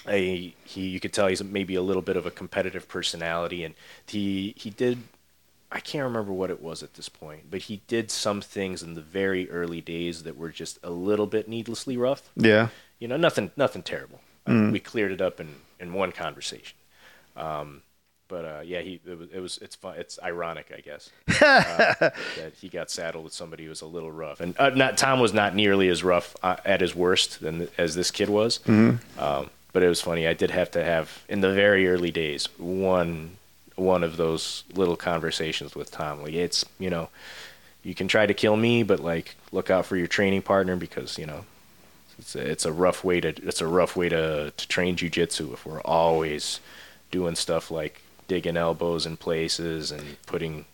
I, he, you could tell he's maybe a little bit of a competitive personality, and he he did. I can't remember what it was at this point, but he did some things in the very early days that were just a little bit needlessly rough. Yeah. You know, nothing nothing terrible. Uh, we cleared it up in, in one conversation. Um, but uh, yeah, he it was, it was it's fun. It's ironic, I guess, uh, that he got saddled with somebody who was a little rough. And uh, not Tom was not nearly as rough uh, at his worst than as this kid was. Um, but it was funny. I did have to have in the very early days one one of those little conversations with Tom. Like it's you know, you can try to kill me, but like look out for your training partner because you know it's a, it's a rough way to it's a rough way to to train jujitsu if we're always doing stuff like digging elbows in places and putting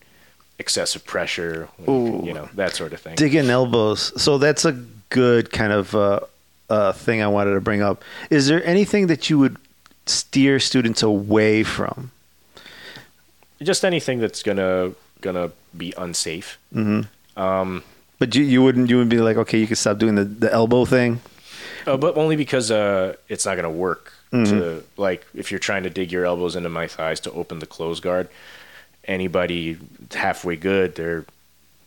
excessive pressure, when you, know that sort of thing. Digging elbows. So that's a good kind of uh, uh, thing I wanted to bring up. Is there anything that you would steer students away from? Just anything that's gonna gonna be unsafe. But you, you wouldn't you would be like, okay, you can stop doing the, the elbow thing. Uh, but only because uh, it's not going to work. To like, if you're trying to dig your elbows into my thighs to open the close guard, anybody halfway good, they're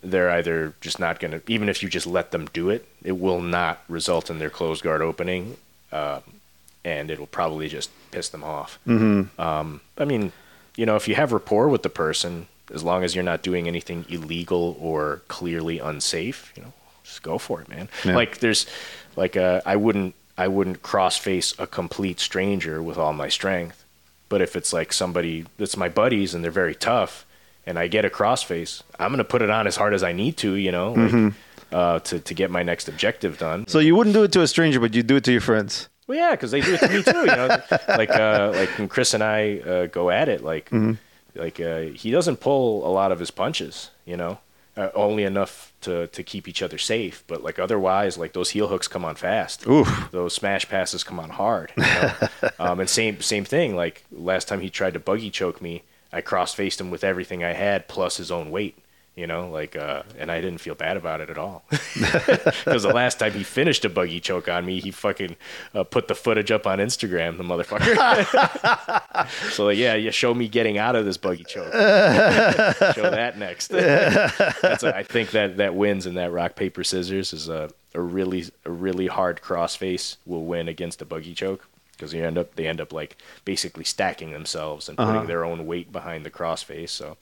they're either just not going to. Even if you just let them do it, it will not result in their close guard opening, um, and it'll probably just piss them off. Mm-hmm. Um, I mean, you know, if you have rapport with the person, as long as you're not doing anything illegal or clearly unsafe, you know, just go for it, man. Yeah. Like there's like uh, I wouldn't I wouldn't cross face a complete stranger with all my strength. But if it's like somebody that's my buddies and they're very tough and I get a cross face, I'm gonna put it on as hard as I need to, you know, like, uh, to to get my next objective done. So you wouldn't do it to a stranger, but you do it to your friends. Well, yeah, because they do it to me too. You know, like uh, like when Chris and I uh, go at it, like like uh, he doesn't pull a lot of his punches. You know, uh, only enough to to keep each other safe. But like otherwise, like those heel hooks come on fast. Oof. Those smash passes come on hard. You know? um, and same same thing. Like last time he tried to buggy choke me, I cross faced him with everything I had plus his own weight. You know, like, uh, and I didn't feel bad about it at all. Because the last time he finished a buggy choke on me, he fucking uh, put the footage up on Instagram, the motherfucker. so, like, yeah, you show me getting out of this buggy choke. show that next. That's a, I think that that wins in that rock paper scissors is a, a really a really hard crossface will win against a buggy choke because you end up they end up like basically stacking themselves and putting their own weight behind the crossface. So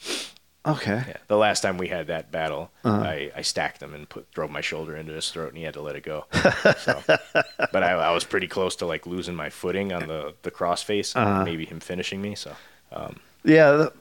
Okay. yeah, the last time we had that battle, uh-huh. I, I stacked him and put drove my shoulder into his throat, and he had to let it go. so, but I, I was pretty close to like losing my footing on the the crossface, and uh-huh. maybe him finishing me. So um, Yeah, th-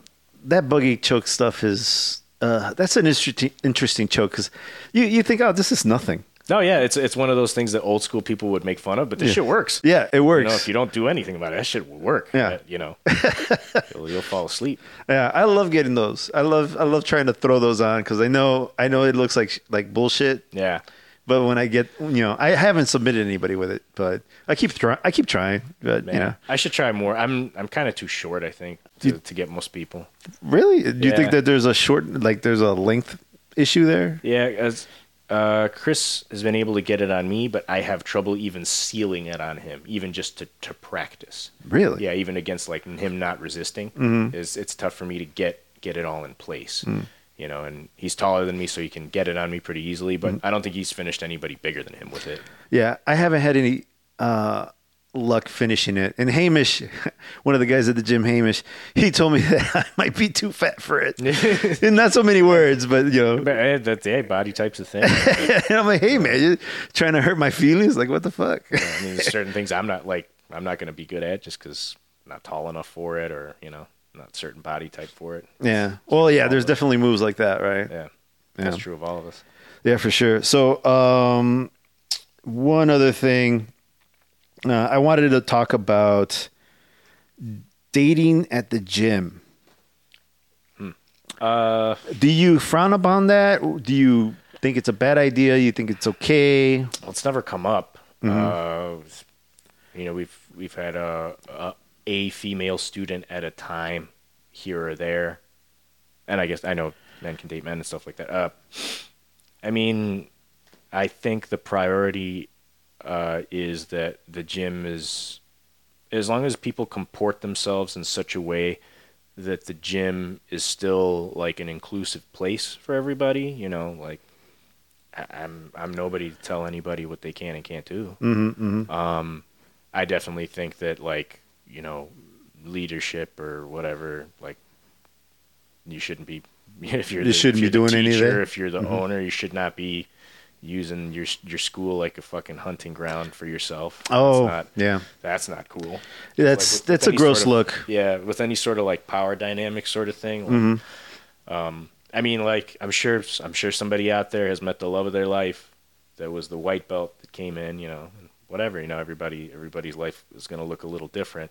that buggy choke stuff is uh, that's an interesting interesting choke because you you think oh this is nothing. No, yeah, it's it's one of those things that old school people would make fun of, but this shit works. Yeah, it works. You know, if you don't do anything about it, that shit will work. Yeah. You know, you'll, you'll fall asleep. yeah, I love getting those. I love I love trying to throw those on because I know I know it looks like like bullshit. Yeah. But when I get you know I haven't submitted anybody with it, but I keep trying. I keep trying. But Man, you know, I should try more. I'm I'm kind of too short, I think, to, to get most people. really, do you think that there's a short like there's a length issue there? Yeah, as uh, Chris has been able to get it on me, but I have trouble even sealing it on him, even just to, to practice. Really? Yeah, even against like him not resisting, Mm-hmm. is it's tough for me to get get it all in place. Mm. You know, and he's taller than me, so he can get it on me pretty easily. But Mm-hmm. I don't think he's finished anybody bigger than him with it. Yeah, I haven't had any uh, luck finishing it. And Hamish, one of the guys at the gym, Hamish, he told me that I might be too fat for it. In not so many words, but you know. But that's yeah, body type's a thing. and I'm like, hey man, you're trying to hurt my feelings? Like, what the fuck? I mean, there's certain things I'm not like I'm not going to be good at just because I'm not tall enough for it, or you know, not certain body type for it. Yeah. Well, yeah. There's definitely moves like that, right? Yeah, Yeah. that's true of all of us. Yeah, for sure. So, um, one other thing, uh, I wanted to talk about dating at the gym. Uh, Do you frown upon that? Do you think it's a bad idea? You think it's okay? well, it's never come up. Uh, you know, we've we've had a, a a female student at a time here or there, and I guess I know men can date men and stuff like that. Uh, I mean, I think the priority uh, is that the gym is, as long as people comport themselves in such a way that the gym is still like an inclusive place for everybody. You know, like I'm I'm nobody to tell anybody what they can and can't do. Mm-hmm, Um, I definitely think that like you know leadership or whatever like you shouldn't be if you're You the, shouldn't if be you're the doing teacher, anything. if you're the owner you should not be using your your school like a fucking hunting ground for yourself Oh, that's not, yeah. that's not cool That's Like, with- that's with a gross sort of- look. yeah with any sort of like power dynamic sort of thing like, Mm-hmm. um, I mean, like I'm sure I'm sure somebody out there has met the love of their life that was the white belt that came in, you know, whatever, you know, everybody everybody's life is going to look a little different,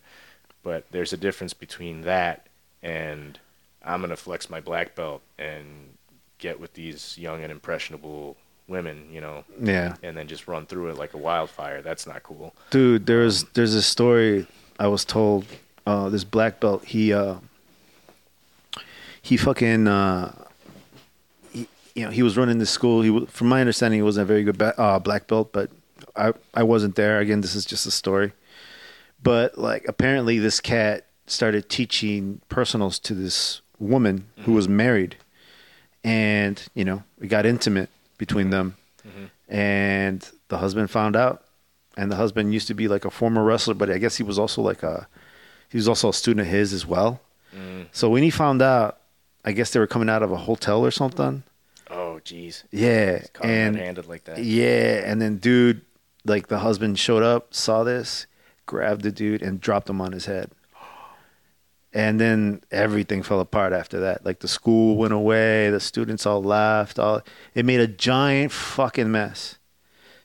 but there's a difference between that and I'm going to flex my black belt and get with these young and impressionable women, you know, Yeah. and then just run through it like a wildfire. That's not cool. Dude, there's there's a story I was told. Uh, this black belt, he uh, he fucking uh, he, you know he was running this school. He, from my understanding, he wasn't a very good ba- uh, black belt, but I I wasn't there. Again, this is just a story. But like apparently, this cat started teaching personals to this woman who was married, and you know it got intimate between them, mm-hmm. and the husband found out and the husband used to be like a former wrestler, but I guess he was also like a he was also a student of his as well. Mm. So when he found out, I guess they were coming out of a hotel or something. Oh, jeez. Yeah, and handed like that. yeah, and then dude, like the husband showed up, saw this, grabbed the dude and dropped him on his head. And then everything fell apart after that. Like the school went away, the students all laughed, all it made a giant fucking mess.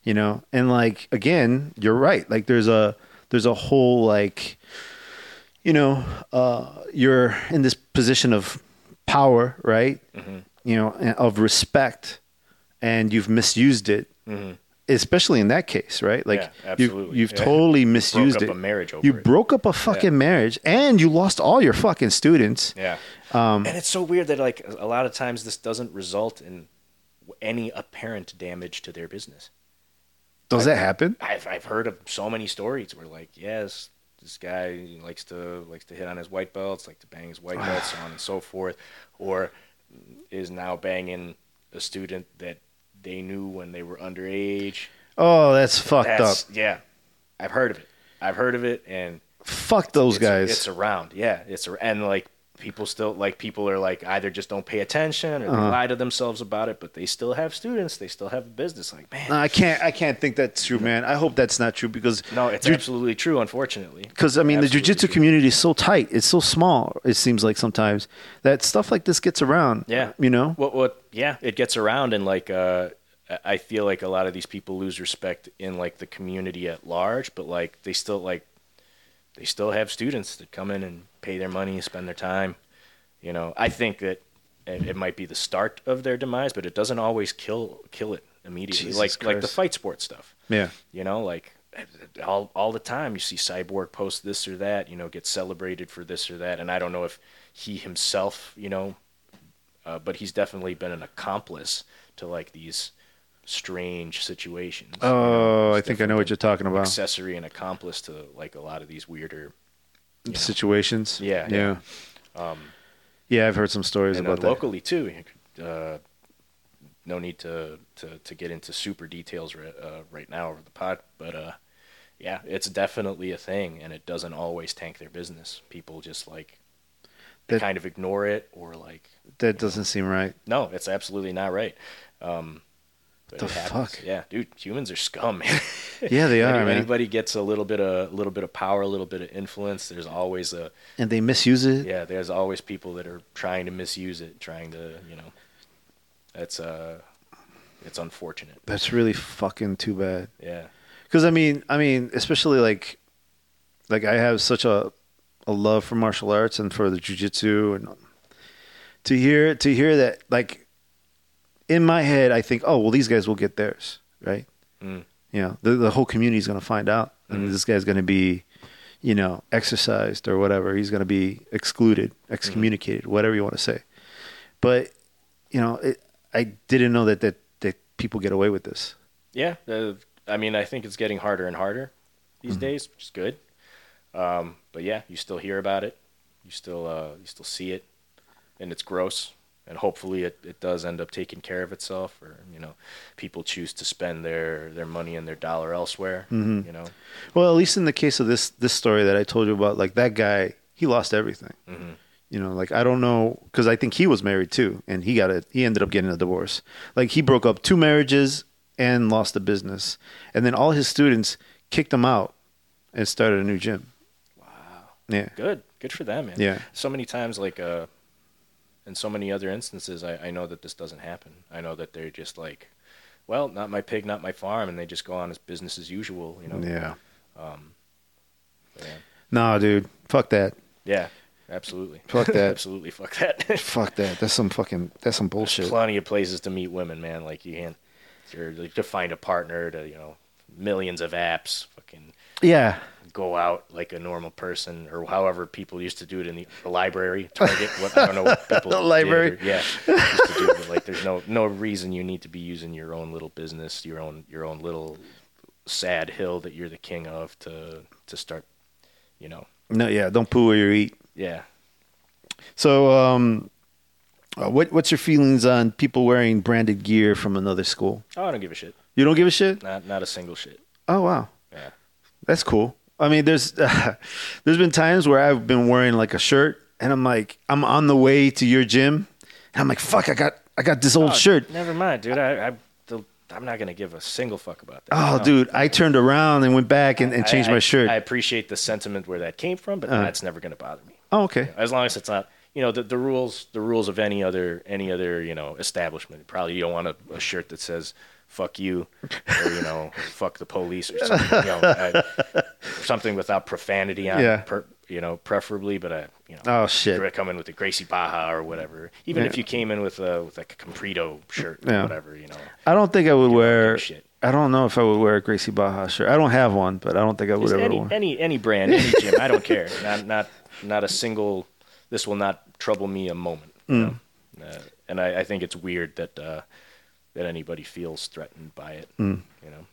You know? And like again, you're right. Like there's a there's a whole like you know, uh you're in this position of power, right? You know, of respect and you've misused it especially in that case, right? Like Yeah, you, absolutely. you've Yeah. totally misused up it. a marriage over you it. broke up a fucking marriage, and you lost all your fucking students. Yeah. Um, and it's so weird that like a lot of times this doesn't result in any apparent damage to their business. Does that happen? I've I've heard of so many stories where like yes, this guy likes to likes to hit on his white belts, like to bang his white belts, so on and so forth, or is now banging a student that they knew when they were underage. Oh, that's fucked That's up. yeah, I've heard of it. I've heard of it, and Fuck those it's, guys. It's around, yeah. It's ar- and like people still like people are like either just don't pay attention or Uh-huh. lie to themselves about it, but they still have students. They still have a business. Like man, No, I can't. I can't think that's true, man. I hope that's not true because no, it's ju- absolutely true. Unfortunately, because I mean the Absolutely jujitsu community is so tight. It's so small. It seems like sometimes that stuff like this gets around. Yeah. you know. What what? Yeah, it gets around, and like uh, I feel like a lot of these people lose respect in like the community at large, but like they still like they still have students that come in and pay their money, spend their time. You know, I think that it, it might be the start of their demise, but it doesn't always kill kill it immediately. Jesus like like the fight sport stuff. Yeah. You know, like all all the time you see Cyborg post this or that, you know, get celebrated for this or that, and I don't know if he himself, you know, uh, but he's definitely been an accomplice to like these strange situations. you know. Oh, I think I know what you're talking about. accessory and accomplice to like a lot of these weirder. You know. Situations. Yeah, Yeah. yeah. Um, Yeah, I've heard some stories and about then that. locally too. Uh, no need to, to, to get into super details right, uh, right now over the pod, but uh, yeah, it's definitely a thing, and it doesn't always tank their business. People just like they That- kind of ignore it, or like That doesn't seem right. no, it's absolutely not right. Um, But The fuck? Yeah, dude, humans are scum, man. Yeah, they are, Any- man. Anybody gets a little bit of a little bit of power, a little bit of influence. There's always a And they misuse it. yeah. There's always people that are trying to misuse it, trying to you know. That's uh, it's unfortunate. That's really fucking too bad. Yeah. Because I mean, I mean, especially like, like I have such a a love for martial arts and for the jujitsu, and to hear to hear that like in my head, I think, oh well, these guys will get theirs, right? Mm. You know, the the whole community is going to find out, and Mhm. this guy's going to be, you know, exercised or whatever. He's going to be excluded, excommunicated, whatever you want to say. But you know, it, I didn't know that that that people get away with this. Yeah, uh, I mean, I think it's getting harder and harder these days, which is good. Um, but yeah, you still hear about it, you still uh, you still see it, and it's gross. And hopefully, it, it does end up taking care of itself, or you know, people choose to spend their, their money and their dollar elsewhere. Mhm. You know, Well, at least in the case of this this story that I told you about, like that guy, he lost everything. Mhm. You know, like I don't know because I think he was married too, and he got it. He ended up getting a divorce. Like he broke up two marriages and lost the business, and then all his students kicked him out and started a new gym. wow, Yeah, good, good for them, man. yeah, so many times like uh in so many other instances I, I know that this doesn't happen i know that they're just like well not my pig not my farm and they just go on as business as usual you know yeah. um yeah Nah, dude, fuck that. yeah absolutely Fuck that. absolutely fuck that Fuck that. That's some fucking. That's some bullshit. plenty of places to meet women man like you can't you're, like, to find a partner to you know millions of apps fucking Yeah, go out like a normal person or however people used to do it in the, the library target what i don't know what people The library. or- yeah used to do but like there's no no reason you need to be using your own little business your own your own little sad hill that you're the king of to to start you know no, yeah. Don't poo where you eat. yeah So, um, uh, what what's your feelings on people wearing branded gear from another school? oh i don't give a shit You don't give a shit. not not a single shit Oh wow. yeah That's cool. I mean, there's there's been times where I've been wearing like a shirt, and I'm like, I'm on the way to your gym, and I'm like, fuck, I got I got this old Oh, shirt. never mind dude I, I I'm not gonna give a single fuck about that Oh, No. dude, I turned around and went back and, and changed I- my shirt. I appreciate the sentiment where that came from, but Uh. that's never going to bother me. oh, okay. As long as it's not, you know, the, the rules, the rules of any other, any other, you know, establishment. Probably you don't want a, a shirt that says "fuck you" or you know, "fuck the police" or something. You know, I, something without profanity on, Yeah. per, you know, preferably. But I, you know, Oh shit. you're coming with a Gracie Barra or whatever. Even Yeah. if you came in with a with like a Comprito shirt or Yeah. whatever, you know, I don't think I would wear. shit. I don't know if I would wear a Gracie Barra shirt. I don't have one, but I don't think I would Just ever any, wear. any any brand, any gym. I don't care. Not not not a single. This will not trouble me a moment. You Mm. know? uh, and I, I think it's weird that uh, that anybody feels threatened by it. Mm. You know.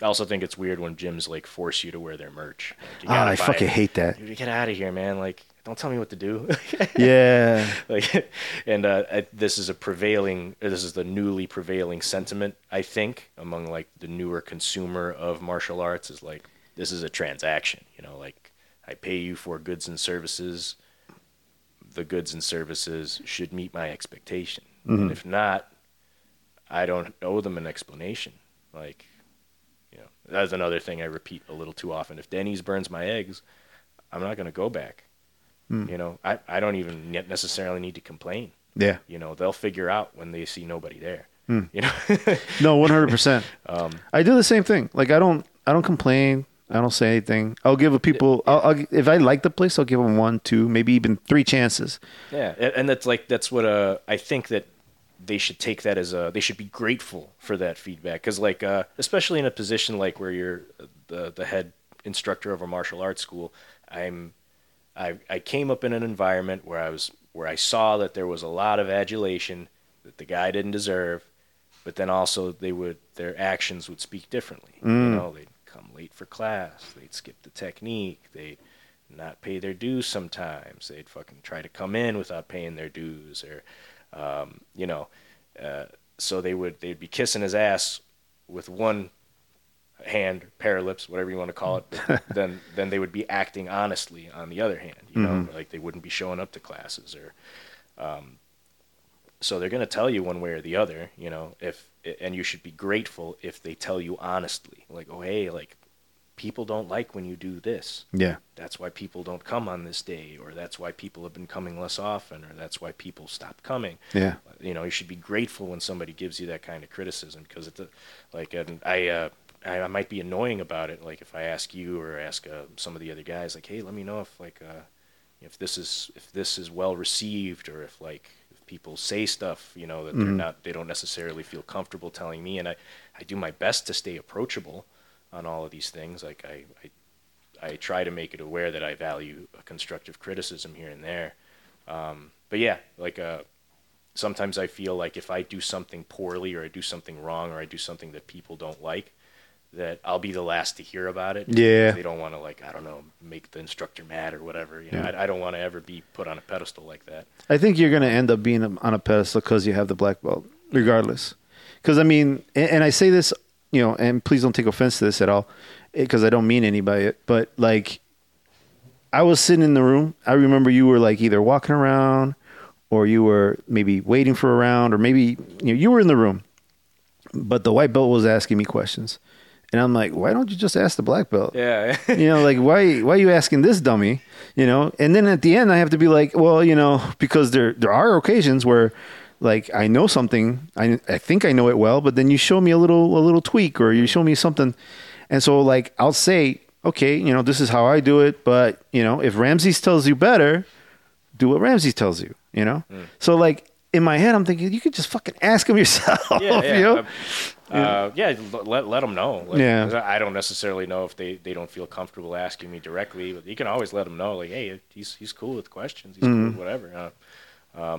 I also think it's weird when gyms like force you to wear their merch. Like, Ah, I fucking it. hate that. Dude, get out of here, man! Like, don't tell me what to do. Yeah. like, and uh, I, this is a prevailing. This is the newly prevailing sentiment, I think, among like the newer consumer of martial arts is like this is a transaction. You know, like I pay you for goods and services. The goods and services should meet my expectation, and if not, I don't owe them an explanation. Like, you know, that's another thing I repeat a little too often. If Denny's burns my eggs, I'm not going to go back. You know, I, I don't even necessarily need to complain. Yeah. You know, they'll figure out when they see nobody there. Hmm. You know, No, one hundred percent. um, I do the same thing. Like I don't, I don't complain. I don't say anything. I'll give a people. I'll, I'll, if I like the place, I'll give them one, two, maybe even three chances. yeah, and, and that's like that's what uh, I think that they should take that as a they should be grateful for that feedback because like uh, especially in a position like where you're the the head instructor of a martial arts school, I'm I I came up in an environment where I was where I saw that there was a lot of adulation that the guy didn't deserve, but then also they would their actions would speak differently. You Mm. know, they'd come late for class, they'd skip the technique, they'd not pay their dues sometimes, they'd fucking try to come in without paying their dues, or um, you know, uh, so they would they'd be kissing his ass with one hand, pair of lips, whatever you want to call it, then then they would be acting honestly on the other hand. You know, like they wouldn't be showing up to classes or, um, so they're going to tell you one way or the other, you know, if and you should be grateful if they tell you honestly, like, oh hey, like people don't like when you do this. Yeah. That's why people don't come on this day, or that's why people have been coming less often, or that's why people stop coming. Yeah. You know, you should be grateful when somebody gives you that kind of criticism because it's a, like, and I, uh, I, might be annoying about it. Like if I ask you or ask uh, some of the other guys, like, hey, let me know if like, uh, if this is if this is well received, or if like if people say stuff, you know, that they're not, they don't necessarily feel comfortable telling me, and I, I do my best to stay approachable on all of these things. Like I, I, I try to make it aware that I value a constructive criticism here and there. Um, but yeah, like uh, sometimes I feel like if I do something poorly or I do something wrong or I do something that people don't like, that I'll be the last to hear about it. Yeah. They don't want to like I don't know make the instructor mad or whatever. You know, Yeah. I, I don't want to ever be put on a pedestal like that. I think you're going to end up being on a pedestal because you have the black belt, regardless. Because I mean, and, and I say this, you know, and please don't take offense to this at all, eh, because I don't mean any by it. But like, I was sitting in the room. I remember you were like either walking around, or you were maybe waiting for a round, or maybe you know you were in the room, but the white belt was asking me questions, and I'm like, why don't you just ask the black belt? Yeah. you know, like why why are you asking this dummy? You know, and then at the end I have to be like, well, you know, because there there are occasions where like I know something, I I think I know it well, but then you show me a little a little tweak or you show me something, and so like I'll say, okay, you know, this is how I do it, but you know, if Ramses tells you better, do what Ramses tells you. You know, so like. In my head, I'm thinking you could just fucking ask him yourself. yeah, yeah. you know? Uh, yeah, let, let them know. Like, Yeah. I don't necessarily know if they, they don't feel comfortable asking me directly, but you can always let them know, like, hey, he's he's cool with questions, he's Mm-hmm. cool with whatever. Uh,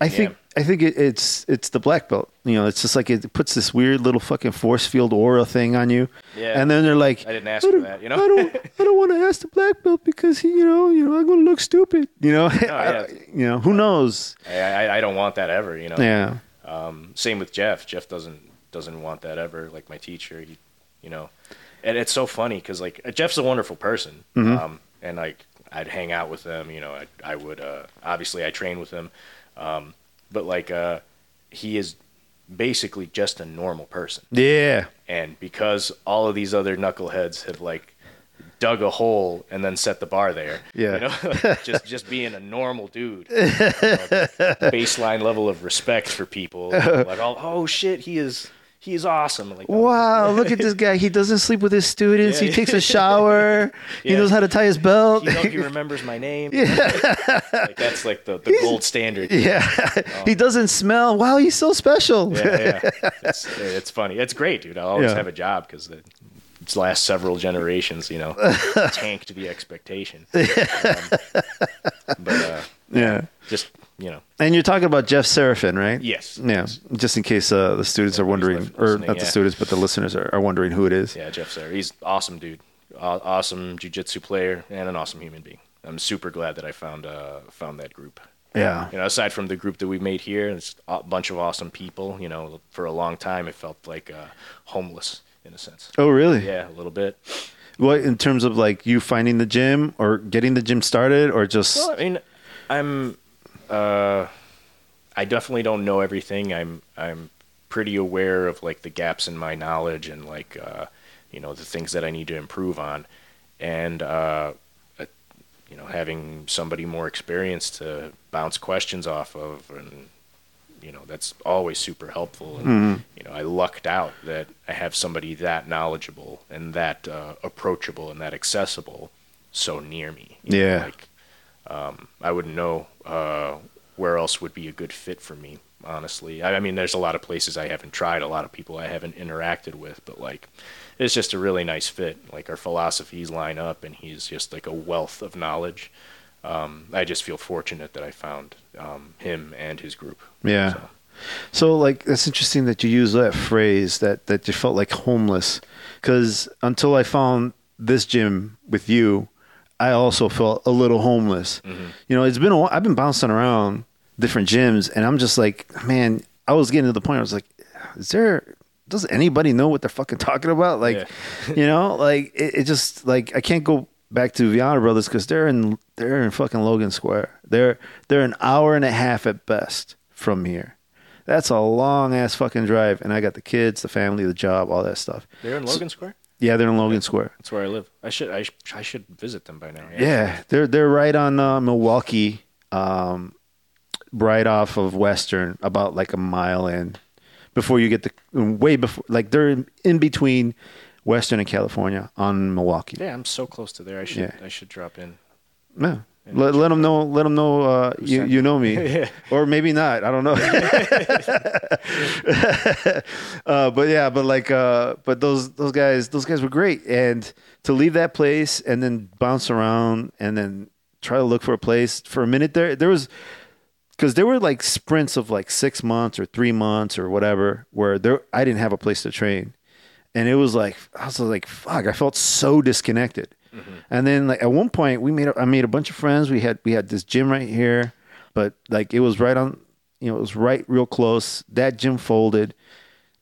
I think I think it, it's it's the black belt. You know, it's just like it puts this weird little fucking force field aura thing on you. Yeah. And then they're like, I didn't ask for that, you know? I don't I don't want to ask the black belt because he, you know, you know, I'm gonna look stupid. You know. yeah. you know, who knows? I, I I don't want that ever, you know. Yeah. Um, same with Jeff. Jeff doesn't doesn't want that ever. Like my teacher, he, you know, and it's so funny because like Jeff's a wonderful person, um, and like I'd hang out with him. You know, I I would uh, obviously I train with him, um, but like uh, he is basically just a normal person, Yeah. and because all of these other knuckleheads have like dug a hole and then set the bar there. Yeah. You know, just just being a normal dude. You know, baseline level of respect for people. Like, oh, oh shit, he is he is awesome. Like, Wow, look at this guy. He doesn't sleep with his students. Yeah, he takes a shower. He knows how to tie his belt. you know, he remembers my name. like that's like the, the gold standard. yeah. he doesn't smell. Wow, he's so special. yeah, yeah. It's, it's funny. It's great, dude. I'll always Yeah. have a job because the its last several generations, you know, tanked the expectation. Um, but uh, yeah. just you know, And you're talking about Jeff Seraphin, right? yes, Yeah, just in case uh, the students are wondering, or not the students, but the listeners are, are wondering who it is. yeah, Jeff Sarah. He's awesome, dude. Aw- awesome jujitsu player and an awesome human being. I'm super glad that I found uh, found that group. Yeah. You know, aside from the group that we made here, it's a bunch of awesome people. You know, for a long time, it felt like uh, homeless in a sense. Oh, really? Yeah, a little bit. What in terms of like you finding the gym or getting the gym started, or just Well, I mean, I'm, uh, I definitely don't know everything. I'm, I'm pretty aware of like the gaps in my knowledge and like, uh, you know, the things that I need to improve on, and uh, uh, you know, having somebody more experienced to bounce questions off of, and you know, that's always super helpful. And you know, I lucked out that I have somebody that knowledgeable and that uh, approachable and that accessible so near me. You know, Yeah. like um, I wouldn't know uh, where else would be a good fit for me. Honestly, I, I mean, there's a lot of places I haven't tried, a lot of people I haven't interacted with, but like, it's just a really nice fit. Like our philosophies line up, and he's just like a wealth of knowledge. Um, I just feel fortunate that I found um, him and his group. Yeah. So, So like that's interesting that you use that phrase that that you felt like homeless cuz until I found this gym with you I also felt a little homeless. Mm-hmm. You know, it's been a while, I've been bouncing around different gyms and I'm just like, man, I was getting to the point where I was like, is there does anybody know what they're fucking talking about? Like, you know, like it, it just like I can't go back to Viana Brothers because they're in they're in fucking Logan Square. They're they're an hour and a half at best from here. That's a long ass fucking drive, and I got the kids, the family, the job, all that stuff. They're in Logan Square. Yeah, they're in Logan Square. That's where I live. I should I, sh- I should visit them by now. Yeah, they're they're right on uh, Milwaukee, um, right off of Western, about like a mile in. Before you get the way before, like they're in, in between Western and California on Milwaukee. Yeah, I'm so close to there. I should Yeah. I should drop in. Yeah. Let, let them know. Let them know uh, you you know me, Yeah. or maybe not. I don't know. uh, but yeah, but like, uh, but those those guys, those guys were great. And to leave that place and then bounce around and then try to look for a place for a minute there, there was because there were like sprints of like six months or three months or whatever where there I didn't have a place to train, and it was like I was like fuck, I felt so disconnected. Mm-hmm. And then like at one point we made a, I made a bunch of friends. We had we had this gym right here, but like it was right on you know it was right real close. That gym folded.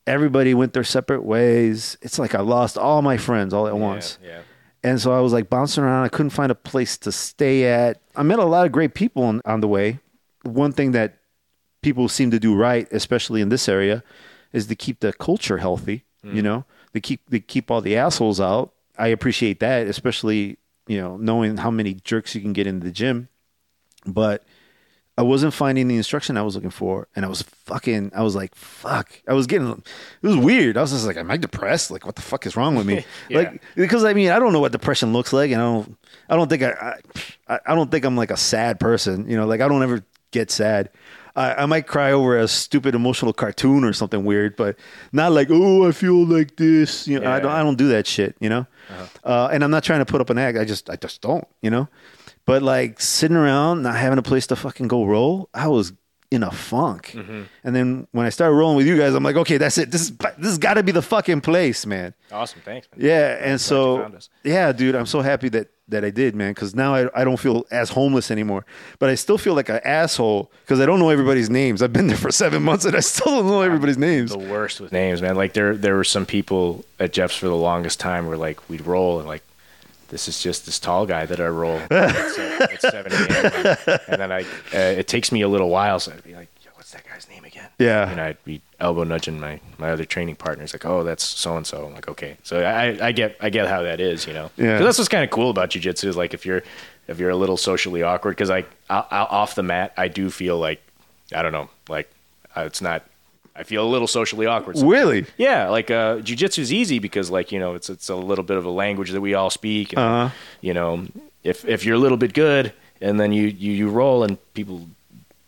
Everybody went their separate ways. It's like I lost all my friends all at once. Yeah. And so I was like bouncing around. I couldn't find a place to stay at. I met a lot of great people on, on the way. One thing that people seem to do right, especially in this area, is to keep the culture healthy. You mm. know, they keep they keep all the assholes out. I appreciate that, especially you know knowing how many jerks you can get in the gym. But I wasn't finding the instruction I was looking for, and I was fucking. I was like, "Fuck!" I was getting. It was weird. I was just like, "Am I depressed? Like, what the fuck is wrong with me?" Yeah. Like, because I mean, I don't know what depression looks like, and I don't. I don't think I, I. I don't think I'm like a sad person. You know, like I don't ever get sad. I, I might cry over a stupid emotional cartoon or something weird, but not like, oh, I feel like this. You know, I don't. I don't do that shit. You know, uh, and I'm not trying to put up an act. I just, I just don't. You know, but like sitting around, not having a place to fucking go roll, I was in a funk. Mm-hmm. And then when I started rolling with you guys, I'm like, okay, that's it. This is this has got to be the fucking place, man. Awesome. Thanks, man. Yeah, and you so yeah, dude, I'm so happy that that I did, man, because now I, I don't feel as homeless anymore. But I still feel like an asshole because I don't know everybody's names. I've been there for seven months and I still don't know everybody's names. The worst with names, man. Like there there were some people at Jeff's for the longest time where like we'd roll and like this is just this tall guy that I roll. uh, it's 7 a.m. And then I, uh, it takes me a little while, so I'd be like, Yo, what's that guy's name again? Yeah. And I'd be elbow nudging my, my other training partners, like, oh, that's so and so. I'm like, okay. So I, I get I get how that is, you know. Yeah. 'Cause that's what's kind of cool about jujitsu is like if you're if you're a little socially awkward, because like o- o- off the mat, I do feel like I don't know, like uh, it's not. I feel a little socially awkward. sometimes. Really? Yeah, like uh, jujitsu is easy because like you know it's it's a little bit of a language that we all speak. And, Uh-huh. You know, if if you're a little bit good and then you you you roll and people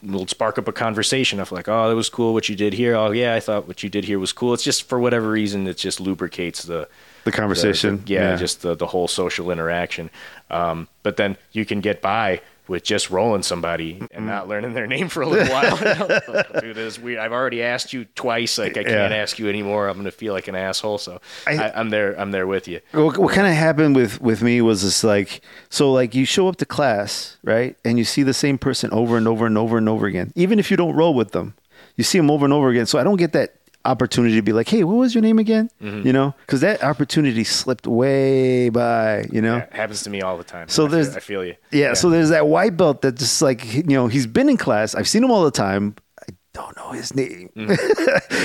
will spark up a conversation of like, oh, that was cool what you did here. Oh yeah, I thought what you did here was cool. It's just for whatever reason, it just lubricates the The conversation. the- yeah, just the the whole social interaction. Um, but then you can get by with just rolling somebody and not mm-hmm. learning their name for a little while. Like, Dude, this is weird. I've already asked you twice. Like I can't Yeah. ask you anymore. I'm gonna feel like an asshole. So I- I, I'm there. I'm there with you. what, what kind of happened with with me was this like so like you show up to class right and you see the same person over and over and over and over again even if you don't roll with them you see them over and over again so i don't get that opportunity to be like hey what was your name again Mm-hmm. you know because that opportunity slipped way by you know It happens to me all the time. So I feel- there's- I feel you. yeah, so there's that white belt that just like you know he's been in class i've seen him all the time i don't know his name Yeah,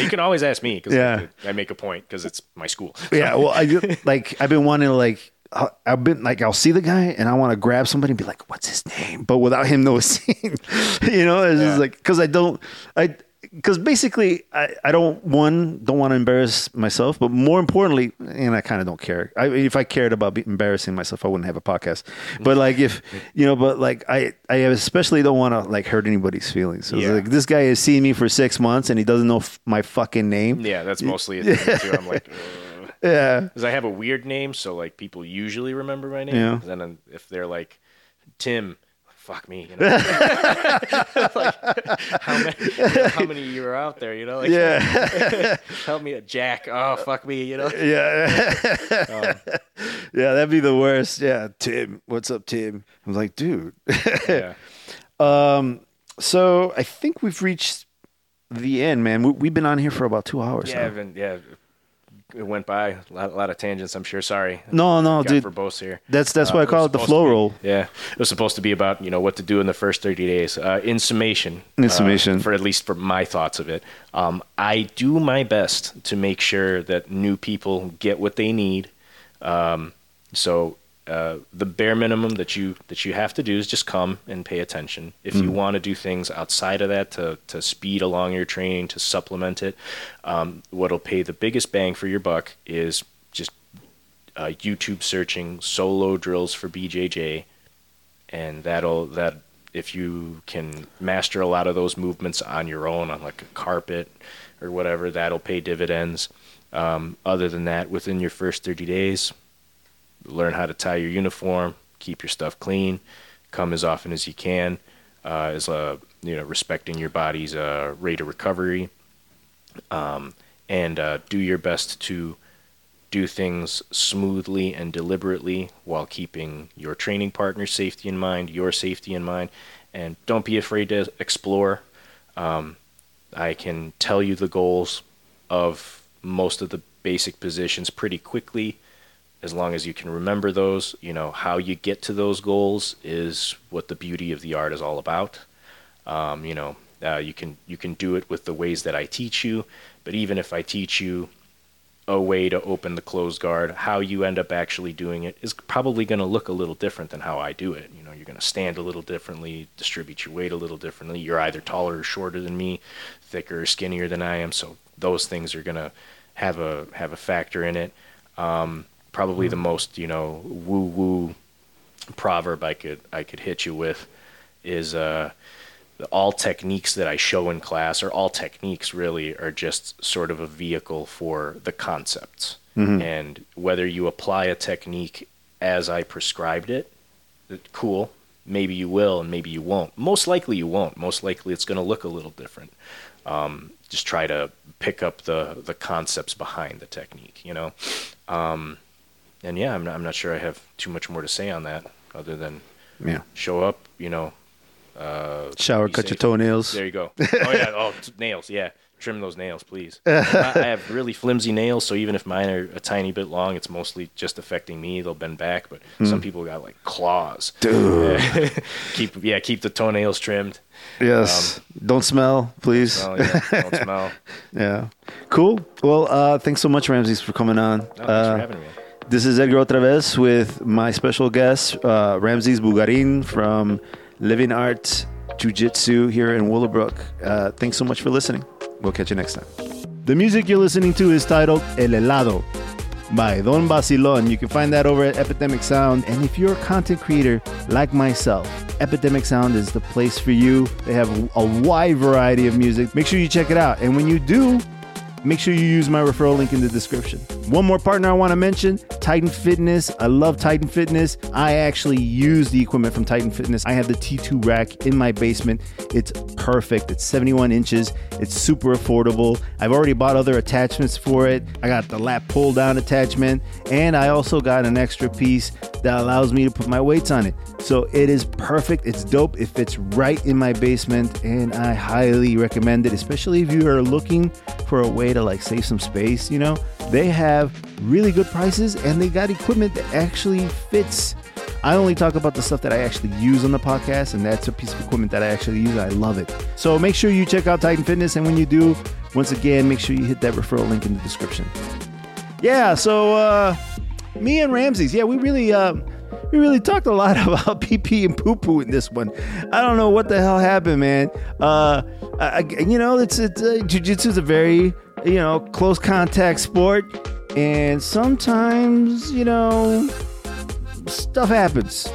you can always ask me because Yeah. I make a point because it's my school. Yeah, well, I like I've been wanting to like I- I've been like I'll see the guy and I want to grab somebody and be like, "What's his name?" But without him noticing, you know, it's Yeah. just like because I don't I because basically I I don't one don't want to embarrass myself, but more importantly, and I kind of don't care. I, if I cared about be- embarrassing myself, I wouldn't have a podcast. But like if you know, but like I I especially don't want to like hurt anybody's feelings. So Yeah. like this guy has seen me for six months and he doesn't know f- my fucking name. Yeah, that's mostly it too. I'm like. "Ugh." Yeah. because I have a weird name, so like people usually remember my name. Yeah. And then if they're like Tim, fuck me, you know. like, how many, you know, how many you are out there, you know? Like, Yeah. help me, a Jack. Oh, fuck me, you know. Yeah. yeah, that'd be the worst. Yeah, Tim. What's up, Tim? I'm like, dude. Yeah. um, so I think we've reached the end, man. We, we've been on here for about two hours. Yeah. I've been, yeah. It went by a lot, a lot of tangents. I'm sure. Sorry. No, no, dude. for both here. That's that's why I Uh, call was it the flow roll. Yeah, it was supposed to be about you know what to do in the first 30 days. Uh, in summation, In uh, summation. for at least for my thoughts of it, um, I do my best to make sure that new people get what they need. Um, so uh, the bare minimum that you that you have to do is just come and pay attention. If you want to do things outside of that to to speed along your training to supplement it, um, what'll pay the biggest bang for your buck is just uh, YouTube searching solo drills for BJJ, and that'll that if you can master a lot of those movements on your own on like a carpet or whatever, that'll pay dividends. Um, other than that, within your first 30 days, learn how to tie your uniform, keep your stuff clean, come as often as you can, uh, as uh, you know, respecting your body's uh, rate of recovery, um, and uh, do your best to do things smoothly and deliberately while keeping your training partner's safety in mind, your safety in mind, and don't be afraid to explore. Um, I can tell you the goals of most of the basic positions pretty quickly as long as you can remember those. You know, how you get to those goals is what the beauty of the art is all about. Um, you know, uh, you can you can do it with the ways that I teach you, but even if I teach you a way to open the closed guard, how you end up actually doing it is probably going to look a little different than how I do it. You know, you're going to stand a little differently, distribute your weight a little differently. You're either taller or shorter than me, thicker or skinnier than I am, so those things are going to have a have a factor in it. Um, probably the most you know woo woo proverb I could I could hit you with is uh, all techniques that I show in class, or all techniques really, are just sort of a vehicle for the concepts. And whether you apply a technique as I prescribed it, it- cool. Maybe you will, and maybe you won't. Most likely you won't. Most likely it's going to look a little different. Um, just try to pick up the the concepts behind the technique, you know. Um, and yeah, I'm not, I'm not sure I have too much more to say on that, other than Yeah. show up, you know. Uh, Shower, cut your toenails. There you go. Oh yeah. Oh, t- nails. Yeah. Trim those nails, please. I have really flimsy nails, so even if mine are a tiny bit long, it's mostly just affecting me. They'll bend back, but some people got like claws. Dude. keep yeah, keep the toenails trimmed. Yes. Don't smell, please. Oh yeah, don't smell. Yeah. Cool. Well, uh, thanks so much, Ramses, for coming on. No, thanks Uh, for having me. This is Edgar OtraVez with my special guest, uh, Ramses Bugarin from Living Art Jiu Jitsu here in Willowbrook. Uh, thanks so much for listening. We'll catch you next time. The music you're listening to is titled El Helado by Don Bacilon. You can find that over at Epidemic Sound. And if you're a content creator like myself, Epidemic Sound is the place for you. They have a wide variety of music. Make sure you check it out. And when you do, make sure you use my referral link in the description. One more partner I want to mention Titan Fitness. I love Titan Fitness. I actually use the equipment from Titan Fitness. I have the T2 rack in my basement. It's perfect. It's 71 inches. It's super affordable. I've already bought other attachments for it. I got the lat pull down attachment, and I also got an extra piece that allows me to put my weights on it. So it is perfect. It's dope. It fits right in my basement, and I highly recommend it, especially if you are looking for a way to like save some space. You know, they have really good prices and they got equipment that actually fits. I only talk about the stuff that I actually use on the podcast, and that's a piece of equipment that I actually use. I love it. So make sure you check out Titan Fitness, and when you do, once again, make sure you hit that referral link in the description. Yeah, so uh, me and Ramses, yeah, we really uh, we really talked a lot about pee pee and poo poo in this one. I don't know what the hell happened, man. Uh, I, you know, it's it's uh, jujitsu is a very you know close contact sport, and sometimes you know stuff happens.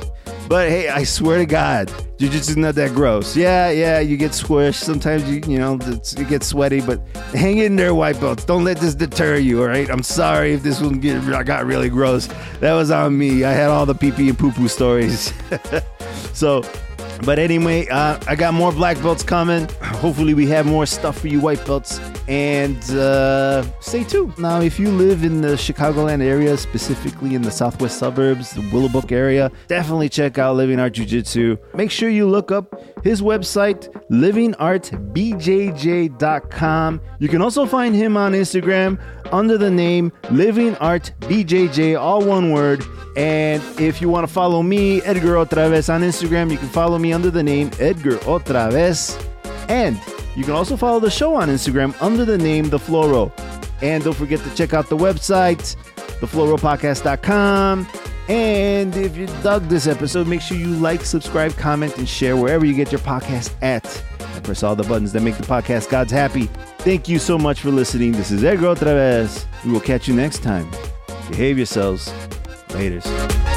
But hey, I swear to God, jiu-jitsu is not that gross. Yeah, yeah, you get squished. Sometimes you, you know, it's, you get sweaty, but hang in there, white belts. Don't let this deter you. All right. I'm sorry if this one get, got really gross. That was on me. I had all the pee pee and poo poo stories. so, but anyway, uh, I got more black belts coming. Hopefully, we have more stuff for you white belts. and uh, stay tuned. Now, if you live in the Chicagoland area, specifically in the southwest suburbs, the Willowbrook area, definitely check out Living Art Jiu Jitsu. Make sure you look up his website, livingartbjj.com. You can also find him on Instagram under the name livingartbjj, all one word. And if you want to follow me, Edgar OtraVez on Instagram, you can follow me under the name Edgar OtraVez. And you can also follow the show on Instagram under the name The Flow Roll. And don't forget to check out the website, theflowrollpodcast.com. And if you dug this episode, make sure you like, subscribe, comment, and share wherever you get your podcast at. And press all the buttons that make the podcast gods happy. Thank you so much for listening. This is Edgar OtraVez. We will catch you next time. Behave yourselves. Laters.